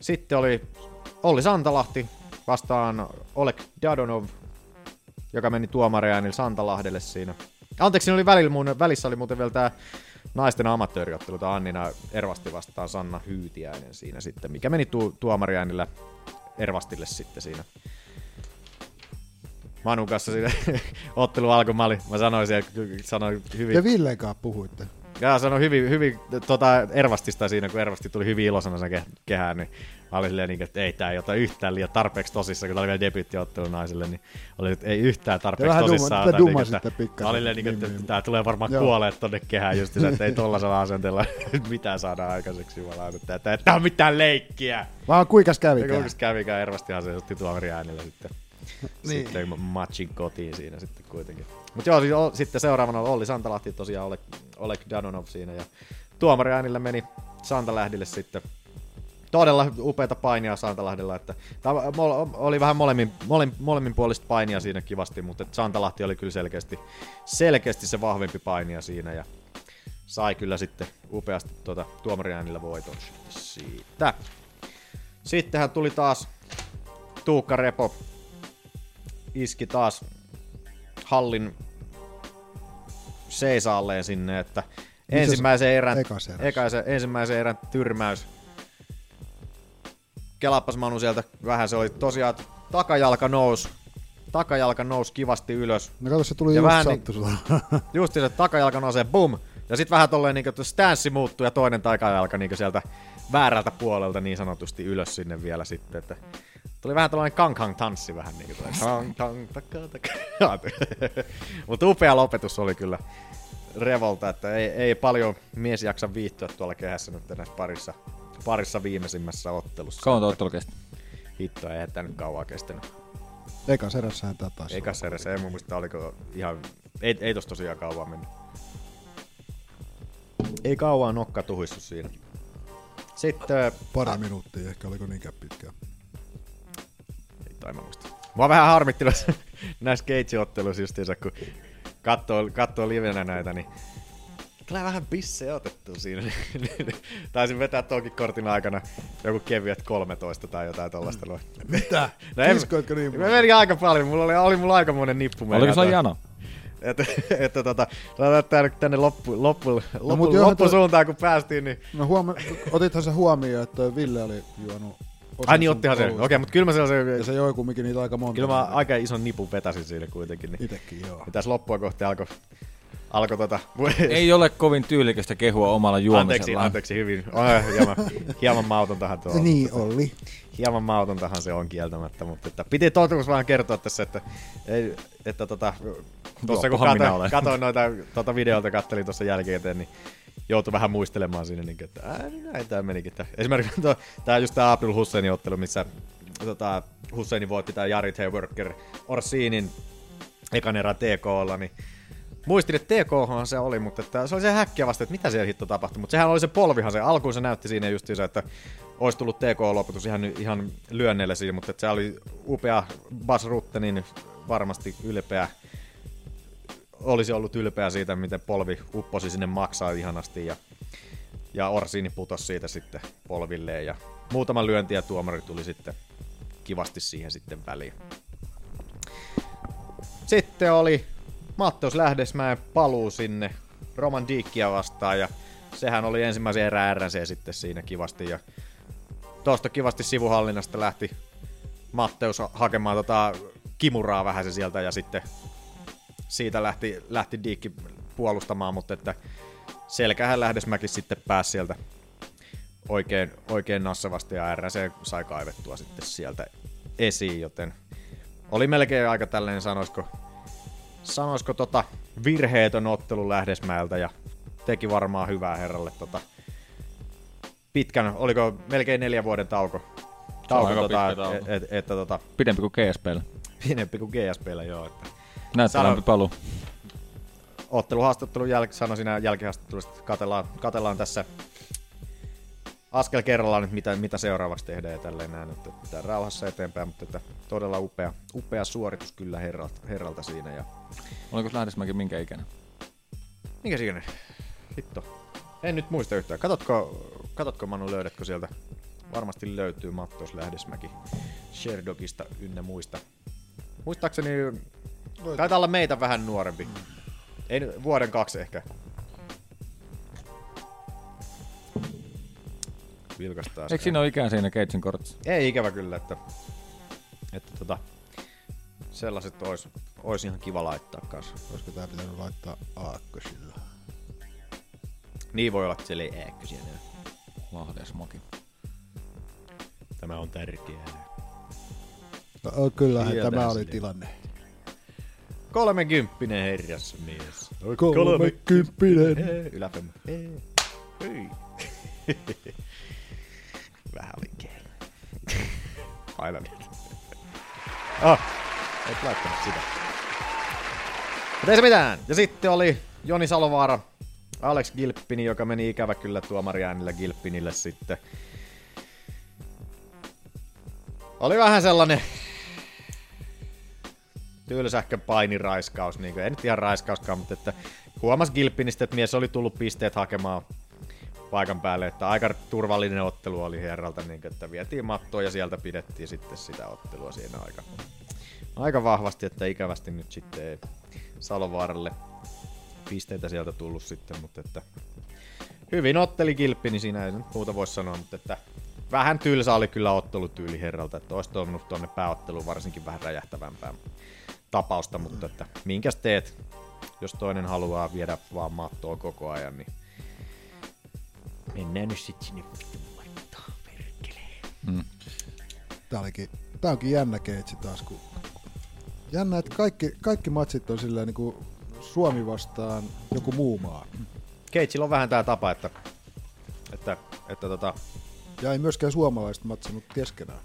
sitten oli Olli Santalahti vastaan Oleg Dadonov, joka meni tuomariäänillä Santalahdelle siinä. Anteeksi, oli välillä, muun, välissä oli muuten vielä tämä naisten amatööriottelu, tämä Annina Ervasti vastaan Sanna Hyytiäinen siinä sitten, mikä meni tu- tuomariäänillä Ervastille sitten siinä. Manun kanssa siinä ottelu alkoi, mä, olin, mä sanoin siellä, sanoin hyvin, Te Villen kanssa puhuitte. ja sanoi hyvin, hyvin tota, Ervastista siinä, kun Ervasti tuli hyvin ilosana sen ke- kehään, niin mä olin silleen, niin, että ei tää ei ota yhtään liian tarpeeksi tosissaan, kun tää oli vielä debyyttiottelu naisille, niin oli, että ei yhtään tarpeeksi vähän duma- tosissaan. niin, dumasitte että- pikkasen. Mä olin silleen, niin, Niin, että, niin. että tää tulee varmaan Joo. kuolee tonne kehään just että ei tollasella asenteella mitään saada aikaiseksi, jumalauta, että tää, tää on mitään leikkiä. Vaan kuinkas kävikään? kuinka kävikään Ervastihan se otti tuomari äänillä sitten. Niin. sitten matchin kotiin siinä sitten kuitenkin. Mutta joo, siis o- sitten seuraavana oli Olli Santalahti tosiaan Oleg, Oleg Danonov siinä ja tuomariäänillä meni Santalähdille sitten todella upeita painia Santalahdella, että oli vähän molemmin, molemmin, molemmin puolista painia siinä kivasti, mutta että Santalahti oli kyllä selkeästi, selkeästi se vahvempi painia siinä ja sai kyllä sitten upeasti tuota, tuomariäänillä voiton siitä. Sittenhän tuli taas Tuukka Repo, iski taas hallin seisaalleen sinne, että ensimmäisen erän, ekaisen, ensimmäisen erän tyrmäys. Kelappas Manu sieltä vähän, se oli tosiaan takajalka nousi, takajalka nousi kivasti ylös. No kato, se tuli Ja just vähän sattu sulla. Just se takajalka nousee, bum! Ja sitten vähän tolleen niinku stanssi muuttuu ja toinen takajalka niinku sieltä väärältä puolelta niin sanotusti ylös sinne vielä sitten, että tuli vähän tällainen kang tanssi vähän niinku toi. Kang kang taka taka. Mutta upea lopetus oli kyllä Revolta, että ei, ei paljon mies jaksa viihtyä tuolla kehässä nyt näissä parissa, parissa viimeisimmässä ottelussa. Kauan tuo ottelu kesti? Hitto, ei tämä nyt kauan kestänyt. Ekas erässähän tää taisi Eikä se edes, ei mun muista oliko ihan, ei, ei tossa tosiaan kauan mennyt. Ei kauan nokka tuhissu siinä. Sitten, Pari minuuttia, ehkä oliko niinkään pitkään. ei tai mä muista. Mua vähän harmitti näissä Cage-otteluissa justiinsa, kun katsoo, katsoo livenä näitä, niin tulee vähän pisse otettu siinä. Taisin vetää tuonkin kortin aikana joku kevyet 13 tai jotain tollaista. Mm. Mitä? No en- Kiskoitko niin Mä menin aika paljon, mulla oli, oli mulla aikamoinen nippu. Oliko toi. jano? Että, että tota, sanotaan, että tänne loppu, loppu, loppu, mut joo, loppusuuntaan kun päästiin, niin... No huoma- otithan se huomioon, että Ville oli juonut Ai niin ottihan se. Okei, mutta kyllä mä sellaisen... Ja se joi kumminkin niitä aika monta. Kyllä mä aika ison nipun vetäsin siinä kuitenkin. Niin, Itekin, joo. niin tässä loppua kohti alkoi alko tota... Ei ole kovin tyylikästä kehua omalla juomisella. Anteeksi, anteeksi, hyvin. Oh, hieman, hieman mautontahan tuo on. Niin oli. Hieman mautontahan se on kieltämättä, mutta että piti totuus vaan kertoa tässä, että, ei, että tota, tuossa kun minä katoin, noita tota videolta, kattelin tuossa jälkikäteen, niin joutui vähän muistelemaan siinä, niin, että ää, niin näin tämä menikin. Että Esimerkiksi tuo, tämä just tämä Abdul Husseinin ottelu, missä tota, Husseini voitti tämä Jarit Hayworker Orsinin ekan erän TKlla, niin muistin, että TKhan se oli, mutta että se oli se häkkiä vasta, että mitä siellä hitto tapahtui. Mutta sehän oli se polvihan, se alkuun se näytti siinä justiinsa, että olisi tullut TK-lopetus ihan, ihan lyönneille siinä, mutta että se oli upea Bas Ruttenin varmasti ylpeä olisi ollut ylpeä siitä, miten polvi upposi sinne maksaa ihanasti ja, ja Orsini putosi siitä sitten polvilleen ja muutama lyönti ja tuomari tuli sitten kivasti siihen sitten väliin. Sitten oli Matteus Lähdesmäen paluu sinne Roman Diikkiä vastaan ja sehän oli ensimmäisen erään RNC sitten siinä kivasti ja tuosta kivasti sivuhallinnasta lähti Matteus hakemaan tota kimuraa vähän se sieltä ja sitten siitä lähti, lähti Diikki puolustamaan, mutta että selkähän Lähdesmäki sitten pääsi sieltä oikein, oikein nassavasti ja RNC sai kaivettua sitten sieltä esiin, joten oli melkein aika tälleen sanoisiko, sanoisiko tota virheetön ottelu Lähdesmäeltä ja teki varmaan hyvää herralle tota pitkän, oliko melkein neljän vuoden tauko, tauko tota, tauko. et, et, että tota, Pidempi kuin GSPllä. pienempi kuin GSPllä joo, että Näyttävämpi Sano- paluu. otteluhaastattelun jäl- sanoin siinä jälkihaastattelussa, että katellaan, katellaan tässä askel kerrallaan nyt, mitä, mitä seuraavaksi tehdään ja tälleen näin, että pitää rauhassa eteenpäin, mutta että todella upea, upea suoritus kyllä herralta, herralta siinä. Ja... Oliko Lähdesmäki minkä ikäinen? Mikä siinä? Hitto. En nyt muista yhtään. Katotko, katotko Manu, löydätkö sieltä? Varmasti löytyy Mattos Lähdesmäki Sherdogista ynnä muista. Muistaakseni taitaa olla meitä vähän nuorempi. Ei vuoden kaksi ehkä. Vilkastaa. Eikö siinä ole ikään siinä Keitsin kortissa? Ei ikävä kyllä, että, että tota, sellaiset ois, ois ihan kiva laittaa kanssa. Olisiko tää pitänyt laittaa aakkosilla? Niin voi olla, että siellä ei ääkkösiä näy. Lahdesmaki. Tämä on tärkeää. No, kyllähän Sieltähän tämä oli tilanne. Kolmekymppinen herjas mies. Kolmekymppinen. Hei, Yläpemmä. Hei. Vähän gay. Aina niin. Ah, Et laittanut sitä. Mutta ei se mitään. Ja sitten oli Joni Salovaara, Alex Gilppini, joka meni ikävä kyllä tuomariäänillä Gilppinille sitten. Oli vähän sellainen tylsähkö painiraiskaus, niin kuin, ei nyt ihan raiskauskaan, mutta että huomas Gilppinistä, että mies oli tullut pisteet hakemaan paikan päälle, että aika turvallinen ottelu oli herralta, niin kuin, että vietiin mattoa ja sieltä pidettiin sitten sitä ottelua siinä aika, aika vahvasti, että ikävästi nyt sitten Salovaaralle pisteitä sieltä tullut sitten, mutta että hyvin otteli Kilppi, niin siinä ei nyt muuta voi sanoa, mutta että vähän tylsä oli kyllä ottelutyyli herralta, että olisi toivonut tuonne pääotteluun varsinkin vähän räjähtävämpää tapausta, mutta että minkäs teet, jos toinen haluaa viedä vaan mattoa koko ajan, niin mennään nyt sitten sinne vitun mattoon, perkele. Mm. Tää, olikin, tää onkin jännä keitsi taas, kun jännä, että kaikki, kaikki matsit on silleen niin kuin Suomi vastaan joku muu maa. Keitsillä on vähän tää tapa, että, että, että tota, Ja ei myöskään suomalaiset matsinut keskenään.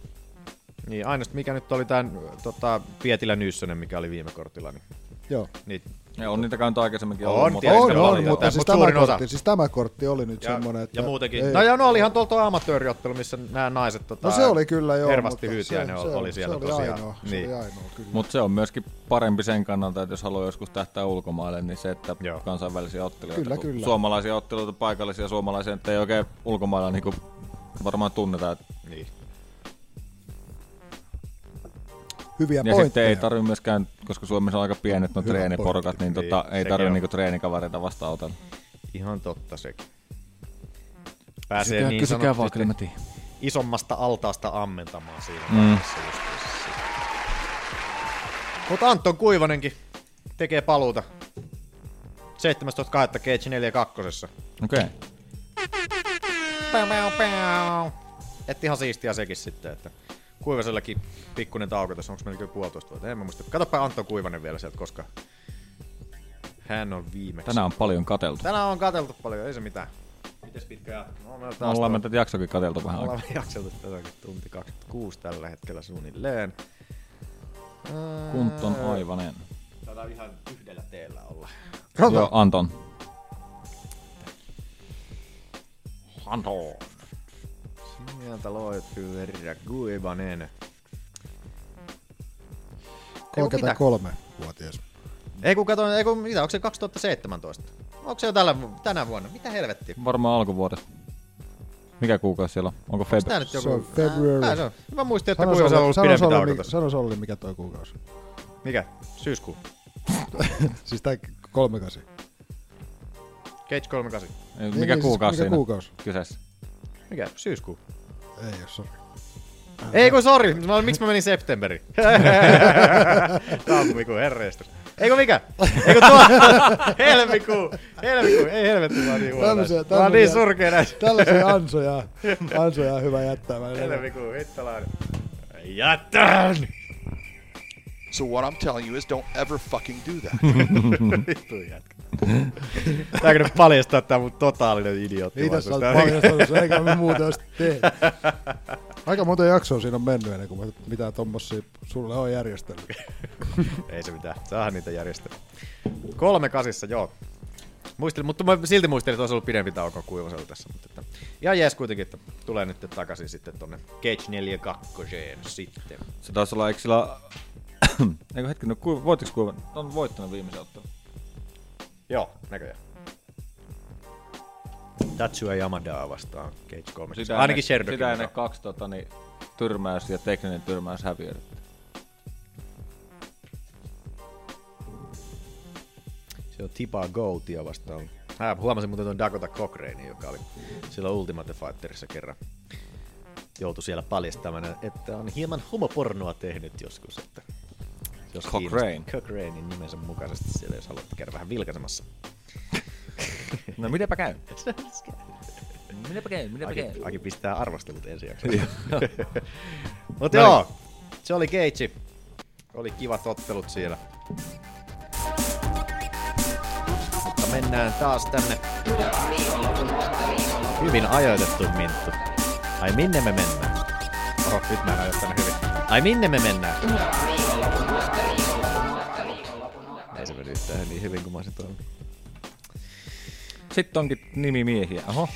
niin aina mikä nyt oli tää tota, Pietilä Nyssönen, mikä oli viime kortilla, niin, Joo. niin Ja on niitä käynyt aikaisemminkin On, ollut, mutta On, on, paljon, mutta mutta siis tämä, osa. kortti, siis tämä kortti oli nyt ja, semmoinen, että... ja muutenkin. Ei, No ja no olihan tuolta amatööriottelu, missä nämä naiset tota, no se oli kyllä joo, Hervasti mutta Hyytiäinen se, oli, se, oli siellä se oli tosiaan. Ainoa, Se niin. oli ainoa, kyllä. Mutta se on myöskin parempi sen kannalta, että jos haluaa joskus tähtää ulkomaille, niin se, että Joo. kansainvälisiä otteluita, Kyllä, kyllä. suomalaisia otteluita, paikallisia suomalaisia, että ei oikein ulkomailla niin varmaan tunneta. Et, niin. Hyviä ja sitten pointteja. ei tarvi myöskään, koska Suomessa on aika pienet no treeniporukat, pointti. niin, tota, ei sekin tarvi on. niinku treenikavereita vastaan otella. Ihan totta sekin. Pääsee niin kysykää vaan, isommasta altaasta ammentamaan siinä Mm. Mutta Anton Kuivanenkin tekee paluuta 17.2. Cage 4 kakkosessa. Okei. Okay. Päu. Et ihan siistiä sekin sitten, että Kuivasellakin pikkuinen tauko tässä, onko meillä kyllä puolitoista vuotta, en mä muista. Katsopa Antto Kuivanen vielä sieltä, koska hän on viimeksi. Tänään on paljon kateltu. Tänään on katseltu paljon, ei se mitään. Mites pitkä jatko? No, me Ollaan me tuo- tätä jaksokin kateltu vähän aikaa. Ollaan jakseltu tätäkin tunti 26 tällä hetkellä suunnilleen. Kunton Aivanen. Taitaa ihan yhdellä teellä olla. Joo, Anton. Anto. Sieltä löytyy verran Kuivanen. 33-vuotias. Ei kun kato, ei kun, mitä, onko se 2017? Onko se jo tällä, tänä vuonna? Mitä helvettiä? Varmaan alkuvuodesta. Mikä kuukausi siellä on? Onko Onko tää Feb? nyt joku... Se on February. Äh, se on. Mä muistin, että Sano Kuivasella on ollut sano, pidempi tauko sano Solli, mikä toi kuukausi. Mikä? Syyskuu. siis tää 38. Cage 38. Ei, Niin, Mikä niin, kuukausi siis mikä siinä kuukausi? kyseessä? Mikä? Syyskuu. Ei oo, sori. Ei kun sori, mä, miksi mä menin septemberi? Tammikuu, herreistus. Ei kun mikä? Ei kun tuo, helmikuu, helmikuu, ei helvetti vaan niin huono. Tämmösiä- näissä. Mä oon niin surkea näissä. Tällaisia ansoja, ansoja on hyvä jättää. välillä. Helmikuu, hittalainen. Jättään! So what I'm telling you is don't ever fucking do that. Vittu jätkä. Tääkö nyt paljastaa tää mun totaalinen idiootti? Mitä sä oot paljastanut sen, eikä me muuta olisi tehnyt. Aika monta jaksoa siinä on mennyt ennen kuin mä mitään tommosia sulle on järjestänyt. Ei se mitään, saahan niitä järjestää. Kolme kasissa, joo. Muistelin, mutta mä silti muistelin, että olisi ollut pidempi tauko kuivasella tässä. Mutta että, ihan jees kuitenkin, että tulee nyt takaisin sitten tonne Cage 4 2 sitten. Se taisi olla, eikö sillä... Eikö hetki, no ku, voittiko kuivan? On voittanut viimeisen ottelun. Joo, näköjään. Tatsuya Yamadaa vastaan Cage 3. Ainakin Sherdokin. Sitä ennen kaksi tota, niin, tyrmäys ja tekninen tyrmäys häviöitä. Se on Tipa Goatia vastaan. Mä huomasin muuten tuon Dakota Cochrane, joka oli silloin Ultimate Fighterissa kerran joutui siellä paljastamaan, että on hieman homopornoa tehnyt joskus. Että jos Cochrane. Cochranein nimensä mukaisesti siellä, jos haluat käydä vähän vilkaisemassa. No mitäpä käy? Mitäpä käy? Mitäpä Aki, käy? Aki pistää arvostelut ensi jaksossa. Mutta joo, se oli Cage. Oli kivat ottelut siellä. Mutta mennään taas tänne. Hyvin ajoitettu Minttu. Ai minne me mennään? Oho, nyt mä en ajoittanut hyvin. Ai minne me mennään? Yhtään niin hyvin kuin mä olisin toivonut. Sitten onkin nimimiehiä. Oho.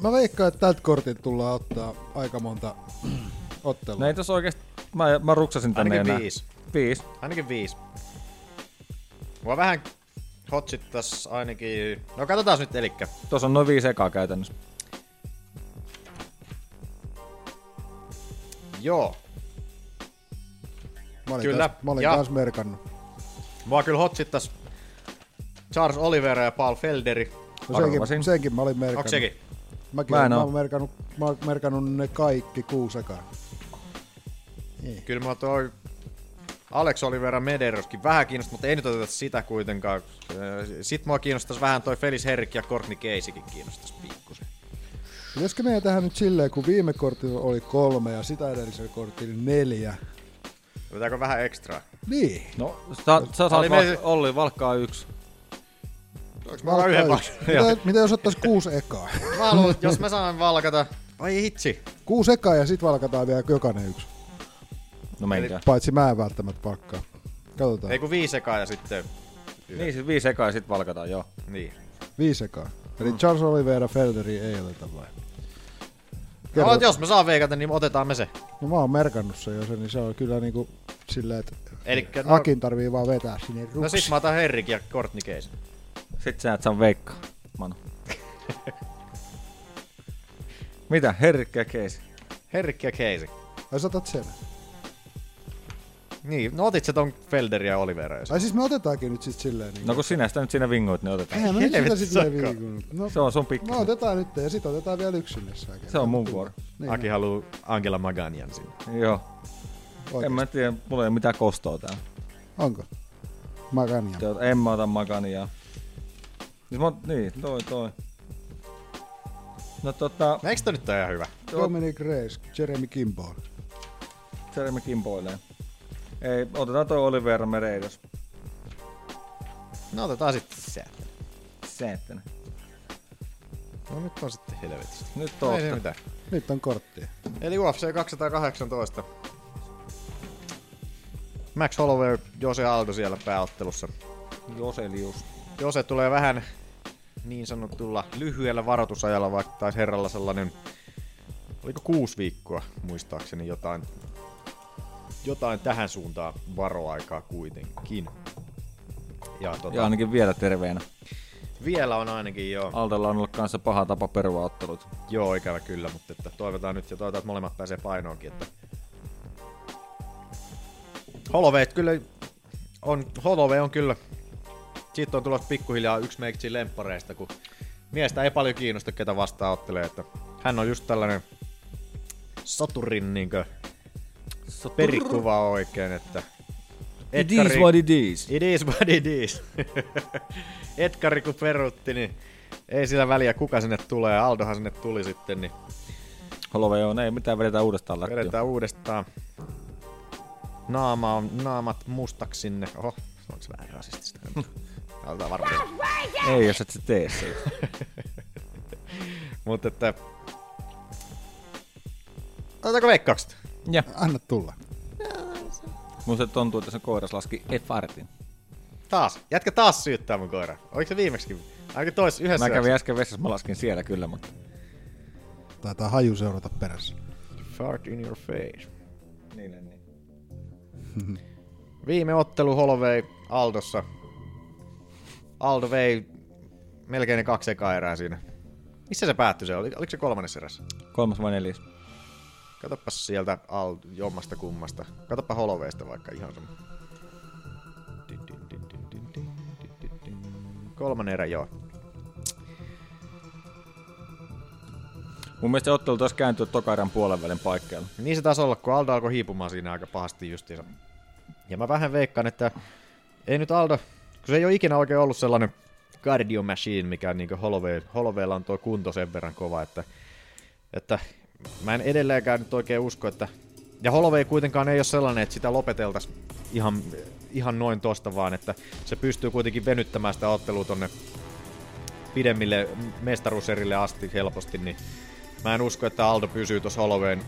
Mä veikkaan, että tältä kortilta tullaan ottaa aika monta ottelua. Ei tässä oikeesti... Mä, mä ruksasin tänne Ainakin enää. viisi. Viisi. Ainakin viisi. Mua vähän hotsittas ainakin... No katsotaan nyt elikkä. Tuossa on noin viisi ekaa käytännössä. Joo. Mä olin Kyllä. Kans, mä olin Ja- kans merkannut. Mua kyllä hotsittas Charles Oliveira ja Paul Felderi. No senkin, senkin mä olin merkannut. Onko sekin? Mäkin Mä en mä, oon merkannut, mä oon merkannut ne kaikki kuusi ekaa. Kyllä mä toi Alex Oliveira Mederoskin vähän kiinnostaa, mutta ei nyt oteta sitä kuitenkaan. Sitten mua kiinnostaisi vähän toi Felis Herrick ja Courtney Caseykin kiinnostaisi pikkusen. Pitäisikö meidän tähän nyt silleen, kun viime kortilla oli kolme ja sitä edellisellä kortilla neljä. Otetaanko vähän ekstraa? Niin. No, sä, sä saat me- Olli, valkkaa yksi. mä olla yhden yksi. mitä, mitä jos ottais kuusi ekaa? Mä haluan, jos mä saan valkata. Ai hitsi. Kuusi ekaa ja sit valkataan vielä jokainen yksi. No menkää. Paitsi mä en välttämättä palkkaa. Katsotaan. Ei kun viisi ekaa ja sitten... Niin, sit viisi ekaa ja sit valkataan, joo. Niin. Viisi ekaa. Eli Charles Oliveira Felderi ei oteta vai? No, jos mä saan veikata, niin otetaan me se. No mä oon merkannut sen jo sen, niin se on kyllä niinku silleen, että Elikkä no- Akin tarvii vaan vetää sinne ruksi. No sit mä otan Herrick ja Courtney Casey. Sit sä et saa veikkaa, Manu. Mitä? Herkkä keisi. Herrick ja Casey. Ai sä otat sen. Niin, no otit sä ton Felderi ja Oliveira. jos- Ai siis me otetaankin nyt sit silleen niin. No kun sinä sitä nyt siinä vingoit, niin otetaan. Eihän me nyt sitä silleen sakko. viikon. No, Se on sun pikku. No otetaan nyt ja sit otetaan vielä yksi sinne säkeen. Se on mun vuoro. Niin, Aki haluu Angela Maganian sinne. Joo. Oikeesti. En mä tiedä, mulla ei ole mitään kostoa täällä. Onko? Magania. Joo, En mä ota Magania. Siis mä, niin, toi toi. No tota... Eikö toi nyt ole ihan hyvä? Dominic Reyes, Jeremy Kimball. Jeremy kimpoilee. Ei, otetaan toi Oliver Mereidos. No otetaan sitten se. Säättänä. No nyt on sitten helvetistä. Nyt No ei se mitään. Nyt on korttia. Eli UFC 218. Max Holloway, Jose Aldo siellä pääottelussa. Joselius. Jose tulee vähän niin sanotulla lyhyellä varoitusajalla, vaikka taisi herralla sellainen, oliko kuusi viikkoa muistaakseni jotain, jotain tähän suuntaan varoaikaa kuitenkin. Ja, tota, Ja ainakin vielä terveenä. vielä on ainakin jo. Altolla on ollut kanssa paha tapa perua ottelut. Joo, ikävä kyllä, mutta että toivotaan nyt ja toivotaan, että molemmat pääsee painoonkin. Että... Holloway kyllä on, Holloway on kyllä, siitä on tulossa pikkuhiljaa yksi meiksi lemppareista, kun miestä ei paljon kiinnosta, ketä vastaan ottelee, että hän on just tällainen soturin niinkö perikuva oikein, että It is what it is. It is what it is. Edkari kun perutti, niin ei sillä väliä kuka sinne tulee. Aldohan sinne tuli sitten, niin Holloway on, ei mitään vedetään uudestaan lättyä. vedetään uudestaan. Naama on, naamat mustaksi sinne. Oho, onko se vähän rasistista? Aletaan varmaan. Ei, jos et sä tee sitä. Mutta että... Otetaanko veikkaukset? Ja. Anna tulla. Musta tuntuu, että se koiras laski F-fartin. Taas. Jätkä taas syyttää mun koira. Oliko se viimeksikin? Ainakin tois yhdessä. Mä kävin äsken vessassa, mä laskin siellä kyllä, mutta... Taitaa haju seurata perässä. Fart in your face. Niin, niin. Viime ottelu Holloway Aldossa. Aldo vei melkein ne kaksi ekaa erää siinä. Missä se päättyi se? Oli, oliko se kolmannessa erässä? Kolmas vai neljäs? Katoppas sieltä Aldo, jommasta kummasta. Katoppa Hollowaysta vaikka ihan sama. Kolmannen erä, joo. Mun mielestä ottelu taas kääntyä tokaiden puolen välin paikkeilla. Niin se taisi olla, kun Aldo alkoi hiipumaan siinä aika pahasti justiinsa. Ja mä vähän veikkaan, että ei nyt Aldo, kun se ei ole ikinä oikein ollut sellainen cardio machine, mikä niin Holloway, Hollowaylla on tuo kunto sen verran kova, että, että mä en edelleenkään nyt oikein usko, että ja Holloway kuitenkaan ei ole sellainen, että sitä lopeteltaisiin ihan, ihan noin tosta vaan, että se pystyy kuitenkin venyttämään sitä ottelua tonne pidemmille mestaruuserille asti helposti, niin mä en usko, että Aldo pysyy tuossa Hollowayn,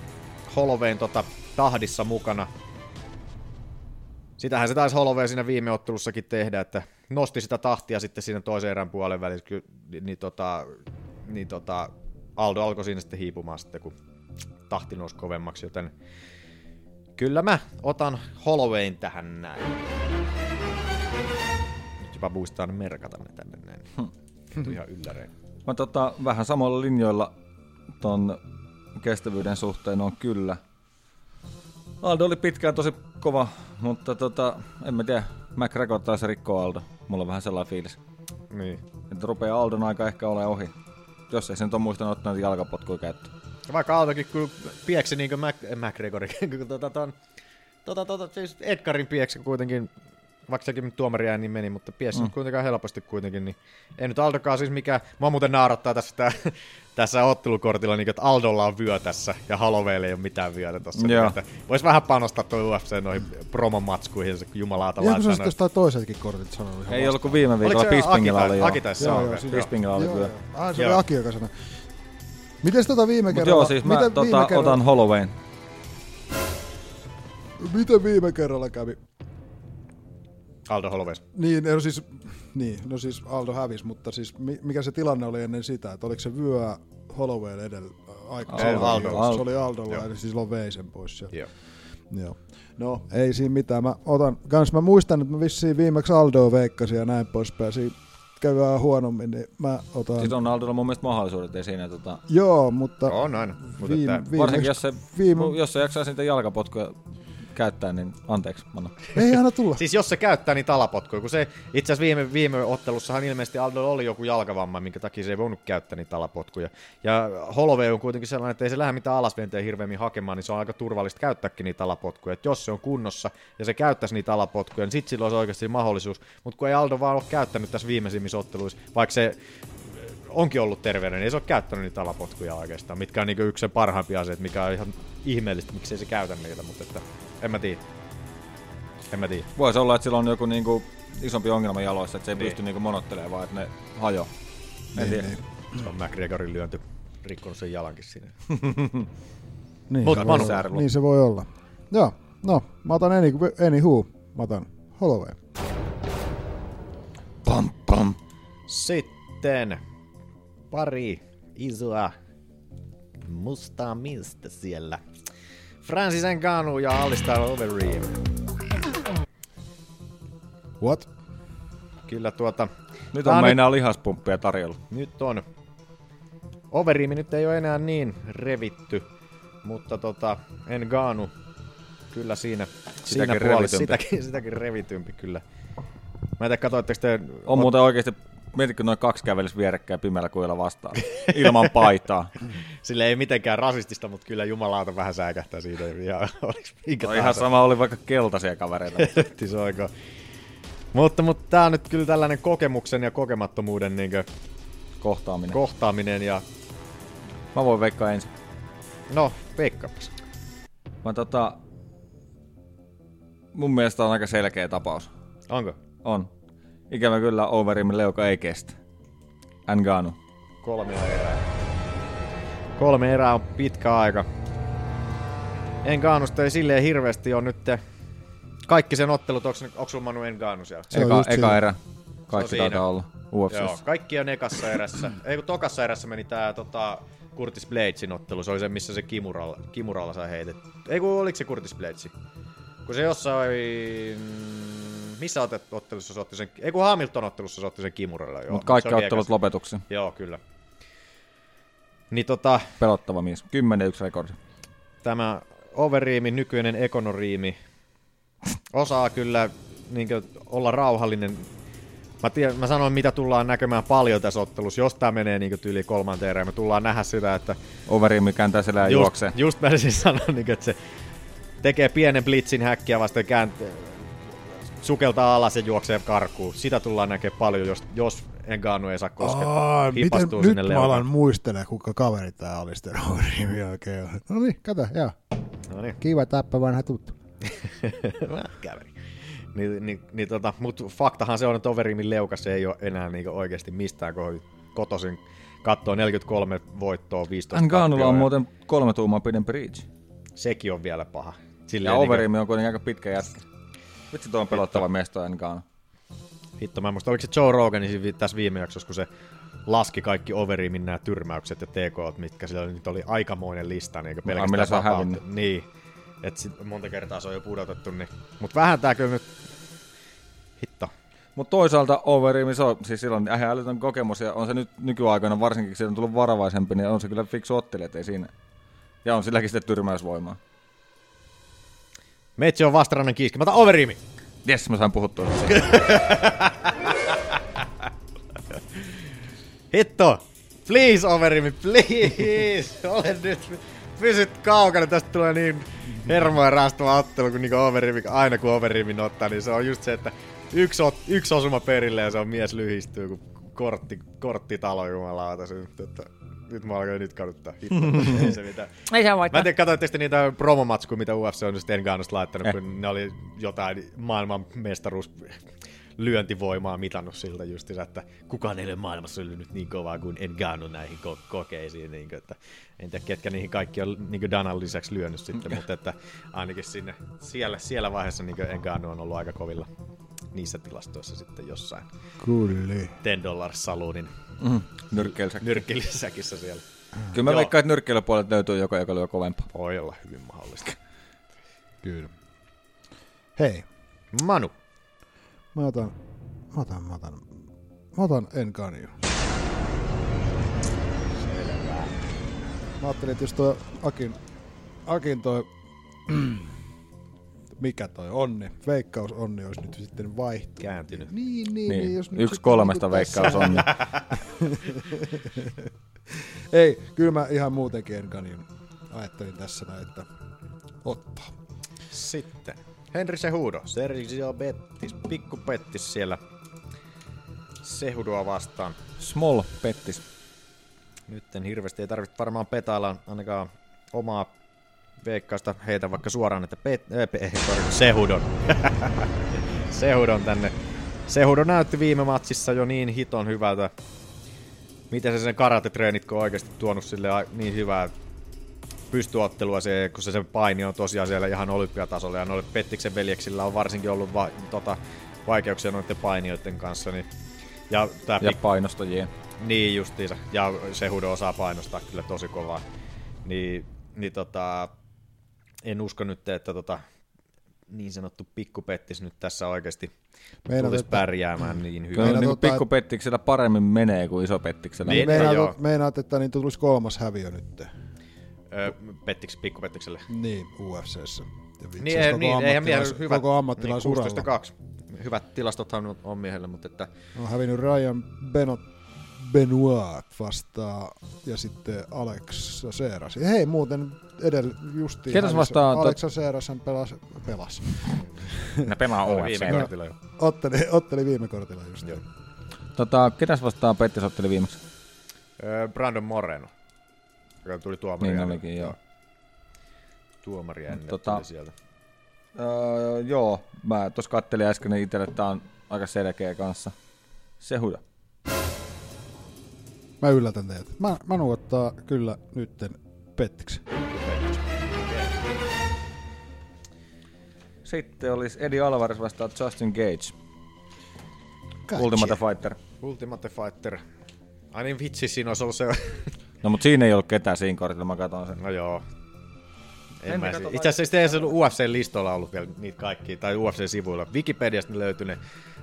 Hollowayn tota, tahdissa mukana. Sitähän se taisi Holloway siinä viime ottelussakin tehdä, että nosti sitä tahtia sitten siinä toisen erän puolen välissä, niin, tota, niin tota, Aldo alkoi siinä sitten hiipumaan sitten, kun tahti nousi kovemmaksi, joten kyllä mä otan Hollowayn tähän näin. Nyt jopa muistaa merkata ne tänne näin. Hm. ihan ylläreen. Mä tota, vähän samalla linjoilla ton kestävyyden suhteen on kyllä. Aldo oli pitkään tosi kova, mutta tota, en mä tiedä, McGregor taisi rikkoa Aldo. Mulla on vähän sellainen fiilis. Niin. Että rupeaa Aldon aika ehkä ole ohi. Jos ei se nyt ole muistanut ottaa jalkapotkuja käyttöön. Vaikka Aldokin kyllä pieksi niin kuin Mac, McGregorin, kun tota, ton, tota, tota, siis Edgarin pieksi kuitenkin, vaikka sekin nyt tuomaria niin meni, mutta piesi mm. kuitenkaan helposti kuitenkin, niin ei nyt Aldokaan siis mikä, mua muuten naarattaa tässä, tää, tässä ottelukortilla, niin, että Aldolla on vyö tässä ja Hollowaylla ei ole mitään vyötä tossa. Niin, että vois vähän panostaa tuo UFC noihin promomatskuihin, se jumalauta. Eikö se jostain toisetkin kortit sanonut? Ei ollut kuin viime viikolla Bispingillä oli. Aki taisi sanoa. Bispingillä oli vyö. Ah, se oli Aki, joka sanoi. Miten tota viime kerralla? joo, siis mä miten tota, kerralla, otan Hollowayn. Miten viime kerralla kävi? Aldo Holloway. Niin, no siis, niin, no siis Aldo hävisi, mutta siis mikä se tilanne oli ennen sitä, että oliko se vyö Holloway edellä aikaisemmin? Aldo. Aldo. Se oli Aldolla, eli siis silloin vei sen pois sieltä. Joo. Joo. No, ei siinä mitään. Mä otan, kans mä muistan, että mä vissiin viimeksi Aldoa veikkasin ja näin poispäin. Siinä käy vähän huonommin, niin mä otan... Siis on Aldolla mun mielestä mahdollisuudet, ei siinä tota... Joo, mutta... On aina. Mutta viime, että... Varsinkin jos se, viime... jos se jaksaa niitä jalkapotkuja käyttää, niin anteeksi, Manna. Ei anna tulla. siis jos se käyttää niin talapotkuja, kun se itse asiassa viime, viime ottelussahan ilmeisesti Aldo oli joku jalkavamma, minkä takia se ei voinut käyttää niitä talapotkuja. Ja Holloway on kuitenkin sellainen, että ei se lähde mitään alasventeen hirveämmin hakemaan, niin se on aika turvallista käyttääkin niitä talapotkuja. Et jos se on kunnossa ja se käyttäisi niitä talapotkuja, niin sitten sillä olisi oikeasti mahdollisuus. Mutta kun ei Aldo vaan ole käyttänyt tässä viimeisimmissä otteluissa, vaikka se onkin ollut terveenä, niin ei se ole käyttänyt niitä talapotkuja oikeastaan, mitkä on niinku yksi se parhaimpia asioita, mikä on ihan ihmeellistä, miksi ei se käytä niitä, mutta että en mä tiedä. En mä tiedä. Voisi olla, että sillä on joku niinku isompi ongelma jaloissa, että se ei Niin. pysty niinku monottelemaan, vaan että ne hajo. En Niin, tiedä. niin. Se on McGregorin lyönty, rikkonut sen jalankin sinne. Niin, Mut se Manu- voi olla. niin se voi olla. Joo, no, mä otan any, anywho, mä otan Holloway. Pam, pam. Sitten pari isoa mustaa miestä siellä. Francis Ngannou ja Alistair Overeem. What? Kyllä tuota... Nyt on nyt- meinaa lihaspumppia tarjolla. Nyt on. Overeemi nyt ei ole enää niin revitty, mutta tota, Ngannou kyllä siinä, siinä Sitäkin puolessa, revitympi. sitäkin, sitäkin revitympi kyllä. Mä en tiedä, katsoitteko te... On muuten oikeasti, mietitkö noin kaksi kävelis vierekkäin pimeällä kujalla vastaan. Ilman paitaa. Sille ei mitenkään rasistista, mutta kyllä jumalauta vähän säikähtää siitä. Ja minkä No ihan sama oli vaikka keltaisia kavereita. Soiko. Mutta, mutta tää on nyt kyllä tällainen kokemuksen ja kokemattomuuden niin Kohtaaminen. kohtaaminen ja Mä voin veikkaa ensin. no, veikkaapas. Mä tota... Mun mielestä on aika selkeä tapaus. Onko? On. Ikävä kyllä Overeemin leuka ei kestä. Ngannou. Kolme erää. Kolme erää on pitkä aika. Engaanusta ei silleen hirveästi on nyt kaikki sen ottelut, onko, onko sulla Manu Engaanu siellä? Se Eka, eka siinä. erä. Kaikki taitaa olla Joo, kaikki on ekassa erässä. Ei kun tokassa erässä meni tää tota, Curtis Bladesin ottelu. Se oli se, missä se Kimuralla, Kimuralla sai heitetty. Ei kun oliko se Curtis Bladesi? Kun se jossain... Missä ottelussa se otti sen... Ei kun Hamilton ottelussa se otti sen Kimuralla. Joo, Mutta kaikki oli ottelut lopetuksi. Joo, kyllä. Niin tota, Pelottava mies. 10-1 rekordi. tämä Overeemin nykyinen Ekonoriimi osaa kyllä niin olla rauhallinen. Mä, tiedän, mä sanoin, mitä tullaan näkemään paljon tässä ottelussa. Jos tää menee niin tyyli kolmanteen erään, me tullaan nähdä sitä, että Overeemi kääntää selää just, juoksee. just mä siis sanoin, niin että se tekee pienen blitzin häkkiä vasten kääntää, sukeltaa alas ja juoksee karkuun. Sitä tullaan näkemään paljon, jos, jos Ngannou ei saa koskettaa. Aa, miten, nyt sinne mä leukaan. alan muistella, kuka kaveri tää oli sitten Overeemin oikein. No niin, kato, joo. No niin. Kiva tappa vanha tuttu. Mä käveli. Niin, niin, niin tota, mut faktahan se on, että Overeemin leukas ei ole enää niinku oikeasti mistään ko- kotoisin kattoo 43 voittoa, 15 Ngannoulla on muuten kolme tuumaa pidempi reach. Sekin on vielä paha. Ja Silleen niinku- Overeemi on kuitenkin aika pitkä jätkä. Vitsi, tuo on pelottava mies toi Ngannou. Hitto, mä en muista, oliko se Joe Rogan niin tässä viime jaksossa, kun se laski kaikki Overimin nämä tyrmäykset ja TK, mitkä sillä oli, oli aikamoinen lista, niin se on pelkästään vapaut- Niin, että sit monta kertaa se on jo pudotettu, niin. Mutta vähän tää kyllä nyt, hitto. Mutta toisaalta Overeem, se on siis silloin ihan älytön kokemus, ja on se nyt nykyaikana, varsinkin kun siitä on tullut varovaisempi, niin on se kyllä fiksu ottelija, et ei siinä. Ja on silläkin sitten tyrmäysvoimaa. Meitsi on vastarannan kiiski, mä otan Overimi. Jes, mä sain puhuttua. Hitto! Please, Overimi, please! Ole nyt, pysyt kaukana, tästä tulee niin hermoja raastava ottelu, kun niinku Overimi, aina kun Overimi ottaa, niin se on just se, että yksi, ot, yksi osuma perille ja se on mies lyhistyy, kun kortti, korttitalo jumalauta. Se, että, nyt mä alkan nyt kaduttaa. Hitto, ei se mitään. Ei se Mä en voittaa. tiedä, katsoitteko niitä promomatskuja, mitä UFC on sitten Enganosta laittanut, Eh. kun ne oli jotain maailman mestaruus lyöntivoimaa mitannut siltä justiinsa, että kukaan ei ole maailmassa lyönyt niin kovaa kuin Engano näihin ko- kokeisiin. Niin kuin, että en tiedä, ketkä niihin kaikki on niin Danan lisäksi lyönyt sitten, mutta että ainakin sinne, siellä, siellä vaiheessa niin Engano on ollut aika kovilla niissä tilastoissa sitten jossain. Kyllä. 10 dollars saluunin Mm, nyrkkeilysäkki. nyrkkelisäkissä siellä. Kyllä mä Joo. veikkaan, että nyrkkeilypuolet löytyy joka, joka lyö kovempaa. Voi olla hyvin mahdollista. Kyllä. Hei, Manu. mä otan, mä otan, mä otan, mä otan Enganio. Mä ajattelin, että jos toi Akin, Akin toi, mikä toi onni, veikkaus onni olisi nyt sitten vaihtunut. Kääntynyt. Niin, niin, niin, Niin, jos nyt yksi kolmesta veikkaus on. Ei, kyllä mä ihan muutenkin Enganion ajattelin tässä näin, että ottaa. Sitten. Henry Sehudo, Sergio Bettis, pikku Bettis siellä Sehudoa vastaan. Small pettis. Nyt en hirveästi ei tarvitse varmaan petailla ainakaan omaa veikkausta heitä vaikka suoraan, että pet, äh, pe, sorry, Sehudon. Sehudon tänne. Sehudo näytti viime matsissa jo niin hiton hyvältä. Miten se sen karatetreenit on oikeasti tuonut sille niin hyvää pystyottelua, se, kun se, se paini on tosiaan siellä ihan olympiatasolla ja noille Pettiksen veljeksillä on varsinkin ollut va, tota, vaikeuksia noiden painijoiden kanssa. Niin, ja tää Ja pik- painostajien. niin justiinsa. Ja se Hudo osaa painostaa kyllä tosi kovaa. Niin, niin tota, en usko nyt, että tota, niin sanottu pikkupettis nyt tässä oikeasti Meinaat, tulisi että- pärjäämään niin hyvin. Kyllä Meinaat niin ottaa- pikku pettiksellä paremmin menee kuin iso pettiksellä. Niin, meinaat, joo. meinaat, että niin tulisi kolmas häviö nyt. Öö, Pettiksi, pikkupettikselle. Niin, UFCssä. Vitsi, Niin, jos ei, koko niin eihän miehellä ammattilais- hyvät, Koko ammattilaisuralla. niin 16-2. Hyvät tilastothan on miehellä, mutta että On hävinnyt Ryan Benot Benoit vastaa ja sitten Alex Seras. Ja hei muuten edellä justiin. Ketäs tot- Alex Seras hän pelasi, pelasi. Ne pelaa viime UFC. kortilla jo. Otteli, otteli viime kortilla just. Joo. Tota, ketäs vastaan Pettis otteli viimeksi? Brandon Moreno, joka tuli tuomari. Niin olikin, joo. Tuomari ennen Tota- tuli sieltä. Öö, joo, mä tuossa kattelin äsken, niin itselle tää on aika selkeä kanssa. Sehuda. Mä yllätän teidät. Mä, Manu ottaa kyllä nytten Pettiksi. Sitten olisi Eddie Alvarez vastaan Justin Gage. Gotcha. Ultimate Fighter. Ultimate Fighter. Ai niin vitsi, siinä olisi ollut se... No mut siinä ei ollut ketään siinä kortilla, mä katson sen. no joo. En En mä, kato itse asiassa ei se UFC-listoilla ollut vielä niitä kaikkia, tai UFC-sivuilla. Wikipediasta ne löytyi ne,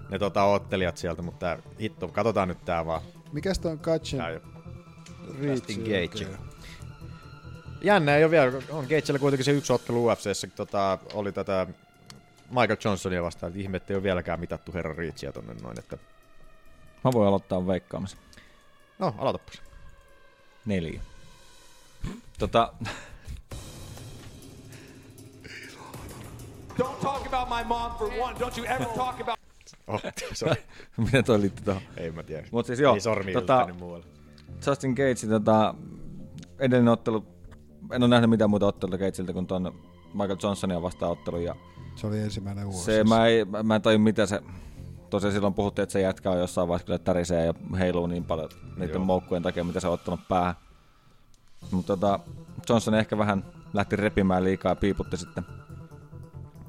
ne tota, ottelijat sieltä, mutta tää, hitto, katsotaan nyt tää vaan. Mikäs tää on Katchen Tää jo. Reach? Justin Gage. Jännä ei ole vielä, on Gagella kuitenkin se yksi ottelu UFCssä, tota, oli tätä Michael Johnsonia vastaan, että ihme, että ei ole vieläkään mitattu herran Reachia tonne noin, että Mä voin aloittaa veikkaamisen. no, aloitapas. Neljä. Tota, Don't talk about my mom for one. Don't you ever talk about. Oh, sorry. miten toi liittyy tuohon? ei mä tiedä. Mut siis joo, Ei sormi tota- muualle. Justin Gage, tota, edellinen ottelu, en ole nähnyt mitään muuta ottelua Gageilta kuin tuon Michael Johnsonia vastaan ottelu. Ja Se oli ensimmäinen UFC. se, mä, ei, mä en tajua mitä se, tosiaan silloin puhuttiin, että se jätkä on jossain vaiheessa kyllä tärisee ja heiluu niin paljon niiden Joo. moukkujen takia, mitä se on ottanut päähän. Mutta tota, Johnson ehkä vähän lähti repimään liikaa ja piiputti sitten.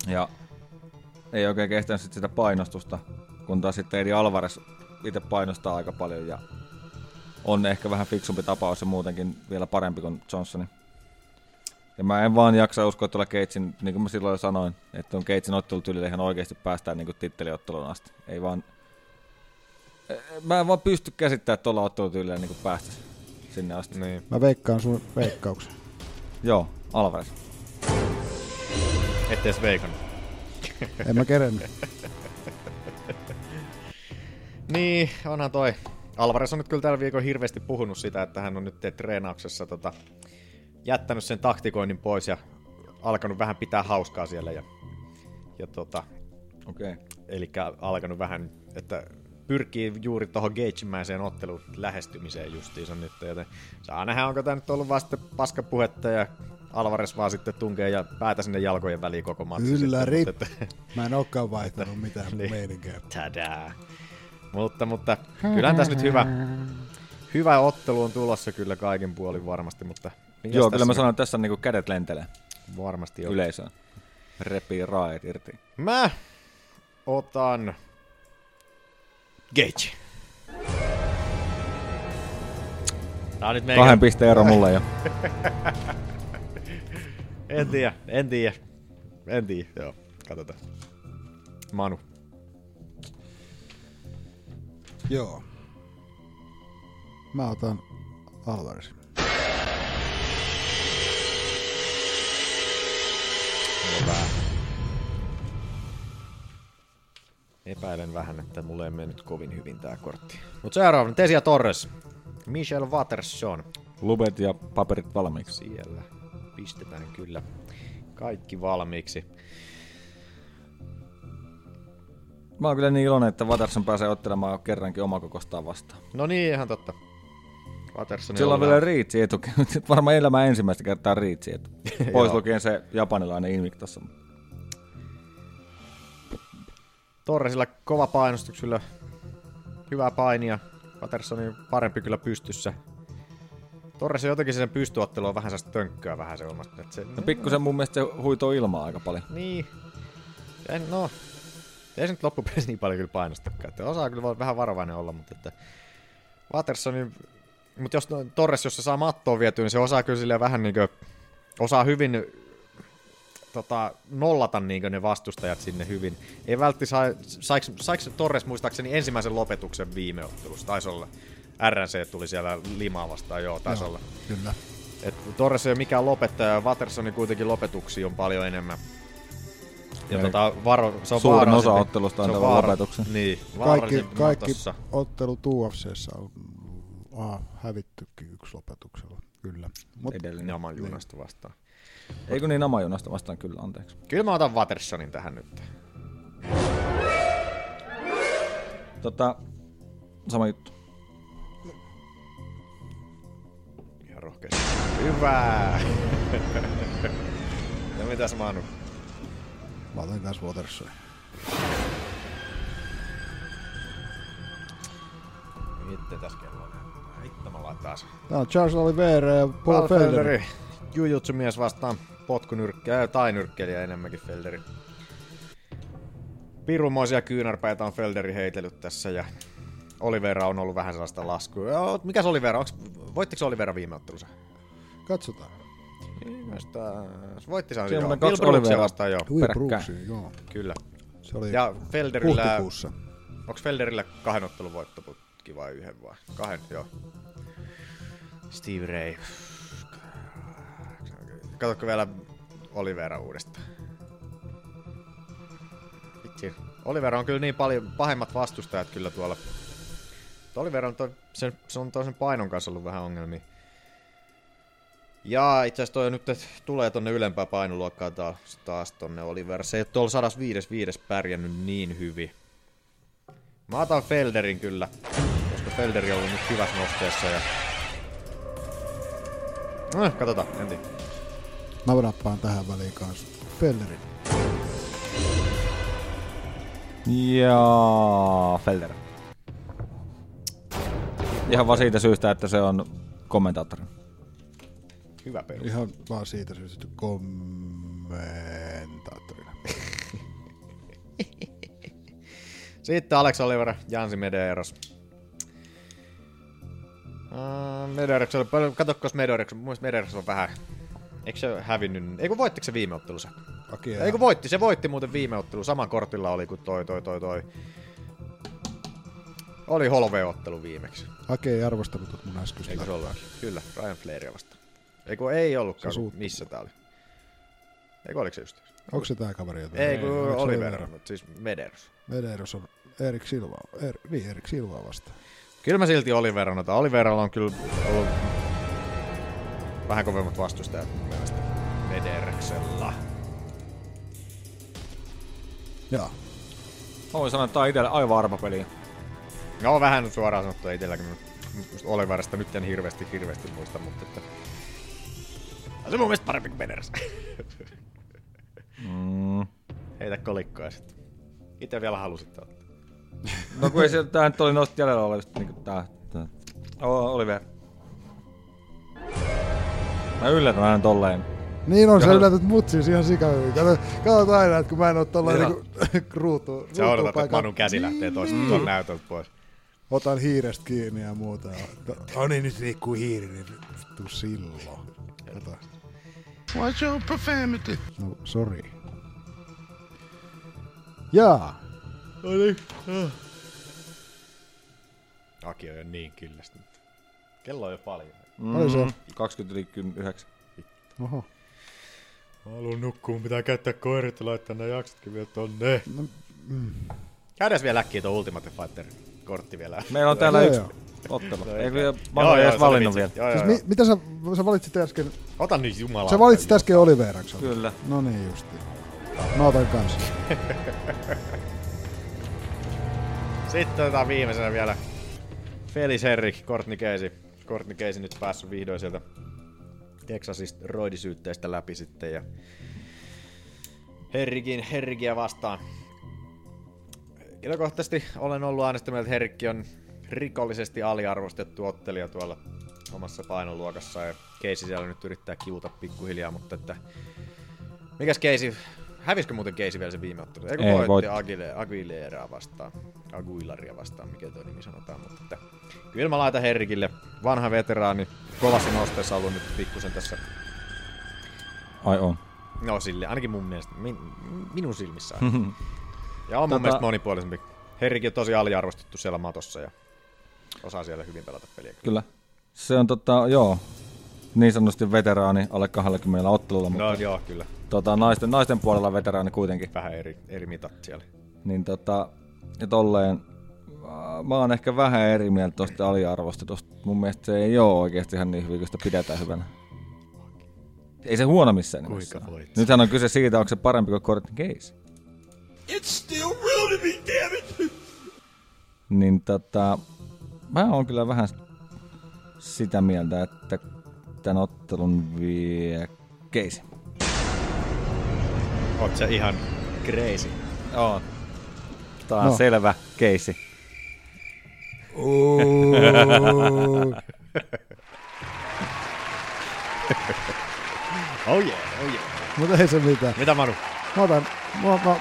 Ja ei oikein kestänyt sit sitä painostusta, kun taas sitten Edi Alvarez itse painostaa aika paljon ja on ehkä vähän fiksumpi tapaus ja muutenkin vielä parempi kuin Johnsoni. Ja mä en vaan jaksa uskoa, että tuolla Keitsin, niin kuin mä silloin jo sanoin, että on Keitsin ottelutyylillä ihan oikeasti päästään niin titteliotteluun asti. Ei vaan, mä en vaan pysty käsittämään, että tuolla ottelutyylillä niin päästä sinne asti. Niin. Mä veikkaan sun veikkauksen. Joo, Alvarez. Ette edes veikannut. En mä kerennyt. niin, onhan toi. Alvarez on nyt kyllä tällä viikolla hirveästi puhunut sitä, että hän on nyt treenauksessa tota, jättänyt sen taktikoinnin pois ja alkanut vähän pitää hauskaa siellä. Ja, ja tota, okay. Eli alkanut vähän, että pyrkii juuri tuohon geitsimäiseen ottelun lähestymiseen justiinsa nyt. Joten saa nähdä, onko tämä nyt ollut vasta paskapuhetta ja Alvarez vaan sitten tunkee ja päätä sinne jalkojen väliin koko matsi. Kyllä, sitten, mutta, Mä en olekaan vaihtanut mitään Niin. meininkää. Tadaa. Mutta, mutta kyllähän tässä nyt hyvä, hyvä ottelu on tulossa kyllä kaikin puolin varmasti, mutta... Joo, tässä kyllä mä sanon, että tässä on niinku kädet lentelee Varmasti on. yleisöön. Repii raet irti. Mä otan Gage. Tää on nyt meikä... Kahden pisteen ero mulle jo. en tiedä, en tiedä. En tiedä, joo. Katsotaan. Manu. Joo. Mä otan Alvarez. Hyvä. Epäilen vähän, että mulle ei mennyt kovin hyvin tää kortti. Mut seuraavana Tesia Torres. Michel Watterson. Lubet ja paperit valmiiksi. Siellä. Pistetään kyllä kaikki valmiiksi. Mä oon kyllä niin iloinen, että Watterson pääsee ottelemaan kerrankin omakokostaan vastaan. No niin, ihan totta. Watterson Sillä on vielä riitsi etu. Varmaan elämä ensimmäistä kertaa riitsi etu. Pois lukien se japanilainen Invictossa. Torresilla kova painostuksella. Hyvää painia. Pattersonin parempi kyllä pystyssä. Torres on jotenkin sen pystyottelu on vähän sellaista tönkköä vähän se omasta. Se, No pikkusen mun mielestä se huitoo ilmaa aika paljon. Niin. En, no, ei se nyt loppupeleissä niin paljon kyllä painostakaan. Että osaa kyllä vähän varovainen olla, mutta että Wattersonin, mutta jos no, Torres, jos se saa mattoon vietyä, niin se osaa kyllä silleen vähän niin kuin, osaa hyvin tota, nollata niin ne vastustajat sinne hyvin. Ei vältti saa, saiko, saiko Torres muistaakseni ensimmäisen lopetuksen viime ottelussa, taisi olla. RNC tuli siellä Limaa vastaan, joo, taisi Joo. Kyllä. Et Torres ei ole mikään lopettaja, ja Wattersonin kuitenkin lopetuksia on paljon enemmän. Ja Eli tota, varo, se on suurin osa ottelusta on vaara- lopetuksen. Niin, Kaikki, kaikki ottelut UFCssä on ah, hävittykin yksi lopetuksella. Kyllä. Mut, Edellinen. Jaman junasta vastaan. Eikö niin amajunasta vastaan kyllä, anteeksi. Kyllä mä otan Wattersonin tähän nyt. Tota, sama juttu. Hyvä! ja mitäs Manu? Mä otan kans Watersonin. Miten tässä kello on? Hitto mä laitan taas. Tää on Charles Oliveira ja Paul, Paul Felder. Felderi. Jujutsu mies vastaan potkunyrkkejä tai nyrkkeliä enemmänkin Felderi. Pirumoisia kyynärpäitä on Felderi heitellyt tässä ja Olivera on ollut vähän sellaista laskua. Mikäs Olivera? Onks, voittiko Olivera viime ottelussa? Katsotaan. Ilmeisesti voitti se Siellä joo. on kaksi Bill Brooksia Oliveraa. vastaan joo. Will. Brooksia, joo. Kyllä. Se oli Ja Felderillä... huhtikuussa. Onko Felderillä kahden ottelun voittoputki vai yhden vai? Kahden, joo. Steve Ray. Katsotko vielä Olivera uudestaan? Vitsi. Olivera on kyllä niin paljon pahemmat vastustajat kyllä tuolla. Olivera on, toi, se, se on toisen painon kanssa ollut vähän ongelmia. Ja itse asiassa toi nyt tulee tonne ylempää painoluokkaa taas, taas tonne Oliver. Se ei ole tuolla 105 pärjännyt niin hyvin. Mä otan Felderin kyllä, koska Felderi on ollut nyt hyvässä nosteessa ja... No, katsotaan, en tiedä. Mä nappaan tähän väliin kanssa Felderin. Ja Felder. Ihan vaan siitä syystä, että se on kommentaattori. Hyvä perus. Ihan vaan siitä syystä kommentaattorina. Sitten Alex Oliver, Jansi Medeiros. Uh, Medeiros oli paljon, katsokos Medeiros, mun mielestä Medeiros on vähän, eikö se hävinnyt, eikö voittiko se viime ottelussa? Aki Eikö voitti, se voitti muuten viime ottelu, saman kortilla oli kuin toi, toi, toi, toi. Oli Holve-ottelu viimeksi. Aki ei arvostanut mun äskeistä. Eikö se ollut? Kyllä, Ryan Flairia vastaan. Eikö ei ollutkaan, Se missä tää oli? Eikö oliko se just? Onko se tää kaveri jotain? Ei, kun Oliko mutta siis Medeiros. Medeiros on Erik Silva. Er, niin, Erik Silva vastaan. Kyllä mä silti Oliveran otan. Oliveralla on kyllä ollut vähän kovemmat vastustajat mun mielestä Mederksella. Joo. Mä voin sanoa, että tää on itselle aivan arpapeliä. No vähän suoraan sanottu itselläkin. Musta Oliverasta nyt en hirveästi hirveästi muista, mutta että... On se mun mielestä parempi kuin Meders. Mm. Heitä kolikkoja sitten. Itse vielä halusit ottaa. No kun ei sieltä tää nyt oli noista jäljellä olevista niinku tää. tää. O- Oliver. Mä yllätän aina tolleen. Niin on, sä Kato- yllätät mut siis ihan sikahyvin. Kato, katsot aina, että kun mä en oo tollain Joo. niinku ruutu, Sä odotat, että Manun käsi lähtee toista mm. tuon näytöltä pois. Otan hiirestä kiinni ja muuta. No niin, nyt liikkuu hiiri, niin tuu silloin. Kato. What's your profanity? No, sorry. Jaa. Oli. Aki on jo niin kyllästynyt. Kello on jo paljon. Paljon se on? 20 yli 9. Oho. Mä haluun nukkua, mun pitää käyttää koirit ja laittaa nämä jaksotkin vielä tonne. No, mm. Käydään vielä äkkiä tuo Ultimate Fighter kortti vielä. Meillä on täällä yksi. Ottelu. Joo, Eikö joo. mä Joo, joo, edes valinnut vielä? Joo, Siis mi- mitä sä, sä valitsit äsken? Ota nyt jumala. Sä valitsit äsken Oliveraksi. Kyllä. No niin justiin. Mä otan kanssa. Sitten otetaan viimeisenä vielä Felis Herrik, Courtney Casey. Courtney Casey nyt päässyt vihdoin sieltä Texasista roidisyytteistä läpi sitten ja Herrikin, Herrikiä vastaan. Henkilökohtaisesti olen ollut aina sitä mieltä, että Herrikki on rikollisesti aliarvostettu ottelija tuolla omassa painoluokassa ja Casey siellä nyt yrittää kiuta pikkuhiljaa, mutta että mikäs Casey, hävisikö muuten Casey vielä se viime ottelu? Eikö Ei, voitti voitti. Agile, Aguileraa vastaan, Aguilaria vastaan, mikä tuo nimi sanotaan, mutta että kyllä mä laitan Herrikille, vanha veteraani, kovassa nosteessa ollut nyt pikkusen tässä, Ai on. no sille, ainakin mun mielestä, min, minun silmissä. Ja on mun Tota- mielestä monipuolisempi. Herrikin on tosi aliarvostettu siellä matossa ja osaa siellä hyvin pelata peliä. Kyllä. Se on tota, joo, niin sanotusti veteraani alle 20 ottelulla, mutta No joo, kyllä. tota, naisten, naisten puolella veteraani kuitenkin. Vähän eri, eri mitat siellä. Niin tota, ja tolleen, äh, mä oon ehkä vähän eri mieltä tosta aliarvostetusta. Mun mielestä se ei oo oikeasti ihan niin hyvin, kun sitä pidetään hyvänä. Ei se huono missään nimessä. Kuinka ole. voit? Nythän on kyse siitä, onko se parempi kuin Courtney Case. It's still real to me, damn it! Niin tota, mä oon kyllä vähän sitä mieltä, että tämän ottelun vie Case. Oot sä ihan crazy. Oo. Tää on No. selvä keisi. Ooh. Oh yeah, oh yeah. Mutta ei se mitään. Mitä Manu? Mä otan, mä, mä,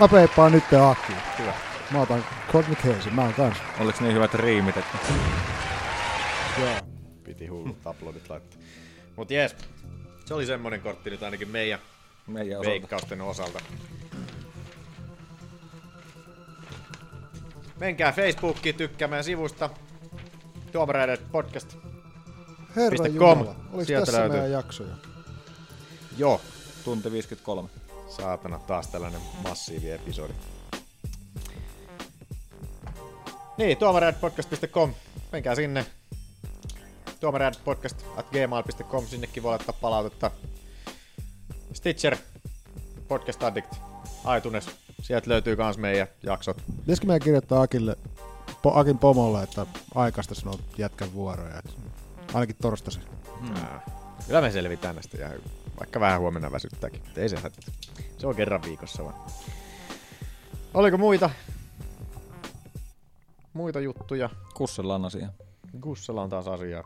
mä peippaan nyt Aki. Hyvä. Mä otan Courtney Casey, mä oon kans. Oliks niin hyvät riimit, että... Joo. Piti hullut aplodit laittaa. Mut jees, se oli semmonen kortti nyt ainakin meidän Meidän osalta. veikkausten osalta. Menkää Facebookiin tykkäämään sivusta. Tuomareiden podcast. Herra. Jumala, oliks Sieltä tässä löytyy. meidän jaksoja? Joo. Tunti 53. Saatana, taas tällainen massiivi episodi. Niin, tuomareidpodcast.com. Menkää sinne. Tuomareidpodcast at gmail.com. Sinnekin voi laittaa palautetta. Stitcher, Podcast Addict, iTunes. Sieltä löytyy kans meidän jaksot. Pitäisikö meidän kirjoittaa Akille, po, Akin pomolle, että aikaista sanoo jätkän vuoroja? Ainakin torstaisin. Hmm. Kyllä me selvitään näistä ja vaikka vähän huomenna väsyttääkin. Ei se hätää. Se on kerran viikossa vaan. Oliko muita? Muita juttuja? Kussella on asia. Kussella on taas asiaa.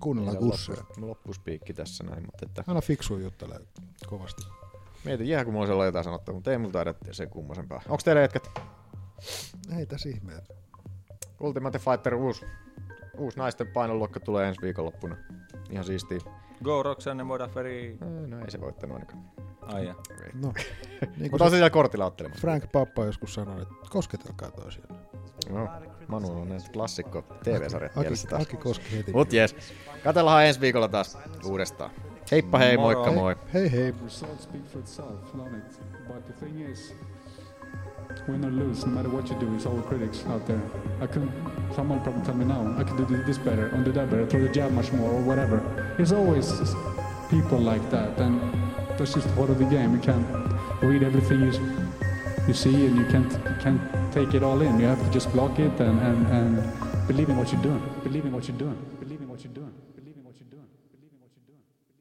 Kuunnellaan loppu- Loppuspiikki tässä näin, mutta että Aina fiksu juttelee kovasti. mietin jää, kun mulla olla jotain sanottavaa, mutta ei multa taida sen kummosempaa. Onks teillä jätkät? Ei tässä ihmeet. Ultimate Fighter uusi, uusi naisten painoluokka tulee ensi viikonloppuna. Ihan siistiä. Go Roxanne Modaferi. No ei se voittanut ainakaan. Ai ja. No, niin Mutta on se siellä kortilla ottelemassa. Frank Pappa joskus sanoi, että kosketelkaa toisiaan. No, Manu on näitä klassikko TV-sarjat Aki, mielessä taas. Aki koski heti. Mut jes, katellaan ensi viikolla taas uudestaan. Heippa hei, Moro. moikka moi. Hei hei. Results speak for itself, don't it? But the thing is, win or lose, no matter what you do, it's all critics out there. I couldn't, someone probably tell me now, I could do this better, or do that better, throw the jab much more, or whatever. There's always people like that, and that's just part of the game. You can't read everything you, you see, and you can't, you can't take it all in. You have to just block it and, and, and believe in what you're doing, believe in what you're doing, believe in what you're doing.